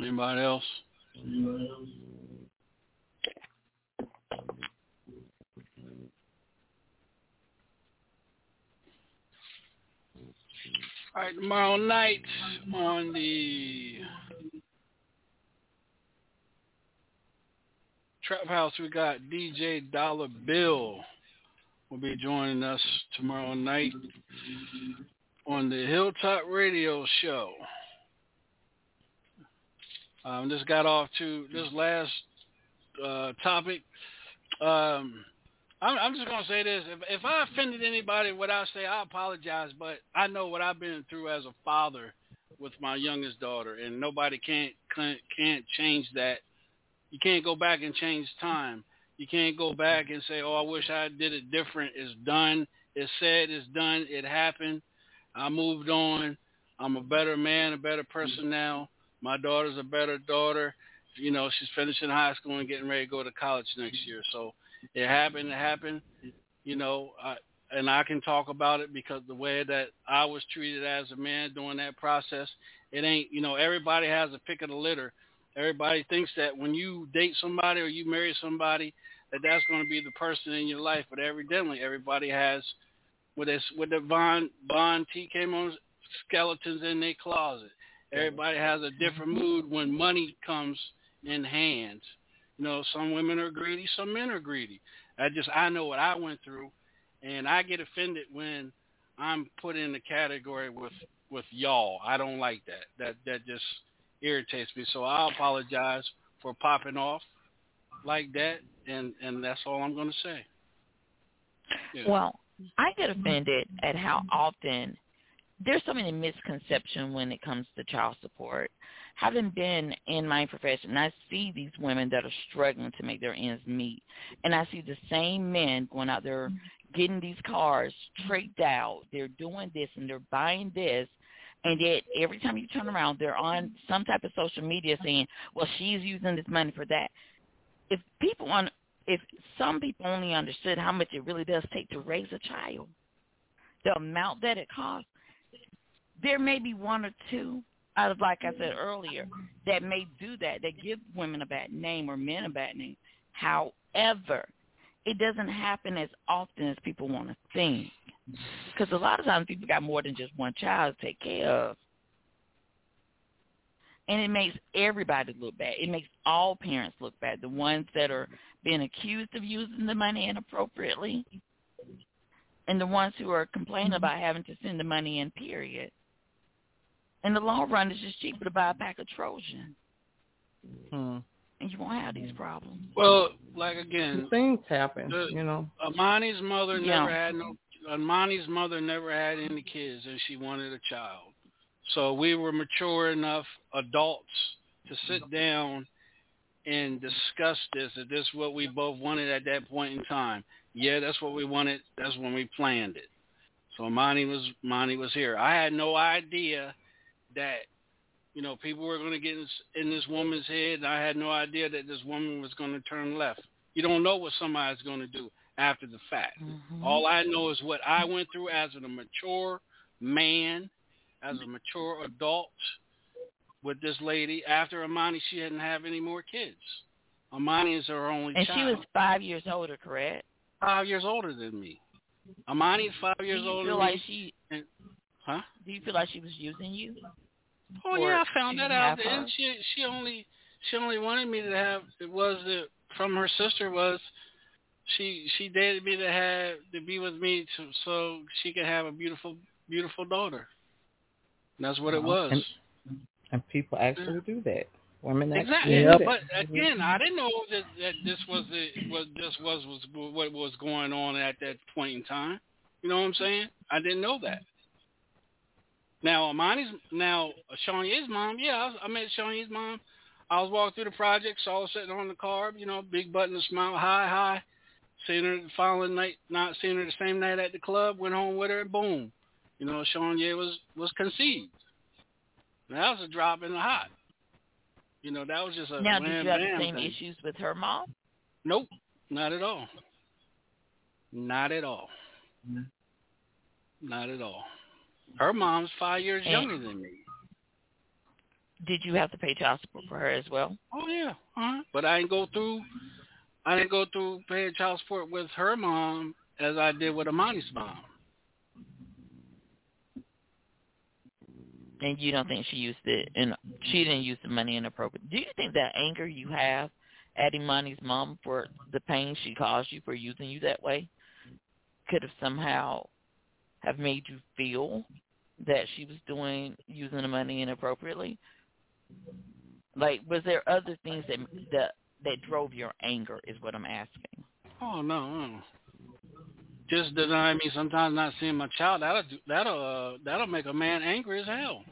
Anybody else? All right, tomorrow night on the Trap House, we got DJ Dollar Bill will be joining us tomorrow night on the Hilltop Radio Show. Um, this got off to this last uh, topic. Um, I'm, I'm just gonna say this: if, if I offended anybody, what I say, I apologize. But I know what I've been through as a father with my youngest daughter, and nobody can't can't, can't change that. You can't go back and change time. You can't go back and say, "Oh, I wish I did it different." It's done. It's said. It's done. It happened. I moved on. I'm a better man, a better person mm-hmm. now. My daughter's a better daughter. You know, she's finishing high school and getting ready to go to college next mm-hmm. year. So it happened. It happened. You know, I, and I can talk about it because the way that I was treated as a man during that process, it ain't. You know, everybody has a pick of the litter. Everybody thinks that when you date somebody or you marry somebody, that that's going to be the person in your life. But evidently, everybody has with this with the Von Von T came on skeletons in their closet. Everybody has a different mood when money comes in hands. You know, some women are greedy, some men are greedy. I just I know what I went through, and I get offended when I'm put in the category with with y'all. I don't like that. That that just irritates me. So I apologize for popping off like that, and and that's all I'm going to say. Yeah. Well, I get offended at how often there's so many misconceptions when it comes to child support. Having been in my profession, I see these women that are struggling to make their ends meet, and I see the same men going out there mm-hmm. getting these cars tricked out. They're doing this and they're buying this, and yet every time you turn around, they're on some type of social media saying, "Well, she's using this money for that." If people on, if some people only understood how much it really does take to raise a child, the amount that it costs, there may be one or two out of, like I said earlier, that may do that, that give women a bad name or men a bad name. However, it doesn't happen as often as people want to think. Because a lot of times people got more than just one child to take care of. And it makes everybody look bad. It makes all parents look bad. The ones that are being accused of using the money inappropriately and the ones who are complaining about having to send the money in, period. In the long run, it's just cheaper to buy a pack of Trojan. Hmm. And you won't have these problems. Well, like again, things happen, the- you know. Amani's mother Yeah. never had no. Amani's mother never had any kids, and she wanted a child. So we were mature enough adults to sit down and discuss this. If this is what we both wanted at that point in time. Yeah, that's what we wanted. That's when we planned it. So Amani was Amani was here. I had no idea that you know people were going to get in, in this woman's head. I had no idea that this woman was going to turn left. You don't know what somebody's going to do after the fact. Mm-hmm. All I know is what I went through as a mature man as a mature adult with this lady. After Amani, she didn't have any more kids. Amani is her only And child. she was five years older, correct? five years older than me. Amani is five years do you older feel than like me. she? And, huh? Do you feel like she was using you? Oh Or yeah, I found that out. And she she only she only wanted me to have it was the from her sister was she she dated me to have to be with me to, so she could have a beautiful beautiful daughter. And that's what it was. And, and people actually do that. Women Exactly. do. But again, I didn't know that, that this was the what this was was what was going on at that point in time. You know what I'm saying? I didn't know that. Now Amani's now Shawnee's mom, yeah, I, I met Shawnee's mom. I was walking through the project, saw her sitting on the car, you know, big button smile, hi, hi. Seen her the following night, not seeing her the same night at the club, went home with her, and boom, you know, Shawnee was was conceived. That was a drop in the hot. You know, that was just a now, did you have the same thing. issues with her mom? Nope, not at all. Not at all. Not at all. Her mom's five years And- younger than me. Did you have to pay child support for her as well? Oh yeah, uh-huh. but I didn't go through. I didn't go through paying child support with her mom as I did with Amani's mom. And you don't think she used it, and she didn't use the money inappropriately. Do you think that anger you have at Amani's mom for the pain she caused you for using you that way could have somehow have made you feel that she was doing using the money inappropriately? Like, was there other things that that that drove your anger? Is what I'm asking. Oh no, no. Just deny me sometimes not seeing my child. That'll that'll uh, that'll make a man angry as hell.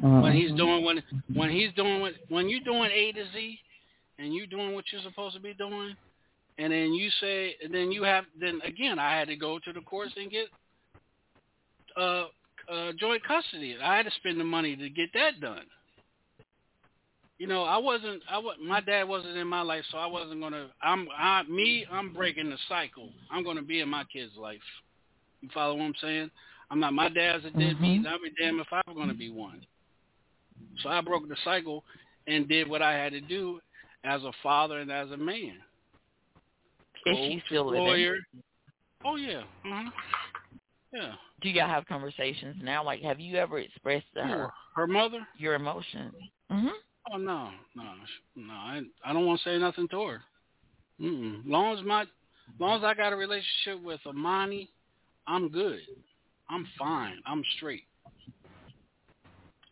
When he's doing when when he's doing what when you're doing A to Z, and you doing what you're supposed to be doing, and then you say and then you have then again I had to go to the courts and get uh, uh joint custody. I had to spend the money to get that done. You know, I wasn't. I was. My dad wasn't in my life, so I wasn't gonna. I'm. I. Me. I'm breaking the cycle. I'm gonna be in my kid's life. You follow what I'm saying? I'm not. My dad's a deadbeat. I'll be damned if I'm gonna be one. So I broke the cycle and did what I had to do as a father and as a man. Is Go she still living? lawyer. Oh yeah. Mhm. Yeah. Do y'all have conversations now? Like, have you ever expressed to her Her mother? your emotions? hmm Oh no, no, no. I I don't want to say nothing to her. Mm-mm. Long as my, long as I got a relationship with Amani, I'm good. I'm fine. I'm straight.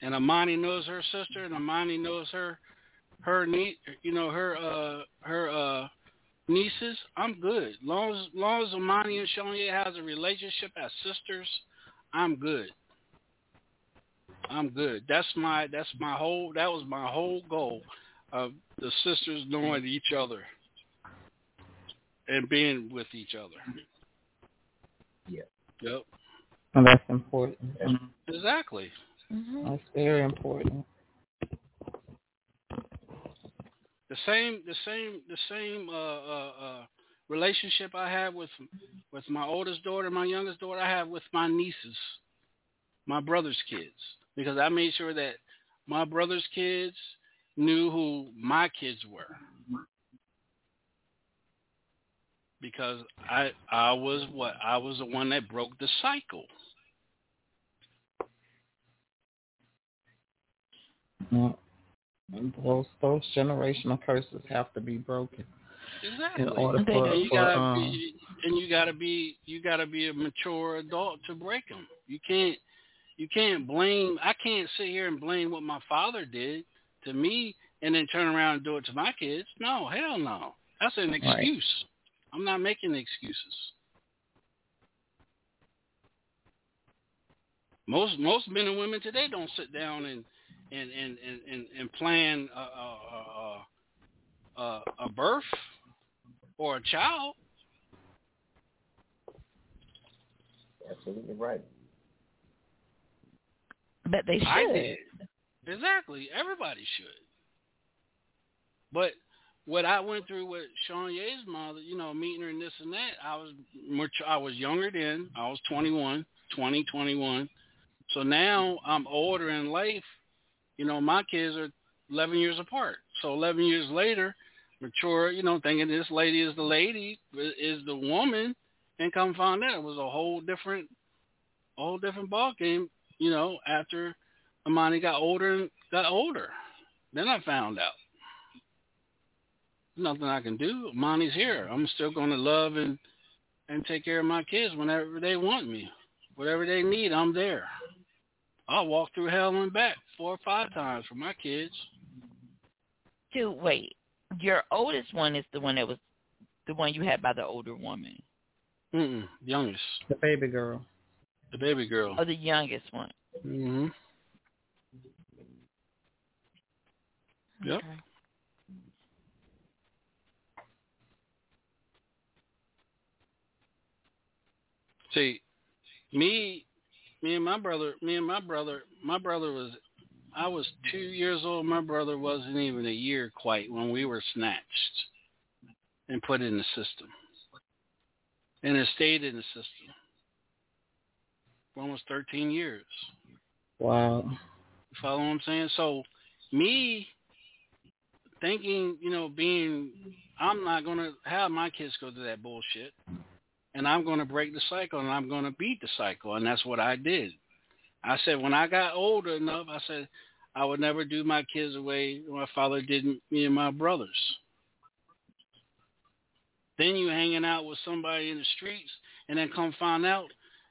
And Amani knows her sister, and Amani knows her, her nie, you know her uh her uh nieces. I'm good. Long as long as Amani and Shawnee has a relationship as sisters, I'm good. I'm good. That's my that's my whole that was my whole goal of the sisters knowing each other and being with each other. Yeah. Yep. And that's important. Exactly. That's very important. The same the same the same uh uh uh relationship I have with with my oldest daughter and my youngest daughter I have with my nieces, my brother's kids. Because I made sure that my brother's kids knew who my kids were. Because I I was what I was the one that broke the cycle. Yeah. And Those those generational curses have to be broken. Exactly. In order for, do. you gotta um, be, and you gotta be you gotta be a mature adult to break them. You can't you can't blame. I can't sit here and blame what my father did to me and then turn around and do it to my kids. No, hell no. That's an Right. excuse. I'm not making excuses. Most most men and women today don't sit down and and and and, and, and plan a, a, a, a, a birth or a child. Absolutely right. But they should. I did. Exactly. Everybody should. But what I went through with Shawnee's mother, you know, meeting her and this and that, I was much, I was younger then. I was 21, 20, 21, So now I'm older in life. You know, my kids are 11 years apart. So 11 years later, mature, you know, thinking this lady is the lady, is the woman, and come find out it was a whole different, a whole different ball game. You know, after Amani got older and got older, then I found out. Nothing I can do. Amani's here. I'm still going to love and and take care of my kids whenever they want me. Whatever they need, I'm there. I'll walk through hell and back four or five times for my kids. Dude, wait. Your oldest one is the one that was the one you had by the older woman. Mm-mm, youngest. The baby girl. The baby girl. Oh, the youngest one. Mm-hmm. Yep. Okay. See, me, me and my brother, me and my brother, my brother was, I was two years old. My brother wasn't even a year quite when we were snatched and put in the system, and it stayed in the system for almost 13 years. Wow. You follow what I'm saying? So, me thinking, you know, being, I'm not going to have my kids go through that bullshit and I'm going to break the cycle and I'm going to beat the cycle. And that's what I did. I said, when I got older enough, I said, I would never do my kids the way my father did me and my brothers. Then you hanging out with somebody in the streets and then come find out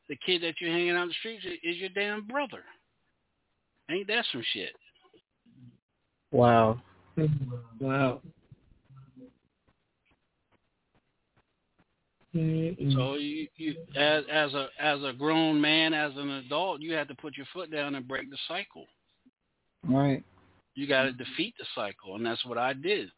the kid that you're hanging out in the streets is your damn brother. Ain't that some shit? Wow. Wow. So you, you as as a as a grown man, as an adult, you have to put your foot down and break the cycle. Right. You got to defeat the cycle, and that's what I did.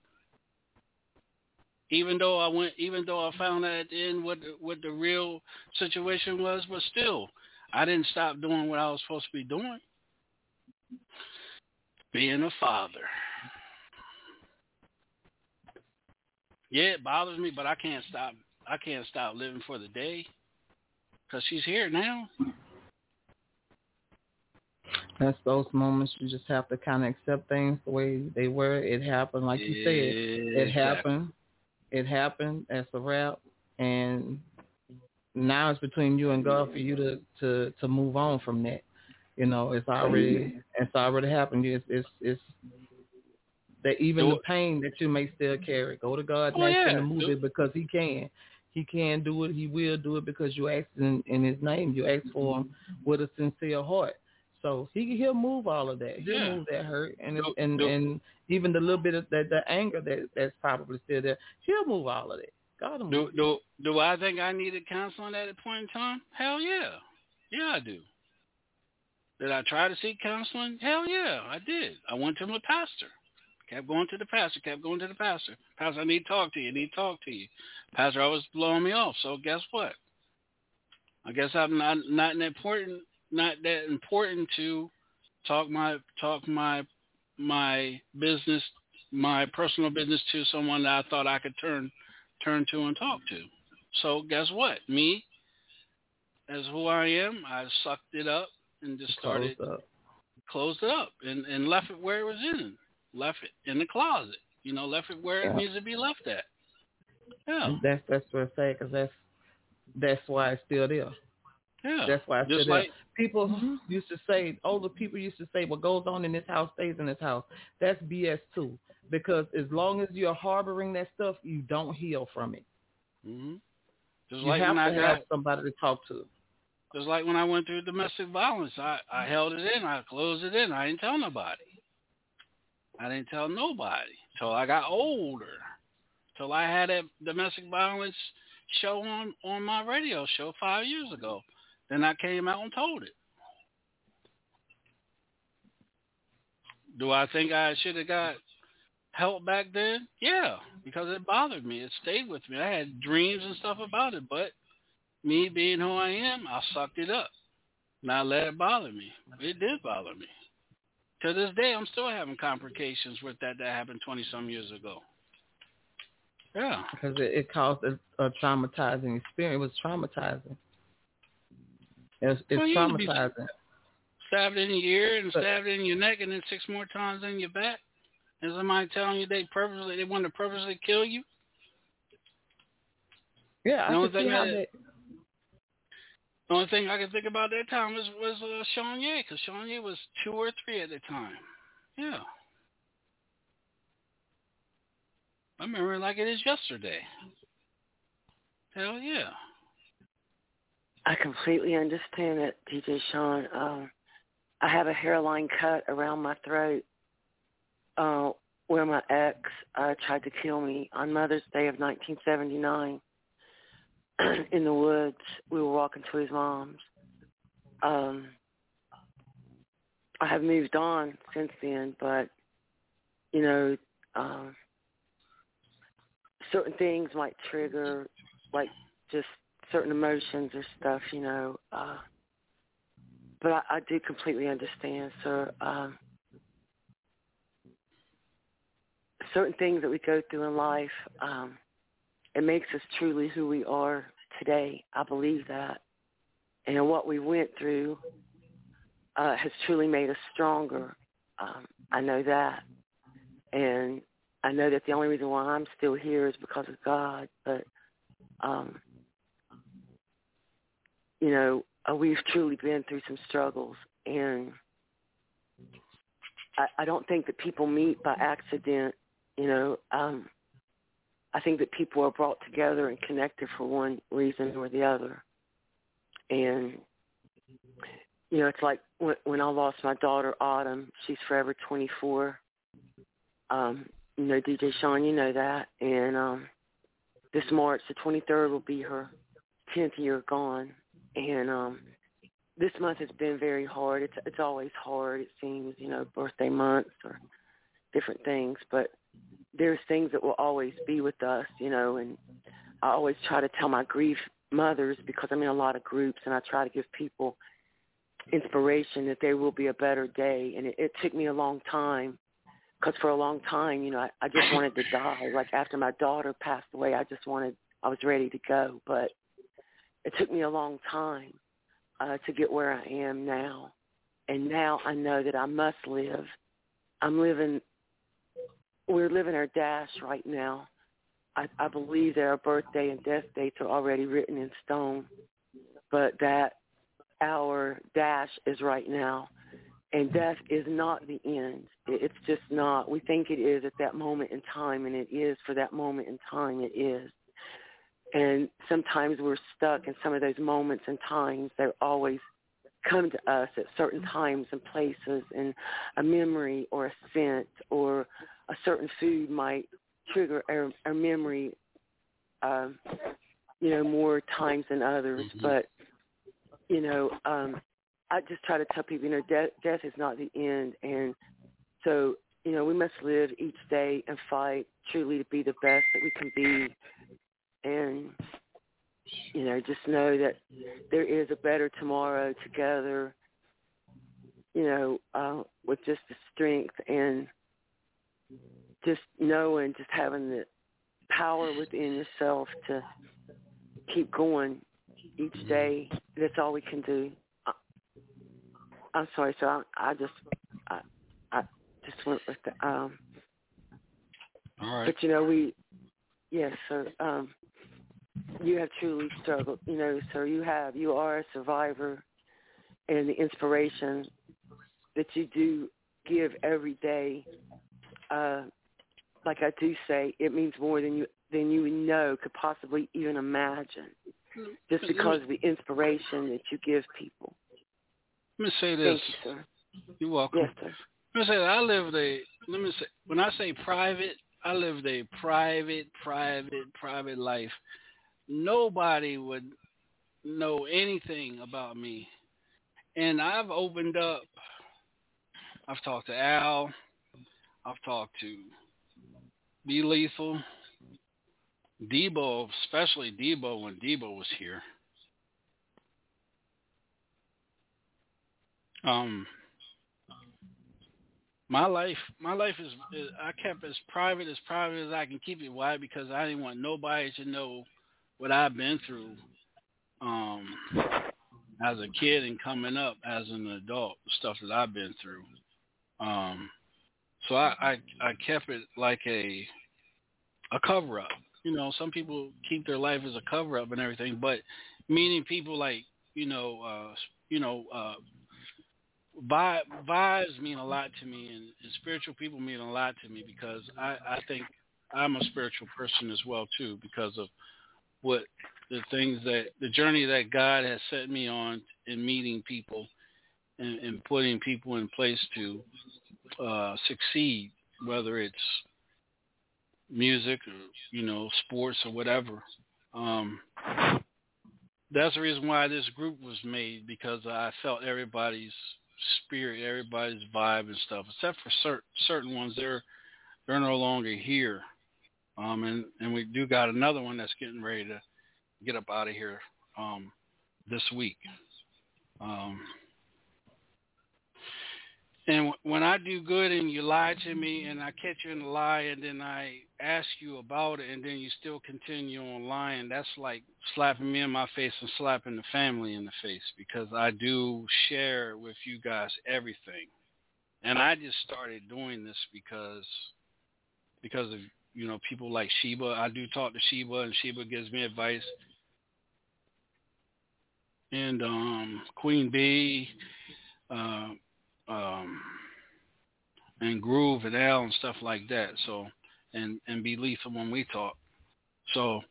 Even though I went, even though I found out at the end what the, what the real situation was, but still, I didn't stop doing what I was supposed to be doing. Being a father. Yeah, it bothers me, but I can't stop I can't stop living for the day because she's here now. That's those moments you just have to kind of accept things the way they were. It happened, like you said. It happened. It happened. That's a wrap. And now it's between you and God for you to to to move on from that. You know, it's already it's already happened. It's it's it's that even the pain that you may still carry. Go to God Oh, and ask yeah. him to move it because he can. He can do it. He will do it because you asked in, in his name. You asked for him with a sincere heart. So he he'll move all of that. He'll Yeah. move that hurt and Do- and do- and even the little bit of that the anger that that's probably still there. He'll move all of that. God will Do do do I think I needed counseling at a point in time? Hell yeah, yeah I do. Did I try to seek counseling? Hell yeah, I did. I went to my pastor. Kept going to the pastor. Kept going to the pastor. Pastor, I need to talk to you. I need to talk to you. Pastor always blowing me off. So guess what? I guess I'm not not that important. Not that important to talk my talk my my business, my personal business to someone that I thought I could turn turn to and talk to. So guess what? Me, as who I am, I sucked it up and just started Closed up. closed it up and, and left it where it was in. Left it in the closet. You know, left it where it needs to be left at. Yeah. That's that's what I say because that's that's why it's still there. Yeah. That's why it's Just still like there. People used to say, older people used to say, what goes on in this house stays in this house. That's BS too. Because as long as you're harboring that stuff, you don't heal from it. hmm just you like have when to I have got somebody to talk to. just like when I went through domestic violence, I, I held it in, I closed it in, I didn't tell nobody. I didn't tell nobody till I got older. Till I had a domestic violence show on on my radio show five years ago. Then I came out and told it. Do I think I should have got help back then? Yeah, because it bothered me. It stayed with me. I had dreams and stuff about it, but me being who I am, I sucked it up. And I let it bother me. It did bother me. To this day, I'm still having complications with that that happened 20 some years ago. Yeah. Because it, it caused a, a traumatizing experience. It was traumatizing. It's, it's Well, you need to be- traumatizing. stabbed in your ear and stabbed in your neck, and then six more times in your back. And somebody telling you they purposely they want to purposely kill you. Yeah, I can see how that-. The only thing I can think about that time was was uh, Shawnee, because Shawnee was two or three at the time. Yeah, I remember it like it is yesterday. Hell yeah. I completely understand it, DJ Sean. Um, I have a hairline cut around my throat uh, where my ex uh, tried to kill me on Mother's Day of 1979 *clears throat* in the woods. We were walking to his mom's. Um, I have moved on since then, but you know, um, certain things might trigger, like just certain emotions or stuff, you know. Uh, but I, I do completely understand. So um, certain things that we go through in life, um, it makes us truly who we are today. I believe that, and what we went through uh, has truly made us stronger. Um, I know that, and I know that the only reason why I'm still here is because of God. But um, you know, uh, we've truly been through some struggles, and I, I don't think that people meet by accident. You know, um, I think that people are brought together and connected for one reason or the other. And you know, it's like when, when I lost my daughter Autumn. She's forever 24. Um, you know, DJ Sean, you know that. And um, this March, the 23rd, will be her 10th year gone. And um, this month has been very hard. It's it's always hard. It seems, you know, birthday months or different things, but there's things that will always be with us, you know. And I always try to tell my grief mothers because I'm in a lot of groups, and I try to give people inspiration that there will be a better day. And it, it took me a long time because for a long time, you know, I, I just wanted to die. Like after my daughter passed away, I just wanted, I was ready to go. But it took me a long time uh, to get where I am now. And now I know that I must live. I'm living, we're living our dash right now. I, I believe that our birthday and death dates are already written in stone, but that our dash is right now. And death is not the end. It's just not. We think it is at that moment in time, and it is for that moment in time. It is. And sometimes we're stuck in some of those moments and times that always come to us at certain times and places, and a memory or a scent or a certain food might trigger our, our memory, um, you know, more times than others. But you know, um, I just try to tell people, you know, death, death is not the end, and so you know, we must live each day and fight truly to be the best that we can be, and you know, just know that there is a better tomorrow together. You know, uh, with just the strength and just knowing, just having the power within yourself to keep going each day. That's all we can do. I- I'm sorry, so I, I just, I, I just went with the, um, All right. but you know, we, yes, sir. Um, you have truly struggled, you know, sir. You have, you are a survivor, and the inspiration that you do give every day. Uh, like I do say, it means more than you than you know could possibly even imagine. Just because of the inspiration that you give people. Let me say this. Thank you, sir. You're welcome. Yes, sir. Let me say that I lived a. Let me say when I say private, I lived a private, private, private life. Nobody would know anything about me, and I've opened up. I've talked to Al. I've talked to B Lethal. Debo, especially Debo when Debo was here. Um, my life, my life is, is I kept as private as private as I can keep it. Why? Because I didn't want nobody to know what I've been through. Um, as a kid and coming up as an adult, stuff that I've been through. Um, so I, I I kept it like a a cover up. You know, some people keep their life as a cover up and everything, but meaning people like you know uh, you know uh, vi- vibes mean a lot to me, and, and spiritual people mean a lot to me because I I think I'm a spiritual person as well too because of what the things that the journey that God has set me on in meeting people and, and putting people in place to uh, succeed, whether it's music or you know sports or whatever. Um, that's the reason why this group was made because I felt everybody's spirit, everybody's vibe and stuff, except for certain certain ones. They're they're no longer here, um, and and we do got another one that's getting ready to get up out of here um, this week. Um, and when I do good and you lie to me and I catch you in a lie and then I ask you about it and then you still continue on lying, that's like slapping me in my face and slapping the family in the face because I do share with you guys everything. And I just started doing this because because of you know people like Sheba. I do talk to Sheba and Sheba gives me advice. And um Queen B, uh, um, and Groove and Al and stuff like that. So and and B Lethal when we talk. So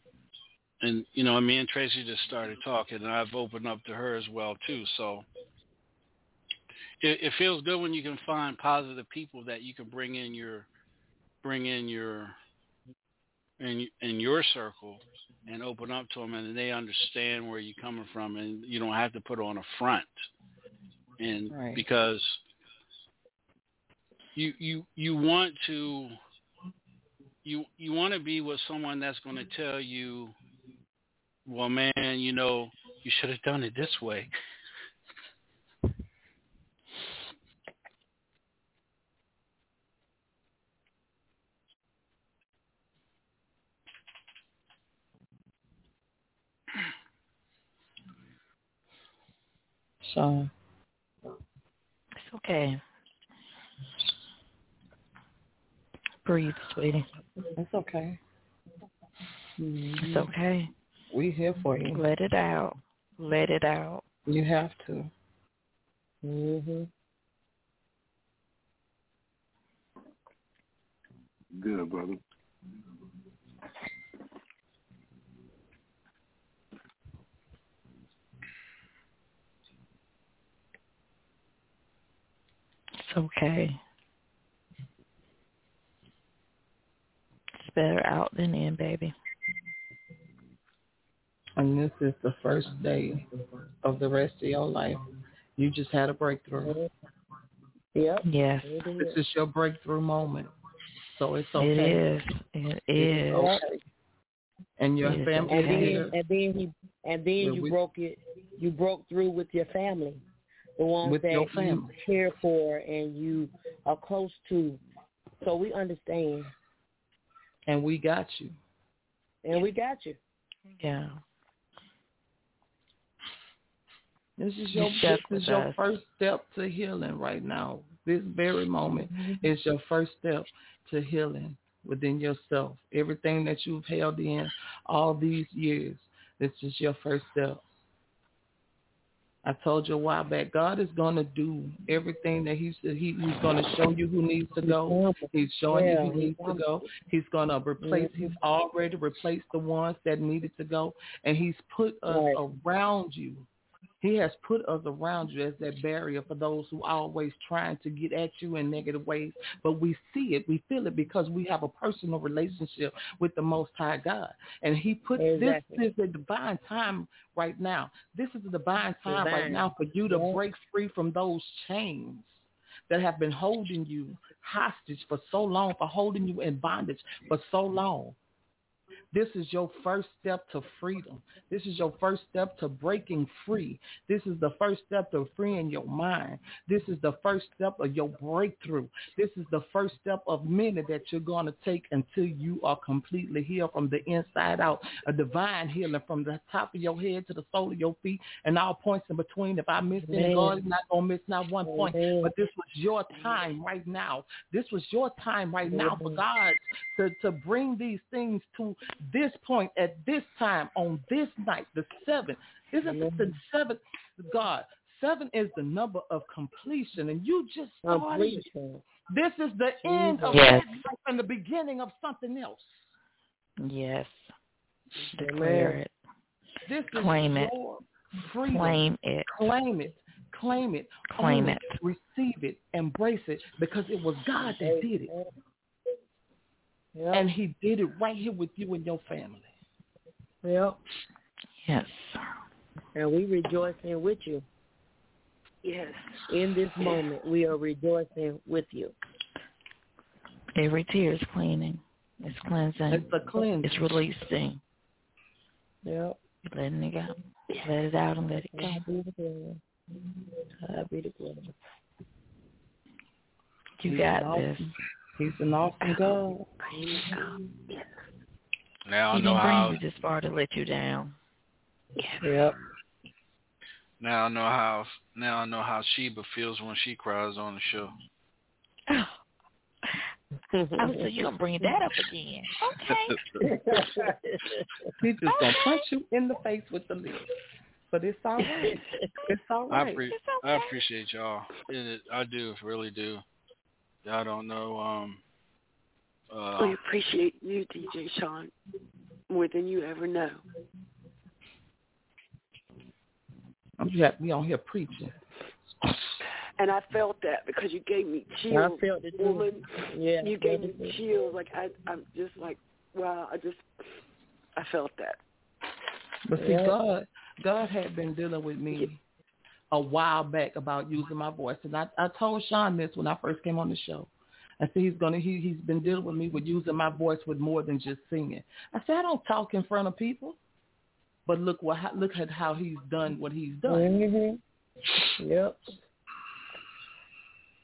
and you know, me and Tracy just started talking, and I've opened up to her as well too. So it, it feels good when you can find positive people that you can bring in your bring in your in in your circle and open up to them, and they understand where you're coming from, and you don't have to put on a front. And Right. because you you you want to you you want to be with someone that's going to tell you, well, man, you know, you should have done it this way. So It's okay. Breathe, sweetie. it's okay. It's okay. We here for you. Let it out. Let it out. You have to. Mhm. Good, brother. It's okay. Better out than in, baby. And this is the first day of the rest of your life. You just had a breakthrough. Yep. Yes. This is your breakthrough moment. So it's okay. It is. It It's okay. And your It is family And then here and then he and then you we- broke it you broke through with your family. The ones With that your you family. care for and you are close to. So we understand. And we got you. And we got you. Yeah. This is your this is your us. first step to healing right now. This very moment Mm-hmm. is your first step to healing within yourself. Everything that you've held in all these years, this is your first step. I told you a while back, God is going to do everything that He's he, He's going to show you who needs to go. He's showing Yeah, you who needs to go. He's going to replace. He's mm-hmm. already replaced the ones that needed to go, and He's put us Right. around you. He has put us around you as that barrier for those who are always trying to get at you in negative ways. But we see it, we feel it because we have a personal relationship with the Most High God, and He put Exactly. this is a divine time right now. This is a divine time right now for you to Yeah. break free from those chains that have been holding you hostage for so long, for holding you in bondage for so long. This is your first step to freedom. This is your first step to breaking free. This is the first step to freeing your mind. This is the first step of your breakthrough. This is the first step of many that you're going to take until you are completely healed from the inside out. A divine healing from the top of your head to the sole of your feet and all points in between. If I miss any. God is not going to miss not one point. But this was your time right now. This was your time right now for God to, to bring these things to this point at this time on this night, the seventh. Isn't this the seventh? God, seven is the number of completion, and you just started. Completion. This is the end of Yes. life and the beginning of something else. Yes. Declare it. This is Claim it. your freedom. Claim it. Claim it. Claim it. Claim Own it. Receive it. Embrace it because it was God that did it. And he did it right here with you and your family. Yep. Yes. And we rejoicing with you. Yes. In this moment, we are rejoicing with you. Every tear is cleaning. It's cleansing. It's a cleansing. It's releasing. Yep. Letting it go. Let it out and let it go. God be the glory. God be the glory. You got an this. Awesome- He's an awesome oh, God. Now I He know didn't bring how. you this far to let you down. Yep. Now I know how. Now I know how Sheba feels when she cries on the show. Oh, oh so you're going to bring that up again. Okay. *laughs* He's just gonna punch you in the face with the lid. But it's all right. *laughs* It's all I, right. appre- I appreciate y'all. It, it, I do, really do. Y'all don't know. Um, uh, We appreciate you, DJ Sean, more than you ever know. I'm just we on here preaching. And I felt that because you gave me chills, I felt it too. woman. Yeah. You gave me it chills. Like I, I'm just like, wow. I just, I felt that. But see, Yeah. God, God had been dealing with me a while back about using my voice, and I, I told Sean this when I first came on the show. I said he's gonna he he's been dealing with me with using my voice with more than just singing. I said I don't talk in front of people, but look what how- look at how he's done what he's done. Mhm. Yep.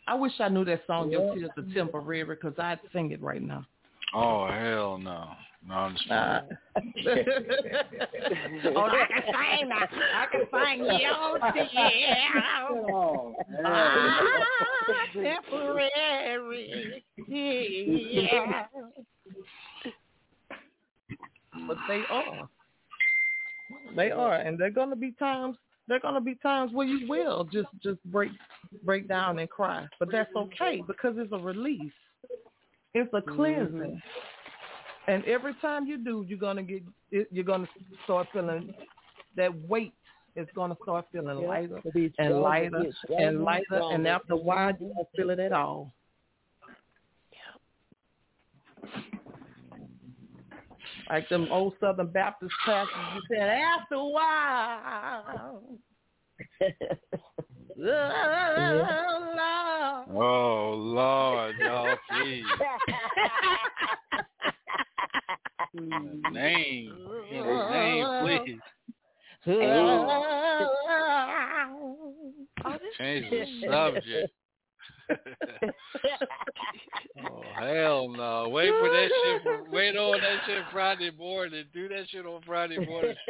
I wish I knew that song Yeah. "Your Tears Are Temporary" because I'd sing it right now. oh hell no, no, I'm just Uh, *laughs* oh, I can sing now. I can sing your tears. Oh, temporary. Yeah. but they are. They are, and they're gonna be times. They're gonna be times where you will just just break break down and cry, but that's okay because it's a release. It's a cleansing, and every time you do, you're gonna get you're gonna start feeling that weight is gonna start feeling Yeah. lighter To be and lighter and lighter, and after a while you won't feel it at all. Like them old Southern Baptist pastors, you said, after a while. Oh, *laughs* Lord. *laughs* Oh Lord, y'all, please. *laughs* In his name, his name, please. Change the subject. *laughs* oh hell no! Wait for that shit. For, wait on that shit Friday morning. Do that shit on Friday morning. *laughs*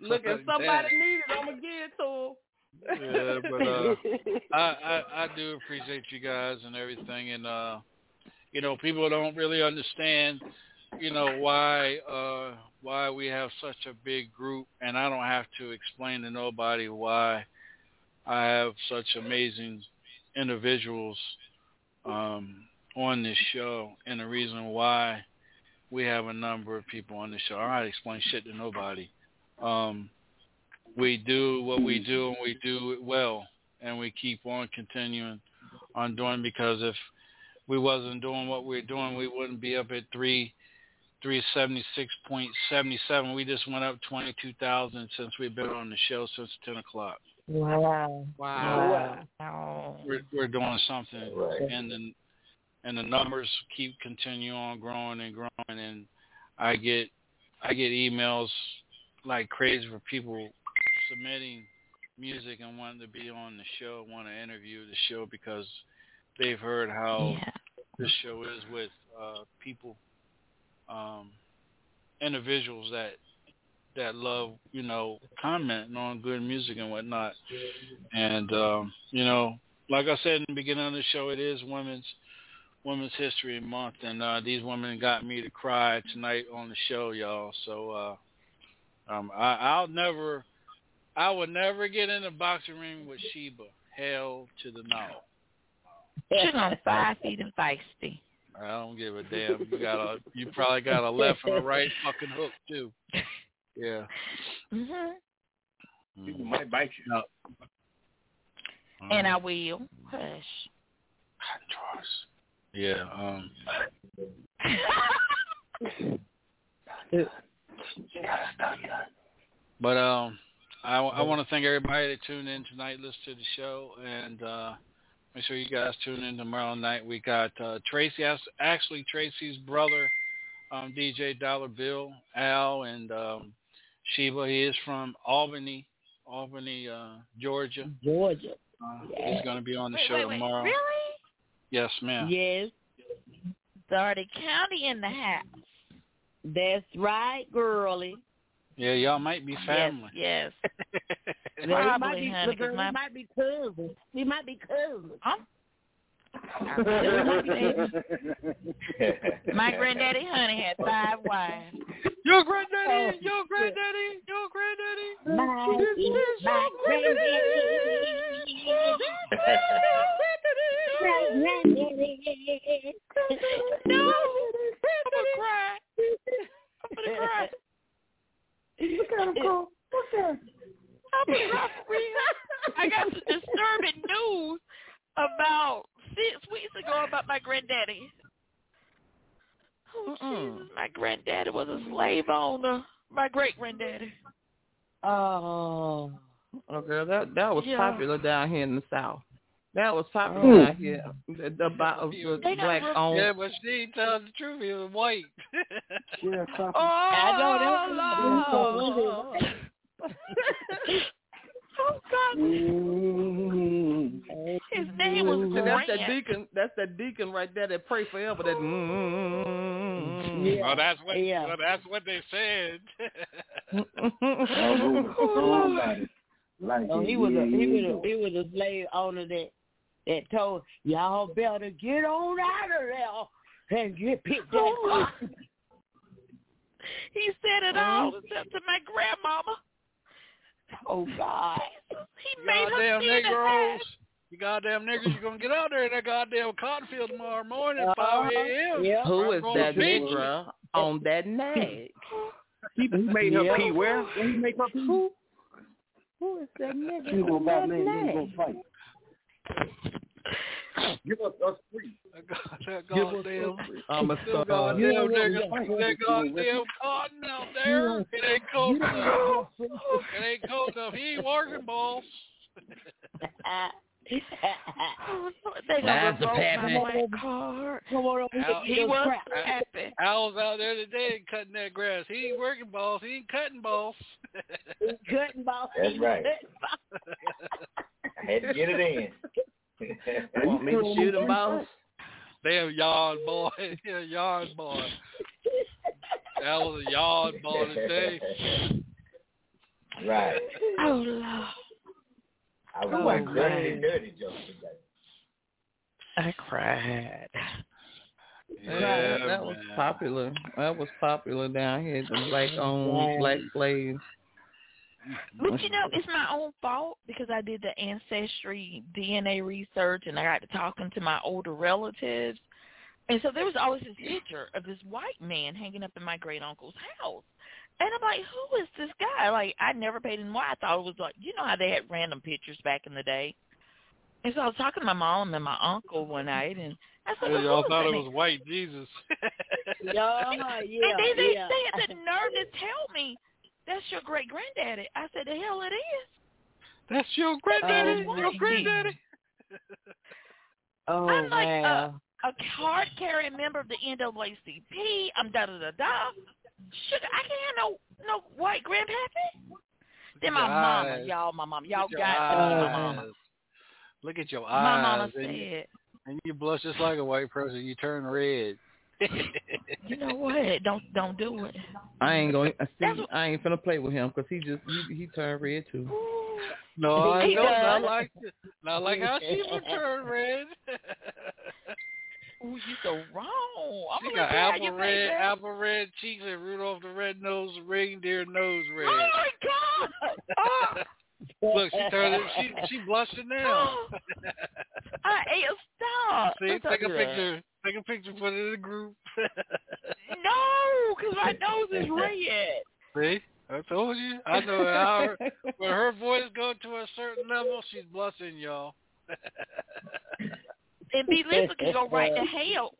Look, if somebody needs it, I'm going to give it to them. yeah, but uh, *laughs* I, I I do appreciate you guys and everything, and uh, you know, people don't really understand, you know, why uh why we have such a big group, and I don't have to explain to nobody why I have such amazing individuals um on this show, and the reason why we have a number of people on the show. I don't explain shit to nobody. Um, we do what we do and we do it well and we keep on continuing on doing because if we wasn't doing what we're doing we wouldn't be up at three three seventy six point seventy seven. We just went up twenty two thousand since we've been on the show since ten o'clock. Wow. Wow. Wow. We're we're doing something Right. in the and the numbers keep continue on growing and growing, and I get I get emails like crazy for people submitting music and wanting to be on the show, want to interview the show because they've heard how Yeah. this show is with uh, people, um, individuals that that love, you know, commenting on good music and whatnot. And um, you know, like I said in the beginning of the show, it is women's Women's History Month, and uh, these women got me to cry tonight on the show, y'all. So uh, um, I, I'll never, I would never get in a boxing ring with Sheba. Hell to the no. She's on five feet and feisty. I don't give a damn. You got a, you probably got a left and a right fucking hook too. Yeah. Mhm. People might bite you. No. And I will. Hush. Trust. Yeah. Um. But um, I, I want to thank everybody that tuned in tonight, listened to the show, and uh, make sure you guys tune in tomorrow night. We got uh, Tracy, actually Tracy's brother, um, DJ Dollar Bill, Al, and um, Sheba. He is from Albany, Albany, uh, Georgia. Georgia. Uh, Yeah. He's going to be on the Wait, show wait, wait. tomorrow. Really? Yes, ma'am. Yes, Dougherty County in the house. that's right, girlie. Yeah, y'all might be family. Yes. yes. *laughs* we might Probably, be, honey, 'cause girl, my- we might be cousins. We might be cousins. *laughs* My granddaddy honey had five wives. Your granddaddy, oh, your granddaddy, your granddaddy. My, my granddaddy. granddaddy. no, I'm gonna cry. I'm gonna cry. Look at him go. Look at him. I'm gonna cry for real. I got some disturbing news about six weeks ago about my granddaddy. Oh, Jesus. My granddaddy was a slave owner. My great granddaddy. Oh. Oh, girl, that that was Yeah. popular down here in the South. That was popular Oh. down here. The, the, about uh, the They black owned. Yeah, but she ain't telling the truth. He was white. *laughs* Yeah, copy. Oh, I Oh, know that's Oh, God. His name was See, that's that deacon. That's that deacon right there that pray forever. That. Mm, Yeah. Well, that's what. Yeah. Well, that's what they said. *laughs* Somebody. Like Oh, he was a he was a he was a slave owner that that told y'all better get on out of there and get pick that Oh. He said it all except to my grandmama. Oh God. He made her goddamn see Negroes. You goddamn niggers, you're gonna get out there in that goddamn cotton field tomorrow morning at 5 uh, a.m. Yeah. Who I'm is gonna that beat you. nigga on that nag? *laughs* He, he made her Yeah. pee where? Where he make her pee? Who? Who is that nigga She gonna on buy that me and then nag? go fight. Give us us free. That god- that Give us goddamn, I'm a them star. goddamn You know what niggas, we got? that goddamn cotton out there. It ain't cold enough. It ain't cold enough. He ain't working, boss. They gonna That's my pappy. black. Come on Al- He was crap. happy. Al's out there today cutting that grass. He ain't working, boss. He ain't cutting, boss. Cutting ball. That's right. I had to get it in. *laughs* Want me to shoot him, boss? Damn yard boy. *laughs* Yeah, yard boy. That was a yard boy today. right. Oh Lord. I was Oh, like man. dirty, dirty jokes today. I cried. Yeah, that, that was popular. That was popular down here. The black owned black slaves. But you know, it's my own fault because I did the ancestry DNA research and I got to talking to my older relatives. And so there was always this picture of this white man hanging up in my great uncle's house. And I'm like, who is this guy? Like, I never paid him why. I thought it was like, you know how they had random pictures back in the day? And so I was talking to my mom and my uncle one night, and I said, Yeah, well, y'all thought it man? was white Jesus. Yeah, *laughs* yeah, and they, they, yeah. they had the nerve to tell me, that's your great granddaddy. I said, the hell it is. That's your granddaddy. Oh, your my granddaddy. *laughs* Oh I'm like, wow. uh, a card carrying member of the NAACP. I'm da da da da. Sugar, I can't have no no white grandpappy. Then my mama, eyes. y'all, my mama, y'all got your to be my mama. Look at your eyes. My mama and, you, said, and you blush just like a white person. You turn red. *laughs* you know what? Don't don't do it. I ain't going. to See, I ain't finna play with him because he just he, he turned red too. No, I He don't. Not like not like how she *laughs* would turn red. *laughs* Ooh, you so wrong. I'm She got apple red, apple red cheeks, and Rudolph the red nose, reindeer nose oh, red. Oh my God! Oh, Look, she turned. it- She *laughs* she blushing now. Oh, I ate a stop. See, take a picture. Take a picture. Put it in the group. No, because my nose is red. See, I told you. I know how her, when her voice go to a certain level, she's blushing, y'all. *laughs* And B. Lisa can go right to hell.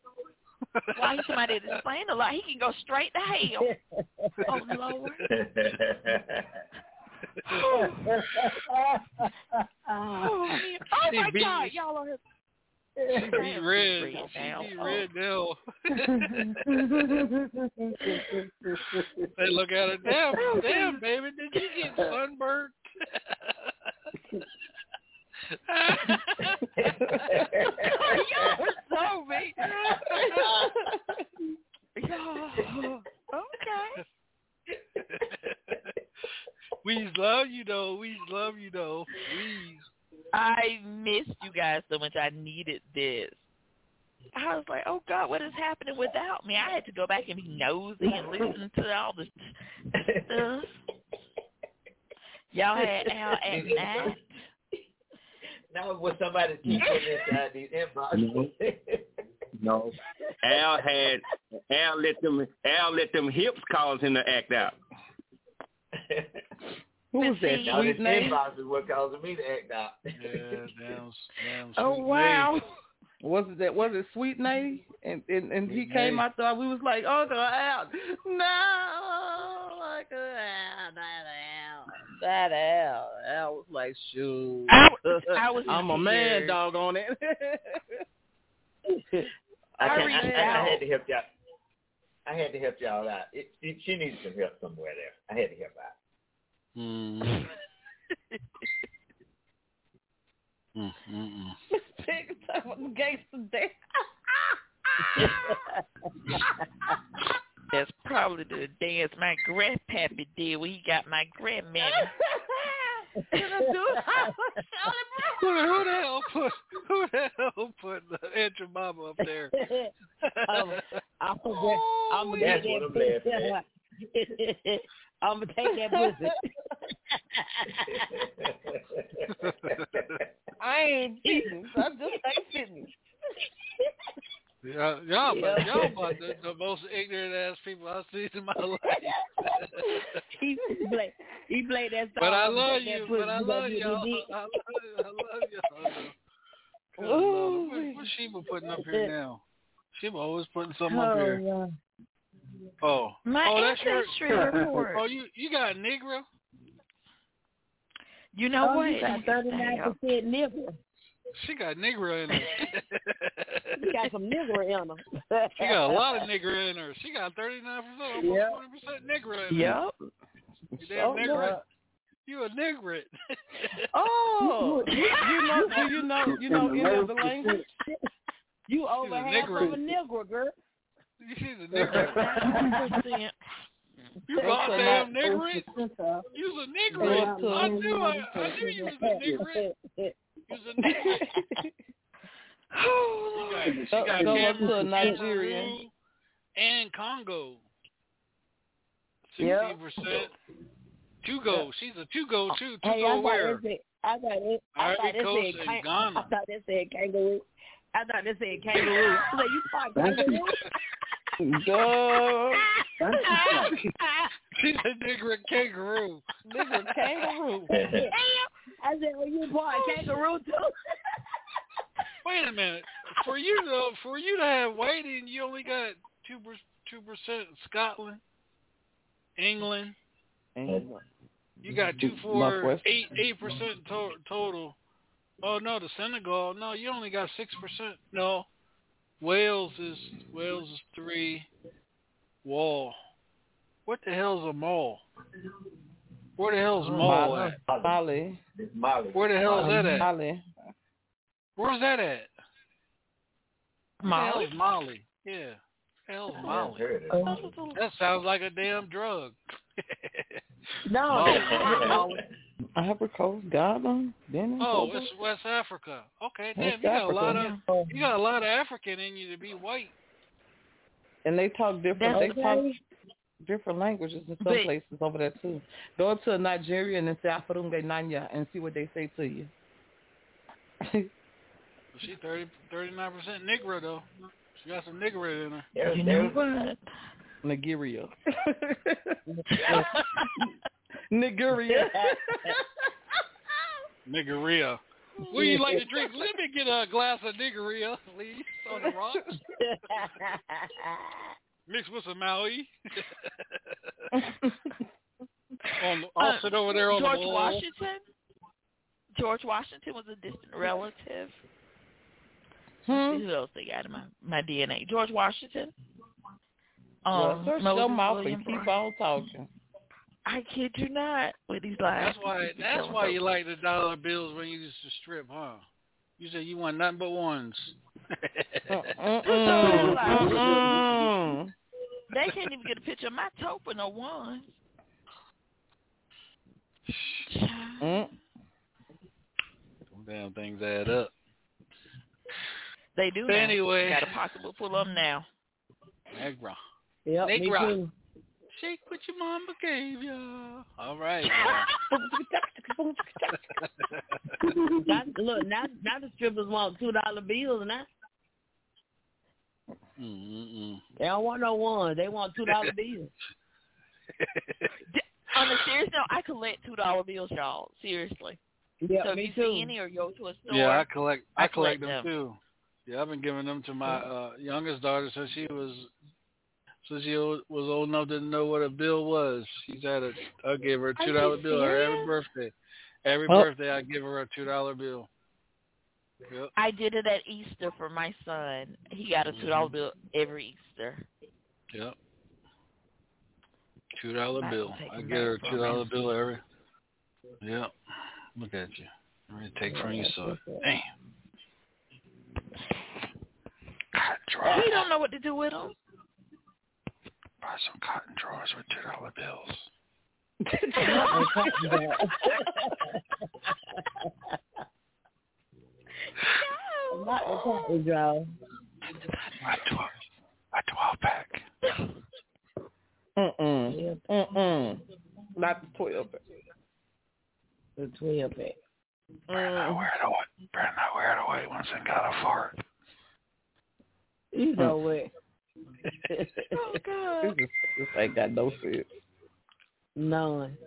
Why he's somebody that explain a lot, he can go straight to hell. Oh Lord. *sighs* Oh, oh my beat- God, y'all are She be red. She be Oh. red now. *laughs* they look at her. Damn, damn, baby, did you get sunburned? *laughs* y'all are so mean. Y'all- okay. we love you though. We love you though. We. I missed you guys so much. I needed this. I was like, oh God, what is happening without me? I had to go back and be nosy and listen to all the stuff. Y'all had Al at night. Now was somebody keep putting inside these inboxes. No. Al had Al let them Al let them hips cause him to act out. *laughs* Who was that? Now this Sweet name? inbox is what causing me to act out. Yeah, damn, damn. *laughs* Oh wow. name. Was it that? Was it Sweet Name? And and, and he Sweet came Name. out there. We was like, oh God, out. No, like out, not out, not out. Al was like, shoot. I, *laughs* I was I'm a man, scared. dog on it. *laughs* I, I can't- reached I, I, out. I had to help y'all. I had to help y'all out. It, it, she needs some help somewhere there. I had to help out. Mm. Mm, mm, mm. Talking about gangster day. *laughs* That's probably the dance my grandpappy did when he got my grandmammy. *laughs* Who who the hell put who the hell put the Aunt your mama up there? Um, I'm, I'm gonna, I'm gonna That's *laughs* get what oh, I'm that laughing pussy. I'm gonna take that pussy. *laughs* I ain't fitting. I just ain't fitting. Y'all, y'all, about, Yeah. y'all about the, the most ignorant ass people I've seen in my *laughs* life. he play, he played that song. but I love you. But I pussy. love You y'all. I love, I love y'all. Good uh, What, what's Sheba putting up here *laughs* now? Sheba always putting something up oh, here. Oh, Oh, My oh, that's your. report. Oh, you you got a Negro? You know oh, what? you got thirty nine percent nigger. She got Negro in her. *laughs* You got some nigger in her. *laughs* She got a lot of nigger in her. She got thirty nine percent, almost Yep. forty percent nigger in her. Yep. You damn Oh, niggard. look. You a niggard. *laughs* Oh, you, you know? Do you know? You know any other language? You over a half nigger. of a nigger, girl. She's a niggard. You goddamn niggard. You's a niggard. I knew I, I knew you was a niggard. You's a *laughs* niggard. She got, she got Go up to a Cameroon, Nigerian. and Congo. Yep. Percent. Two go. She's a two go too. Two Hey, go where? I thought it, I thought they Coast said, and can- Ghana. I thought they said kangaroo. I thought they said kangaroo. *laughs* I said, you thought kangaroo? Duh. *laughs* She's a nigger kangaroo. Nigga kangaroo. Damn. *laughs* I said, oh, you part kangaroo too? Wait a minute. For you to for you to have waiting, you only got two two percent Scotland, England. England. You got two four eight eight percent to- total. Oh no, the Senegal. No, you only got six percent. No, Wales is Wales is three. Wall. What the hell's a mall? Where the hell's mall at? Molly. Molly. Where the hell is that at? Molly. Where's that at? Molly? Hell's Molly? Yeah. Hell's Molly. Oh. That sounds like a damn drug. No, *laughs* *laughs* Oh. Ivory Coast, Ghana, Benin. Oh, Togo. it's West Africa. Okay, damn, West you got a lot of you got a lot of African in you to be white. and they talk different. That's They talk different languages in some But- places over there too. Go up to a Nigerian and say Afarunge Nanya and see what they say to you. *laughs* She 30 39 percent Negro though. She got some Negro in her. There's, You know there's, what? Nigeria. *laughs* Nigeria. *laughs* Niggeria. Would you like to drink? Let me get a glass of niggeria, please, on the rocks. Mixed with some Maui. *laughs* on, I'll Uh, sit over there on George the wall. Washington. George Washington was a distant relative. Hmm? See who else they got in my, my DNA? George Washington. well, Um, search Moses your mouth William and keep on talking. I kid you not with these lies. That's why. That's why you like the dollar bills when you used to strip, huh? You said you want nothing but ones. They can't even get a picture of my toe for no one. Mm. Them damn things add up. They do But now. anyway. got a pocketbook full of them now. Negro. Yep, me too. Shake what your mama gave ya. All right. Now, *laughs* look, now, now the strippers want two dollar bills now. Mm-mm. They don't want no one. They want two dollar bills. *laughs* On a serious note, I collect two dollar bills, y'all. Seriously. Yeah, so if me you too. see any or go to a store, Yeah, I collect. I, I collect, collect them, them. too. Yeah, I've been giving them to my uh youngest daughter since she was since she was old enough to know what a bill was. She's had a. I gave her a two dollar bill her every birthday. Every Oh. birthday, I give her a two dollar bill. Yep. I did it at Easter for my son. He got a two dollar Mm-hmm. bill every Easter. Yep. Two dollar bill. as well take I get her a two from dollar him. bill every. Yep. Look at you. I'm gonna take from you, so damn. Cotton drawers. He don't know what to do with them. Buy some cotton drawers with two dollar bills. Not the cotton draw. A twelve. A twelve pack. Mm-mm. Mm-mm. Not the twelve. pack. The twelve pack. Brandon, I wear it away. Brandon, I wear it away once and got a fart. You know what? *laughs* Oh God. This, is, this ain't got no sense. None. *laughs*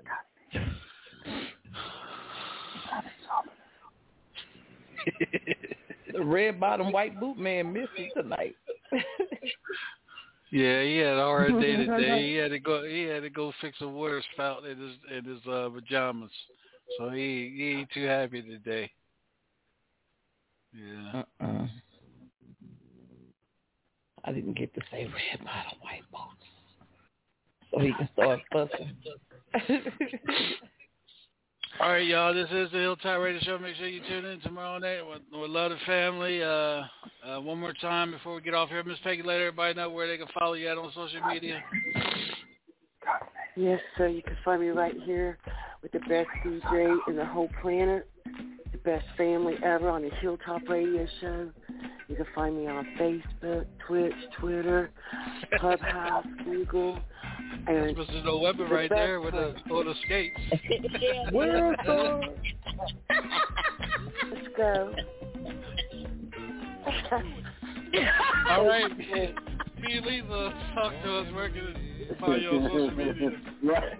The red bottom white boot man missing tonight. Yeah, he had a hard day today. He had to go. He had to go fix a water spout in his in his uh, pajamas. So he he ain't too happy today. Yeah. Uh-uh. I didn't get to say red bottom white boots. So he can start fussing. *laughs* All right, y'all. This is the Hilltop Radio Show. Make sure you tune in tomorrow night with, with Love the Family. Uh, uh, one more time before we get off here, Miss Peggy, let everybody know where they can follow you at on social media. Yes, sir. You can find me right here with the best DJ in the whole planet, the best family ever on the Hilltop Radio Show. You can find me on Facebook, Twitch, Twitter, Clubhouse, Google, and This is no weapon the right there with the with the skates. *laughs* Wherefore, *laughs* let's go. All right. *laughs* Me and Lisa, talk to us. Where can we find you on social media? right,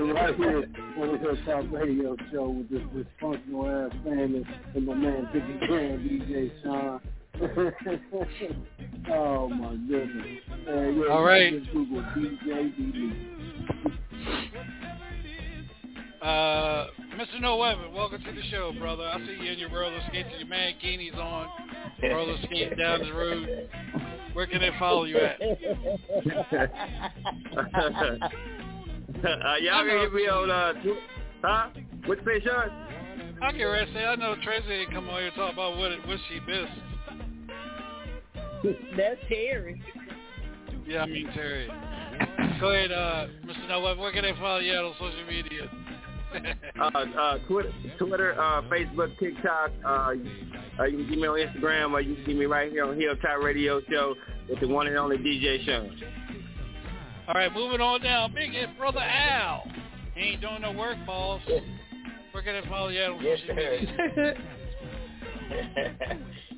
right here on the Hilltop Radio Show with this dysfunctional ass family and my man Biggie Grand, DJ Sean. *laughs* oh my goodness. Uh, yeah, All right. Google DJ DD. Uh, Mr. No Weapon, welcome to the show, brother. I see you in your roller skates and your mankinis on. roller skate down the road, where can they follow you at? *laughs* uh, y'all can hit me on uh, tw- huh? What you say, Sean? I get ready to say I know Tracy ain't come on here to talk about what it, what she missed. *laughs* That's Terry. Yeah, I mean Terry. Go ahead, uh, Mr. Noah. Where can they follow you at on social media? *laughs* uh, uh, Twitter, Twitter, uh, Facebook, TikTok. Uh, uh, you can get me on Instagram, or you can see me right here on Hilltop Radio Show with the one and only DJ Sean. All right, moving on down. Big hit, brother Al. He ain't doing no work, boss. Can they follow you on Yes, social sir. media?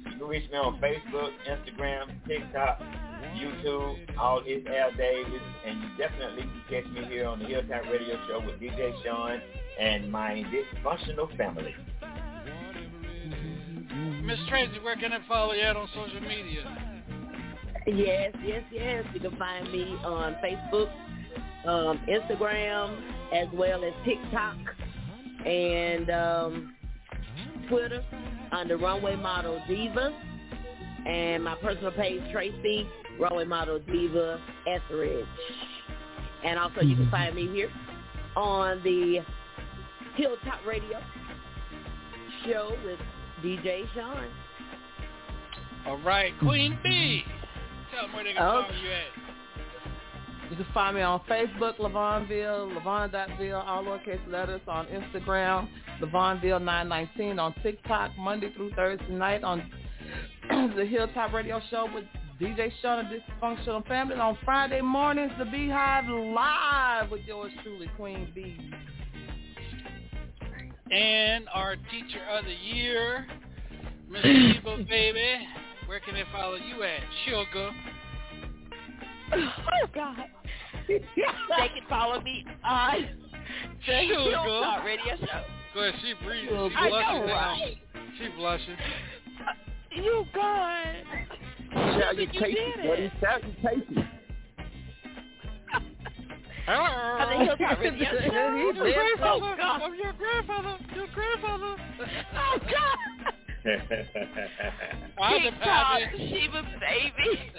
you can reach me on Facebook, Instagram, TikTok, YouTube, all is Al Davis, and you definitely can catch me here on the Hilltop Radio Show with DJ Sean and my dysfunctional family. Miss Tracy, where can I follow you at on social media? Yes, yes, yes. You can find me on Facebook, um, Instagram, as well as TikTok and um, Twitter under Runway Model Diva. And my personal page, Tracy, Runway Model Diva Etheridge. And also you can find me here on the Hilltop Radio show with DJ Sean. All right, Queen B. Tell them where they can Okay. follow you at. You can find me on Facebook, Lavonville, Lavon.ville, all lowercase letters on Instagram, Lavonville919 on TikTok, Monday through Thursday night on *clears throat* the Hilltop Radio Show with DJ Sean and Dysfunctional Family on Friday mornings, the Beehive live with yours truly, Queen B. And our teacher of the year, Miss Eva *clears throat* Baby. Where can they follow you at? Sugar. Oh God. they can follow me on the Sugar. Hilltop Radio Show. Go ahead, she breathing. Sugar. She I blushing know, now. right? She blushing. You good? Salutations, buddy. Salutations. Hello. On the Hilltop Radio *laughs* Show. Your Oh, grandfather. God. I'm your grandfather. Your grandfather. Oh God. *laughs* TikTok. Sheba baby.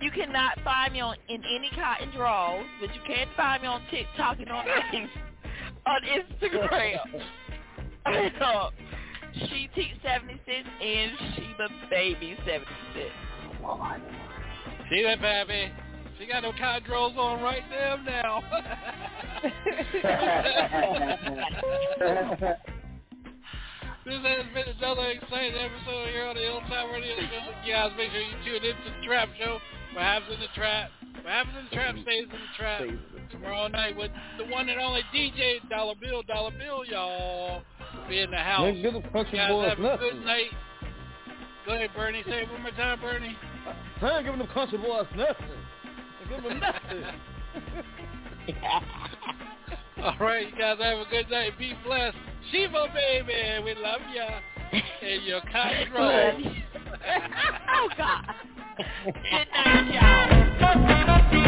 *laughs* you cannot find me on in any cotton draws, but you can find me on TikTok and on on Instagram. uh, she T seventy six and Sheba baby seventy six. See that, Pappy? She got no cotton drawers on right damn now. *laughs* This has been another exciting episode here on the Hilltop Radio Show. You guys make sure you tune into the Trap Show. What happens in the trap? What happens in the trap stays in the trap. Tomorrow night with the one and only DJ Dollar Bill, Dollar Bill, y'all. Be in the house. Nigga, give them country guys have a good night. Go ahead, Bernie. Say it one more time, Bernie. I ain't giving them country boys nothing. I give them nothing. All right, you guys have a good night. Be blessed. Sheba, baby, we love ya. And your cotton drawers. *laughs* oh God. Good night, y'all.